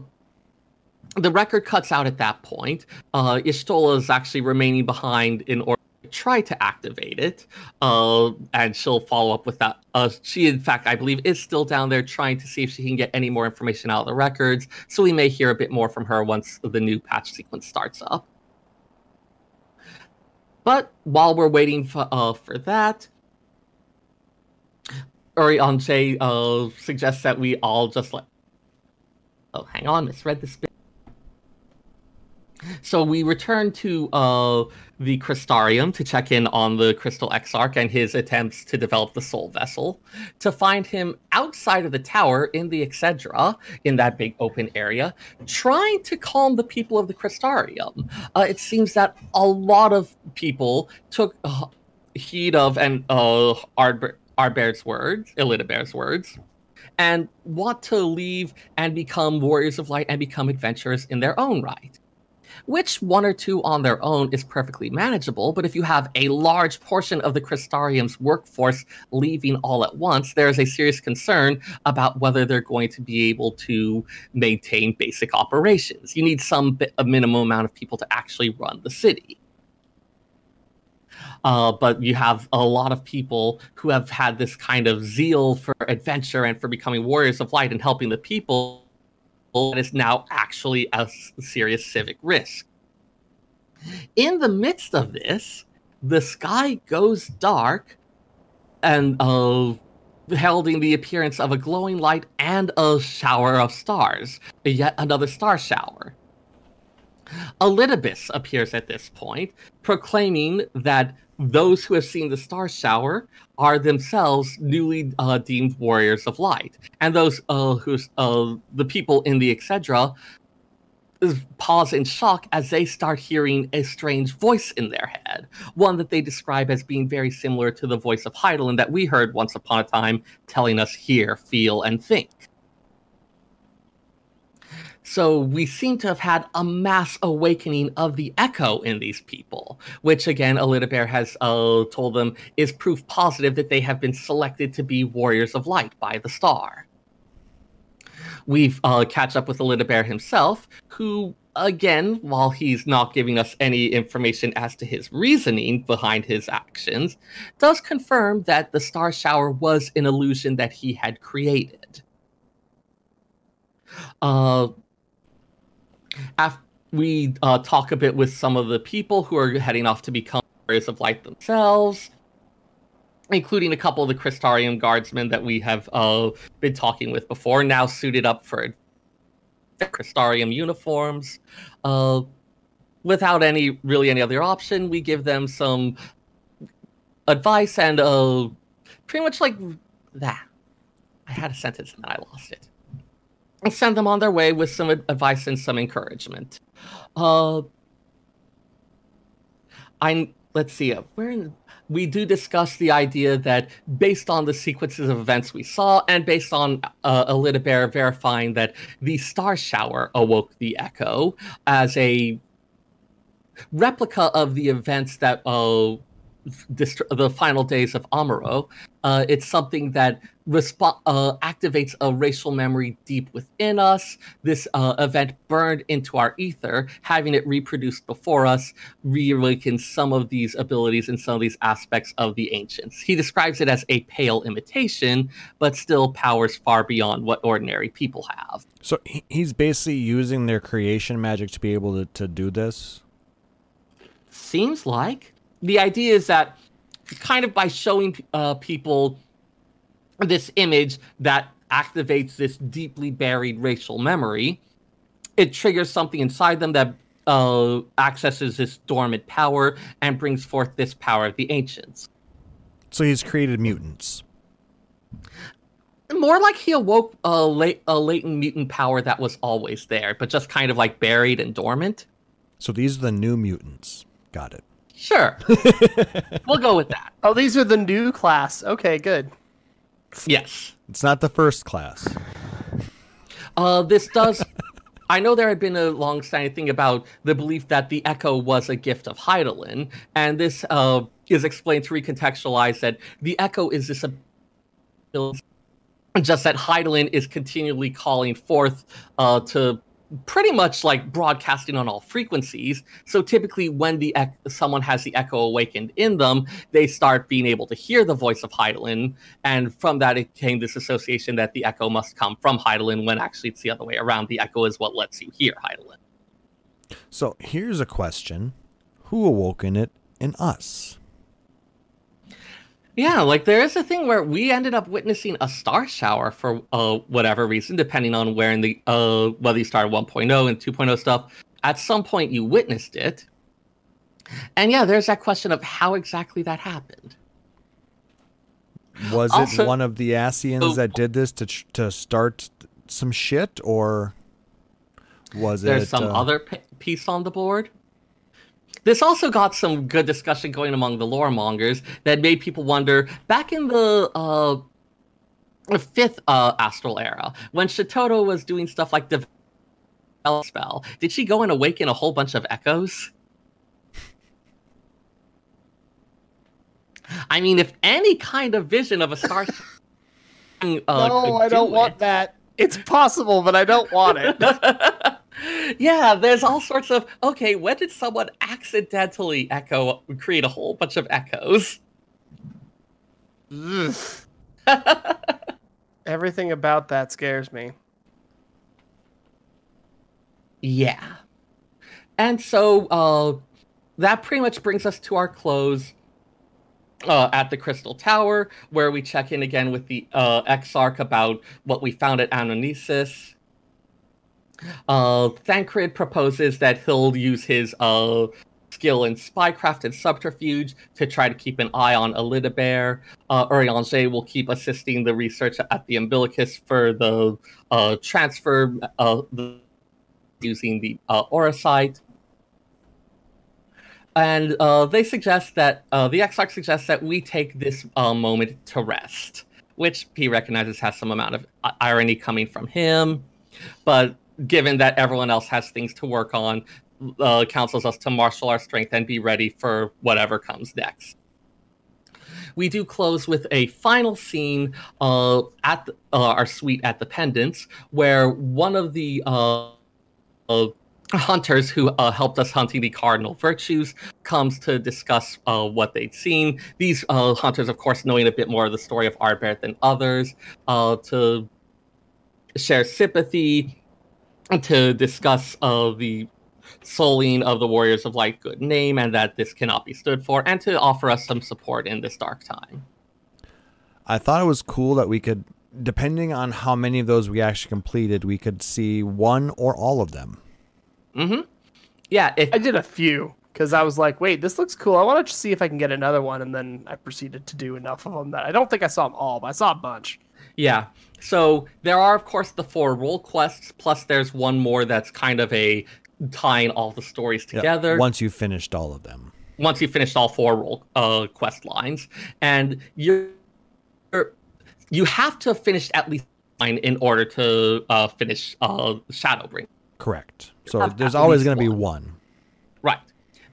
the record cuts out at that point. Uh, Y'shtola is actually remaining behind in order to try to activate it, uh, and she'll follow up with that. Uh, she, in fact, I believe, is still down there trying to see if she can get any more information out of the records. So we may hear a bit more from her once the new patch sequence starts up. But while we're waiting for, uh, for that, Uri Jay uh, suggests that we all just like. Oh, hang on, misread this bit. So we return to uh, the Crystarium to check in on the Crystal Exarch and his attempts to develop the Soul Vessel, to find him outside of the tower in the Exedra, in that big open area, trying to calm the people of the Crystarium. Uh, it seems that a lot of people took uh, heed of and uh, Ardbert's words, Elidibert's words, and want to leave and become warriors of light and become adventurers in their own right. Which one or two on their own is perfectly manageable, but if you have a large portion of the Crystarium's workforce leaving all at once, there is a serious concern about whether they're going to be able to maintain basic operations. You need some bit, a minimum amount of people to actually run the city. Uh, but you have a lot of people who have had this kind of zeal for adventure and for becoming warriors of light and helping the people that is now actually a serious civic risk. In the midst of this, the sky goes dark and uh, heralding the appearance of a glowing light and a shower of stars, yet another star shower. Elidibus appears at this point, proclaiming that those who have seen the star shower are themselves newly uh, deemed warriors of light, and those uh, who's uh, the people in the Exedra pause in shock as they start hearing a strange voice in their head, one that they describe as being very similar to the voice of Hydaelyn that we heard once upon a time, telling us hear, feel, and think. So we seem to have had a mass awakening of the echo in these people, which again, Alita Elidibert has uh, told them is proof positive that they have been selected to be warriors of light by the star. We've uh, catch up with Alita Elidibert himself, who again, while he's not giving us any information as to his reasoning behind his actions, does confirm that the star shower was an illusion that he had created. Uh, after we uh, talk a bit with some of the people who are heading off to become warriors of light themselves, including a couple of the Crystarium guardsmen that we have uh, been talking with before, now suited up for Crystarium uniforms. Uh, without any really any other option, we give them some advice and uh, pretty much like that. I had a sentence and then I lost it. And send them on their way with some advice and some encouragement. Uh, I let's see. Uh, where in, we do discuss the idea that based on the sequences of events we saw, and based on uh, Bear verifying that the star shower awoke the echo as a replica of the events that uh, dist- the final days of Amaurot, uh, it's something that resp- uh, activates a racial memory deep within us. This uh, event burned into our ether, having it reproduced before us, reawakens some of these abilities and some of these aspects of the ancients. He describes it as a pale imitation, but still powers far beyond what ordinary people have. So he's basically using their creation magic to be able to, to do this. Seems like the idea is that kind of by showing uh, people this image that activates this deeply buried racial memory, it triggers something inside them that uh, accesses this dormant power and brings forth this power of the ancients. So he's created mutants. More like he awoke a, la- a latent mutant power that was always there, but just kind of like buried and dormant. So these are the new mutants. Got it. Sure. we'll go with that. Oh, these are the new class. Okay, good. Yes. It's not the first class. Uh, this does. I know there had been a long-standing thing about the belief that the Echo was a gift of Hydaelyn, and this uh, is explained to recontextualize that the Echo is this ability, just that Hydaelyn is continually calling forth uh, to pretty much like broadcasting on all frequencies. So typically, when the ec- someone has the echo awakened in them, they start being able to hear the voice of Hydaelyn, and from that it came this association that the echo must come from Hydaelyn. When actually it's the other way around. The echo is what lets you hear Hydaelyn. So here's a question: Who awoken it in us? Yeah, like there is a thing where we ended up witnessing a star shower for uh, whatever reason, depending on where in the uh, whether you started 1.0 and 2.0 stuff. At some point, you witnessed it, and yeah, there's that question of how exactly that happened. Was Also- it one of the Ascians Oh. that did this to to start some shit, or was There's it There's some uh, other p- piece on the board. This also got some good discussion going among the lore mongers that made people wonder back in the uh, fifth uh, astral era when Shitoto was doing stuff like develop spell. Did she go and awaken a whole bunch of echoes? I mean, if any kind of vision of a star. uh, no, I don't do want that. It's possible, but I don't want it. yeah, there's all sorts of okay, when did someone accidentally echo create a whole bunch of echoes? Everything about that scares me. Yeah. And so uh that pretty much brings us to our close uh, at the Crystal Tower, where we check in again with the uh, Exarch about what we found at Anamnesis. Uh, Thancred proposes that he'll use his uh, skill in spycraft and subterfuge to try to keep an eye on Elidibert. Uh, Urianger will keep assisting the research at the Umbilicus for the uh, transfer uh, the, using the uh, Orosite. And uh, they suggest that uh, the Exarch suggests that we take this uh, moment to rest, which he recognizes has some amount of uh, irony coming from him. But given that everyone else has things to work on, uh, counsels us to marshal our strength and be ready for whatever comes next. We do close with a final scene uh, at the, uh, our suite at the Pendants, where one of the uh, uh, hunters who uh, helped us hunting the cardinal virtues comes to discuss uh, what they'd seen. These uh, hunters, of course, knowing a bit more of the story of Ardbert than others, uh, to share sympathy, to discuss uh, the souling of the Warriors of Light good name and that this cannot be stood for, and to offer us some support in this dark time. I thought it was cool that we could, depending on how many of those we actually completed, we could see one or all of them. Mm-hmm. Yeah, if I did a few because I was like, wait, this looks cool. I want to see if I can get another one, and then I proceeded to do enough of them that I don't think I saw them all, but I saw a bunch. Yeah. So there are, of course, the four role quests, plus there's one more that's kind of a tying all the stories Yeah, together. Once you've finished all of them. once you've finished all four role uh, quest lines, and you're you have to finish at least nine in order to uh, finish uh, Shadowbring. Correct. So there's always going to be one.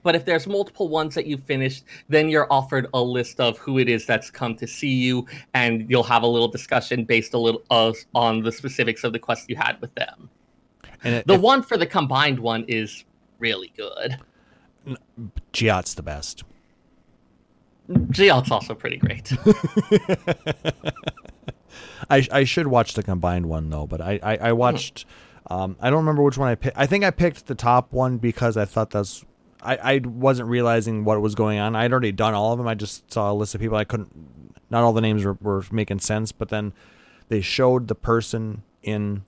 But if there's multiple ones that you've finished, then you're offered a list of who it is that's come to see you, and you'll have a little discussion based a little uh, on the specifics of the quest you had with them. And it, The if- one for the combined one is really good. Giat's the best. Giott's also pretty great. I, I should watch the combined one though, but I I, I watched. Um, I don't remember which one I picked. I think I picked the top one because I thought that's. I, I wasn't realizing what was going on. I'd already done all of them. I just saw a list of people. I couldn't. Not all the names were, were making sense, but then they showed the person in,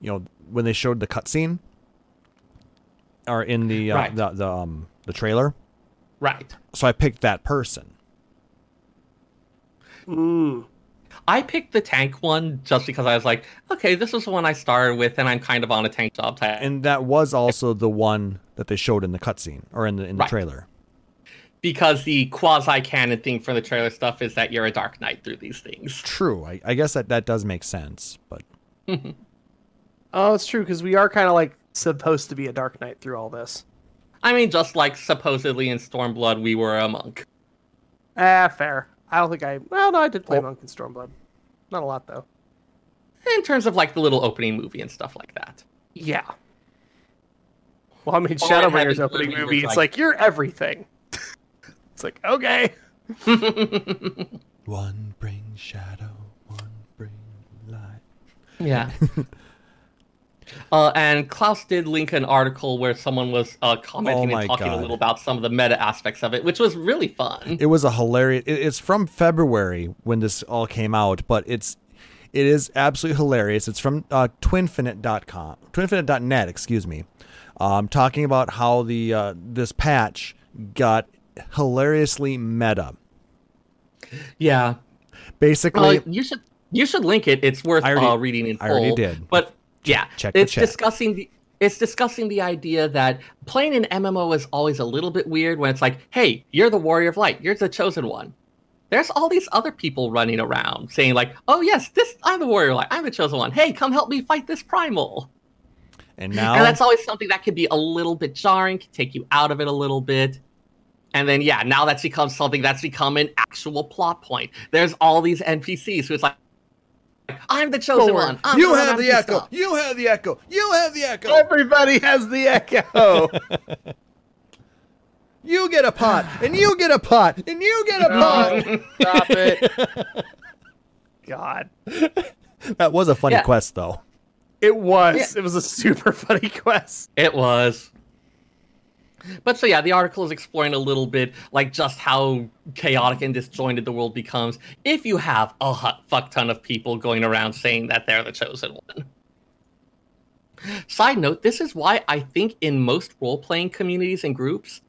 you know, when they showed the cutscene, or in the uh, Right. the the um the trailer. right. So I picked that person. Mm. I picked the tank one just because I was like, okay, this is the one I started with, and I'm kind of on a tank job type. and that was also the one that they showed in the cutscene or in the in the Right. trailer. because the quasi canon thing for the trailer stuff is that you're a Dark Knight through these things. True, I, I guess that that does make sense, but Oh, it's true because we are kind of like supposed to be a Dark Knight through all this. I mean, just like supposedly in Stormblood, we were a monk. Ah, fair. I don't think I. Well, no, I did play Oh. Monk in Stormblood. Not a lot though. In terms of like the little opening movie and stuff like that. Yeah. Well, I mean, All I had Shadowbringers opening movie movie. It's like- like you're everything. it's like okay. one brings shadow, one brings light. Yeah. Uh, and Klauss did link an article where someone was uh, commenting Oh and talking God. a little about some of the meta aspects of it, which was really fun. It was a hilarious. It, it's from February when this all came out, but it's it is absolutely hilarious. It's from uh, twinfinite.com, twinfinite.net, excuse me. Um, talking about how the uh, this patch got hilariously meta. Yeah. Basically, you should you should link it. It's worth already- uh, reading in full. I already did. But yeah, check it's discussing the it's discussing the idea that playing an MMO is always a little bit weird when it's like, hey, you're the warrior of light, you're the chosen one. There's all these other people running around saying like, oh yes, this I'm the warrior of light, I'm the chosen one. Hey, come help me fight this primal. and now And that's always something that can be a little bit jarring, can take you out of it a little bit. And then yeah, now that's become something that's become an actual plot point. There's all these NPCs who it's like, I'm the chosen Forward. one. I'm you gonna have run the after echo. stuff." You have the echo. You have the echo. Everybody has the echo. You get a pot, and you get a pot, and you get a pot. Stop it. God. That was a funny Yeah. quest, though. It was. Yeah. It was a super funny quest. It was. But so yeah, the article is exploring a little bit like just how chaotic and disjointed the world becomes if you have a hu- fuck ton of people going around saying that they're the chosen one. Side note, this is why I think in most role-playing communities and groups,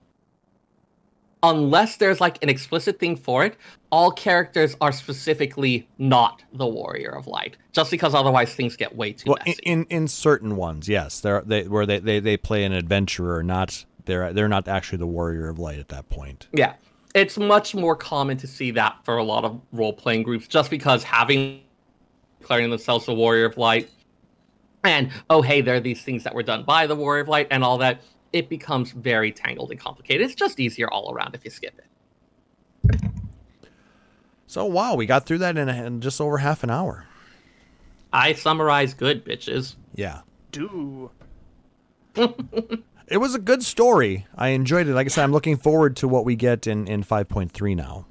unless there's like an explicit thing for it, all characters are specifically not the warrior of light. Just because otherwise things get way too Well, in, messy. in in certain ones, yes, they're they where they, they, they play an adventurer, not they're they're not actually the warrior of light at that point. Yeah. It's much more common to see that for a lot of role playing groups just because having declaring themselves a Warrior of Light and oh hey, there are these things that were done by the Warrior of Light and all that, it becomes very tangled and complicated. It's just easier all around if you skip it. So wow, we got through that in, a, in just over half an hour. I summarize good, bitches. Yeah. Do. it was a good story. I enjoyed it. Like I said, I'm looking forward to what we get in in 5.3 now.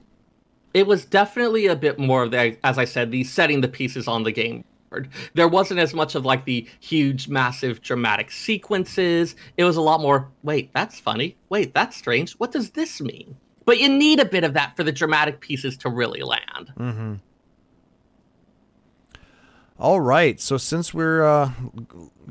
It was definitely a bit more of the, as I said, the setting the pieces on the game. board. There wasn't as much of like the huge, massive, dramatic sequences. It was a lot more. Wait, that's funny. Wait, that's strange. What does this mean? But you need a bit of that for the dramatic pieces to really land. Mm-hmm. All right. So since we're uh,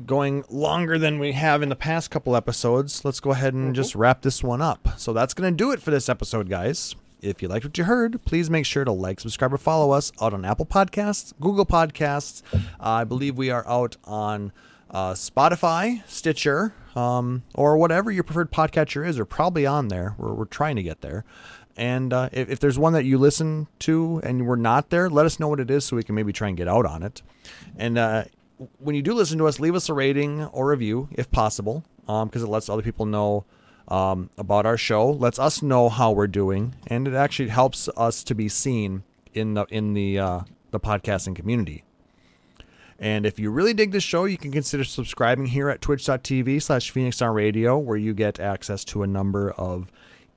going longer than we have in the past couple episodes, let's go ahead and just wrap this one up. So that's going to do it for this episode, guys. If you liked what you heard, please make sure to like, subscribe, or follow us out on Apple Podcasts, Google Podcasts. Uh, I believe we are out on uh, Spotify, Stitcher, um, or whatever your preferred podcatcher is. We're probably on there. We're, we're trying to get there. And uh, if, if there's one that you listen to and we're not there, let us know what it is so we can maybe try and get out on it. And uh, when you do listen to us, leave us a rating or review if possible, because it lets other people know um, about our show, lets us know how we're doing, and it actually helps us to be seen in the in the uh, the podcasting community. And if you really dig this show, you can consider subscribing here at twitch.tv slash Phoenix Down Radio, where you get access to a number of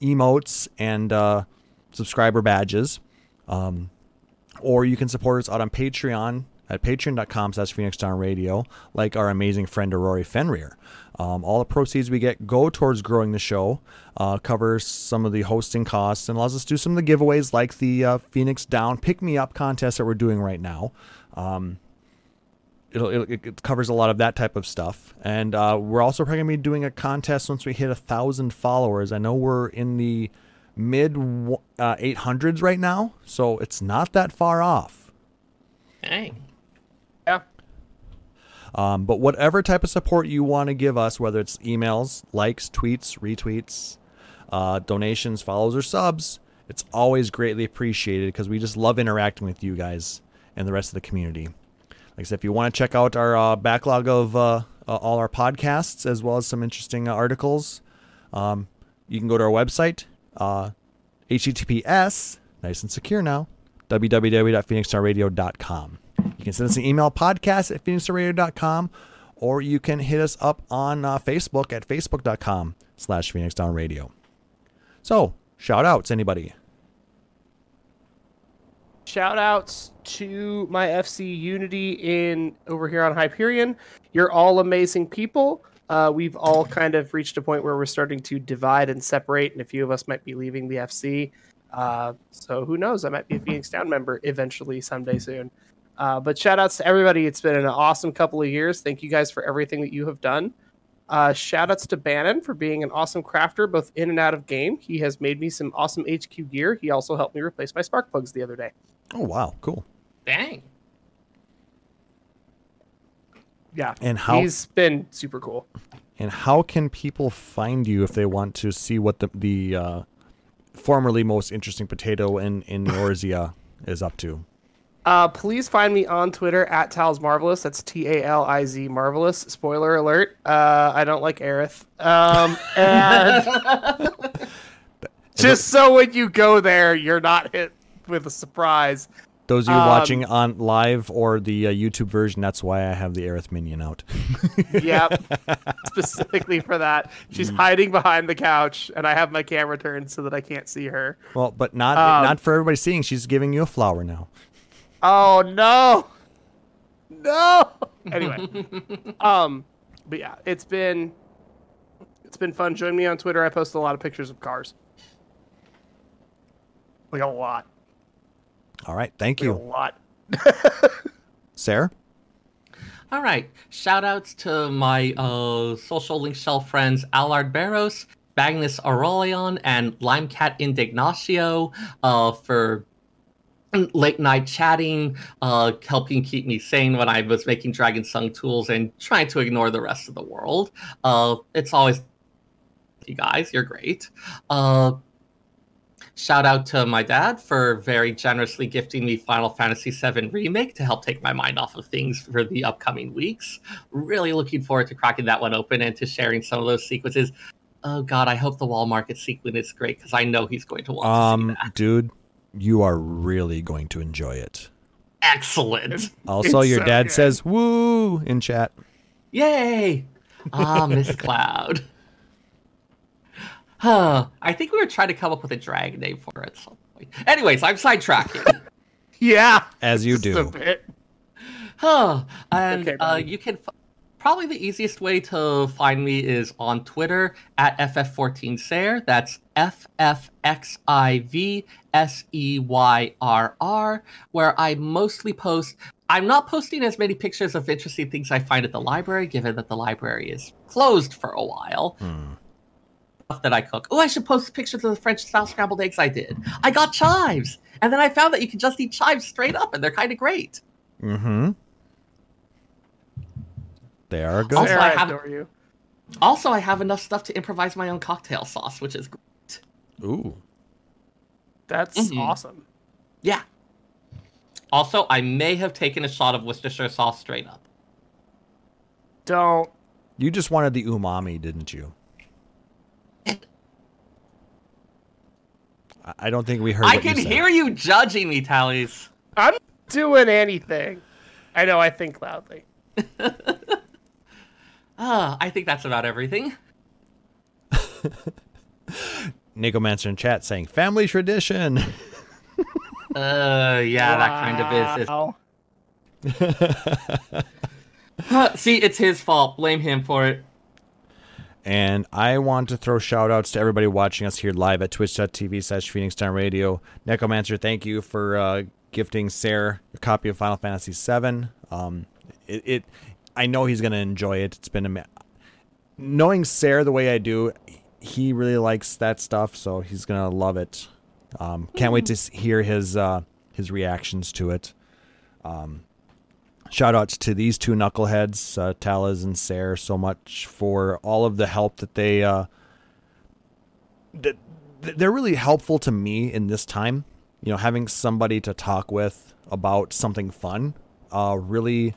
emotes and uh, subscriber badges. Um, or you can support us out on Patreon at patreon.com slash Phoenix Down Radio, like our amazing friend Aurori Fenrir. Um, all the proceeds we get go towards growing the show, uh, covers some of the hosting costs, and allows us to do some of the giveaways like the uh, Phoenix Down Pick Me Up contest that we're doing right now. Um, it'll, it'll, it covers a lot of that type of stuff. And uh, we're also probably going to be doing a contest once we hit a thousand followers. I know we're in the mid uh, 800s right now, so it's not that far off. Dang. Yeah. Um, but whatever type of support you want to give us, whether it's emails, likes, tweets, retweets, uh, donations, follows, or subs, it's always greatly appreciated because we just love interacting with you guys and the rest of the community. Like I said, if you want to check out our uh, backlog of uh, uh, all our podcasts as well as some interesting uh, articles, um, you can go to our website, uh, https, nice and secure now, www.phoenixstarradio.com. You can send us an email, podcast at phoenixstarradio.com, or you can hit us up on uh, Facebook at facebook.com slash phoenixdownradio. So, shout outs, anybody? Shout outs to my FC Unity in over here on Hyperion. You're all amazing people. Uh, we've all kind of reached a point where we're starting to divide and separate, and a few of us might be leaving the FC. Uh, so who knows? I might be a Phoenix Down member eventually someday soon. Uh, but shout outs to everybody. It's been an awesome couple of years. Thank you guys for everything that you have done. Uh, shout outs to Bannon for being an awesome crafter, both in and out of game. He has made me some awesome HQ gear. He also helped me replace my spark plugs the other day. Oh, wow. Cool. Dang. Yeah. And how- he's been super cool. And how can people find you if they want to see what the, the uh, formerly most interesting potato in, in Eorzea is up to? Uh, please find me on Twitter at Taliz Marvelous. That's T A L I Z Marvelous. Spoiler alert. Uh, I don't like Aerith. Um, and just so when you go there, you're not hit with a surprise. Those of you Um, watching on live or the uh, YouTube version, that's why I have the Aerith minion out. Yep. Specifically for that. She's hiding behind the couch, and I have my camera turned so that I can't see her. well, but not Um, not for everybody seeing. She's giving you a flower now. Oh no. No. Anyway. um but yeah, it's been it's been fun. Join me on Twitter. I post a lot of pictures of cars. Like a lot. All right, thank you. a lot. Seyrr. All right. Shout outs to my uh, social link shell friends Allard Barros, Magnus Aurelion, and Limecat Indignatio uh, for late night chatting, uh, helping keep me sane when I was making Dragonsung tools and trying to ignore the rest of the world. Uh, it's always you guys, you're great. Uh, Shout out to my dad for very generously gifting me Final Fantasy VII Remake to help take my mind off of things for the upcoming weeks. Really looking forward to cracking that one open and to sharing some of those sequences. Oh god, I hope the wall market sequence is great because I know he's going to want to see Um, that. dude, you are really going to enjoy it. Excellent. Also, It's your so dad good. says "woo" in chat. Yay! ah, Miss Cloud. Huh. I think we were trying to come up with a drag name for it. at some point. Anyways, I'm sidetracking. Yeah. As you just a do. bit. Huh. And Okay, uh, you can f- probably the easiest way to find me is on Twitter at ff14sayer. That's f f x i v s e y r r, where I mostly post. I'm not posting as many pictures of interesting things I find at the library, given that the library is closed for a while. Hmm. Stuff that I cook. Oh, I should post pictures of the French style scrambled eggs I did. I got chives, and then I found that you can just eat chives straight up, and they're kind of great. Mm-hmm. They are good. Also, I I have- adore you. Also, I have enough stuff to improvise my own cocktail sauce, which is great. Ooh. That's Mhm. awesome. Yeah. Also, I may have taken a shot of Worcestershire sauce straight up. Don't. You just wanted the umami, didn't you? I- I don't think we heard. I what you can said. hear you judging me, Taliz. I'm doing anything. I know I think loudly. Ah, I think that's about everything. Nicomancer in chat saying family tradition. Uh, yeah, that kind of is. Is. See, it's his fault. Blame him for it. And I want to throw shout outs to everybody watching us here live at twitch.tv slash Phoenix Down Radio. Necromancer, thank you for uh, gifting Seyrr a copy of Final Fantasy VII. Um, it, it, I know he's going to enjoy it. It's been a knowing Seyrr the way I do, he really likes that stuff, so he's going to love it. Um, can't wait to hear his uh, his reactions to it. Um, shout outs to these two knuckleheads, uh, Taliz and Seyrr, so much for all of the help that they uh, that that they're really helpful to me in this time. You know, having somebody to talk with about something fun uh, really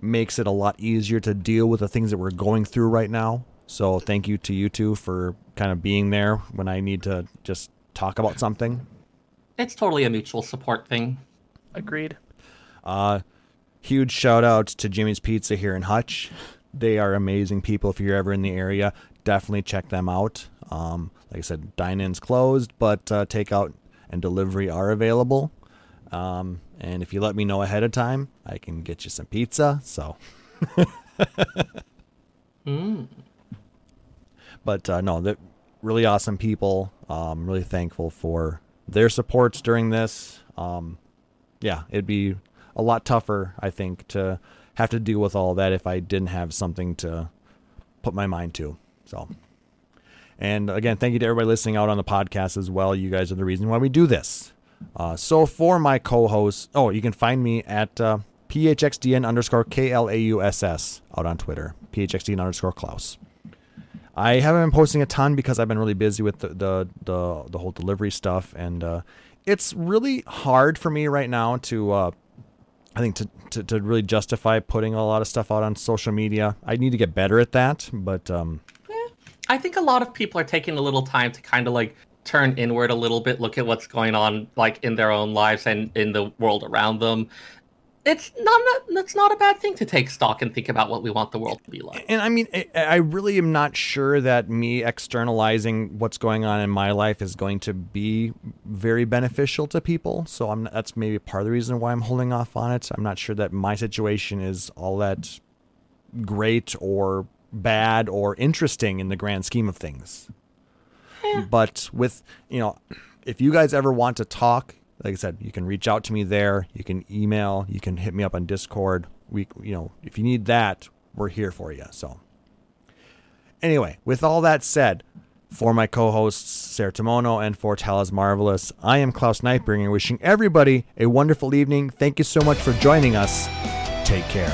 makes it a lot easier to deal with the things that we're going through right now. So thank you to you two for kind of being there when I need to just talk about something. It's totally a mutual support thing. Agreed. Uh, huge shout out to Jimmy's Pizza here in Hutch. They are amazing people. If you're ever in the area, definitely check them out. Um, like I said, dine in's closed, but uh, takeout and delivery are available. Um, and if you let me know ahead of time, I can get you some pizza. So, Mm. but uh, no, they're really awesome people. Um, really thankful for their supports during this. Um, yeah, it'd be a lot tougher, I think, to have to deal with all that if I didn't have something to put my mind to. So, and again, thank you to everybody listening out on the podcast as well. You guys are the reason why we do this. Uh, so for my co-host, oh, you can find me at uh, phxdn underscore klauss out on Twitter. phxdn underscore klauss. I haven't been posting a ton because I've been really busy with the the the, the whole delivery stuff, and uh, it's really hard for me right now to. Uh, I think to, to, to really justify putting a lot of stuff out on social media. I need to get better at that, but um, I think a lot of people are taking a little time to kind of like turn inward a little bit, look at what's going on like in their own lives and in the world around them. It's not that's not a bad thing to take stock and think about what we want the world to be like. and I mean, I, I really am not sure that me externalizing what's going on in my life is going to be very beneficial to people. So I'm that's maybe part of the reason why I'm holding off on it. I'm not sure that my situation is all that great or bad or interesting in the grand scheme of things. But with you know, if you guys ever want to talk, like I said, you can reach out to me there. You can email. You can hit me up on Discord. We, you know, if you need that, we're here for you. So, anyway, with all that said, for my co-hosts Seyrr Timono and for Taliz Marvelous, I am Klauss Nightbringer, wishing everybody a wonderful evening. Thank you so much for joining us. Take care.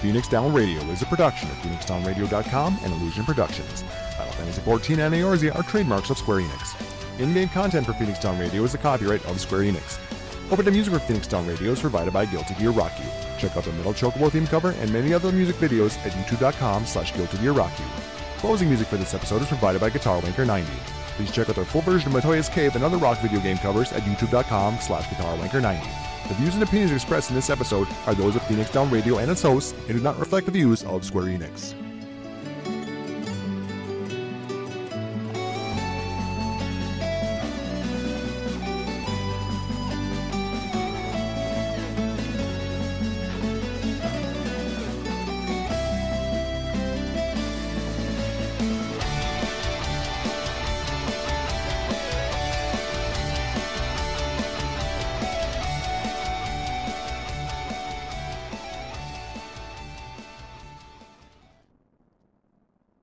Phoenix Down Radio is a production of PhoenixDownRadio.com and Illusion Productions. Final Fantasy XIV and Eorzea are trademarks of Square Enix. In-game content for Phoenix Down Radio is a copyright of Square Enix. Opening music for Phoenix Down Radio is provided by Guilty Gear Rocky. Check out the Metal Chocobo theme cover and many other music videos at youtube.com slash Guilty Gear Rock You. Closing music for this episode is provided by Guitar Wanker 90. Please check out their full version of Matoya's Cave and other rock video game covers at youtube.com slash Guitar Wanker 90. The views and opinions expressed in this episode are those of Phoenix Down Radio and its hosts and do not reflect the views of Square Enix.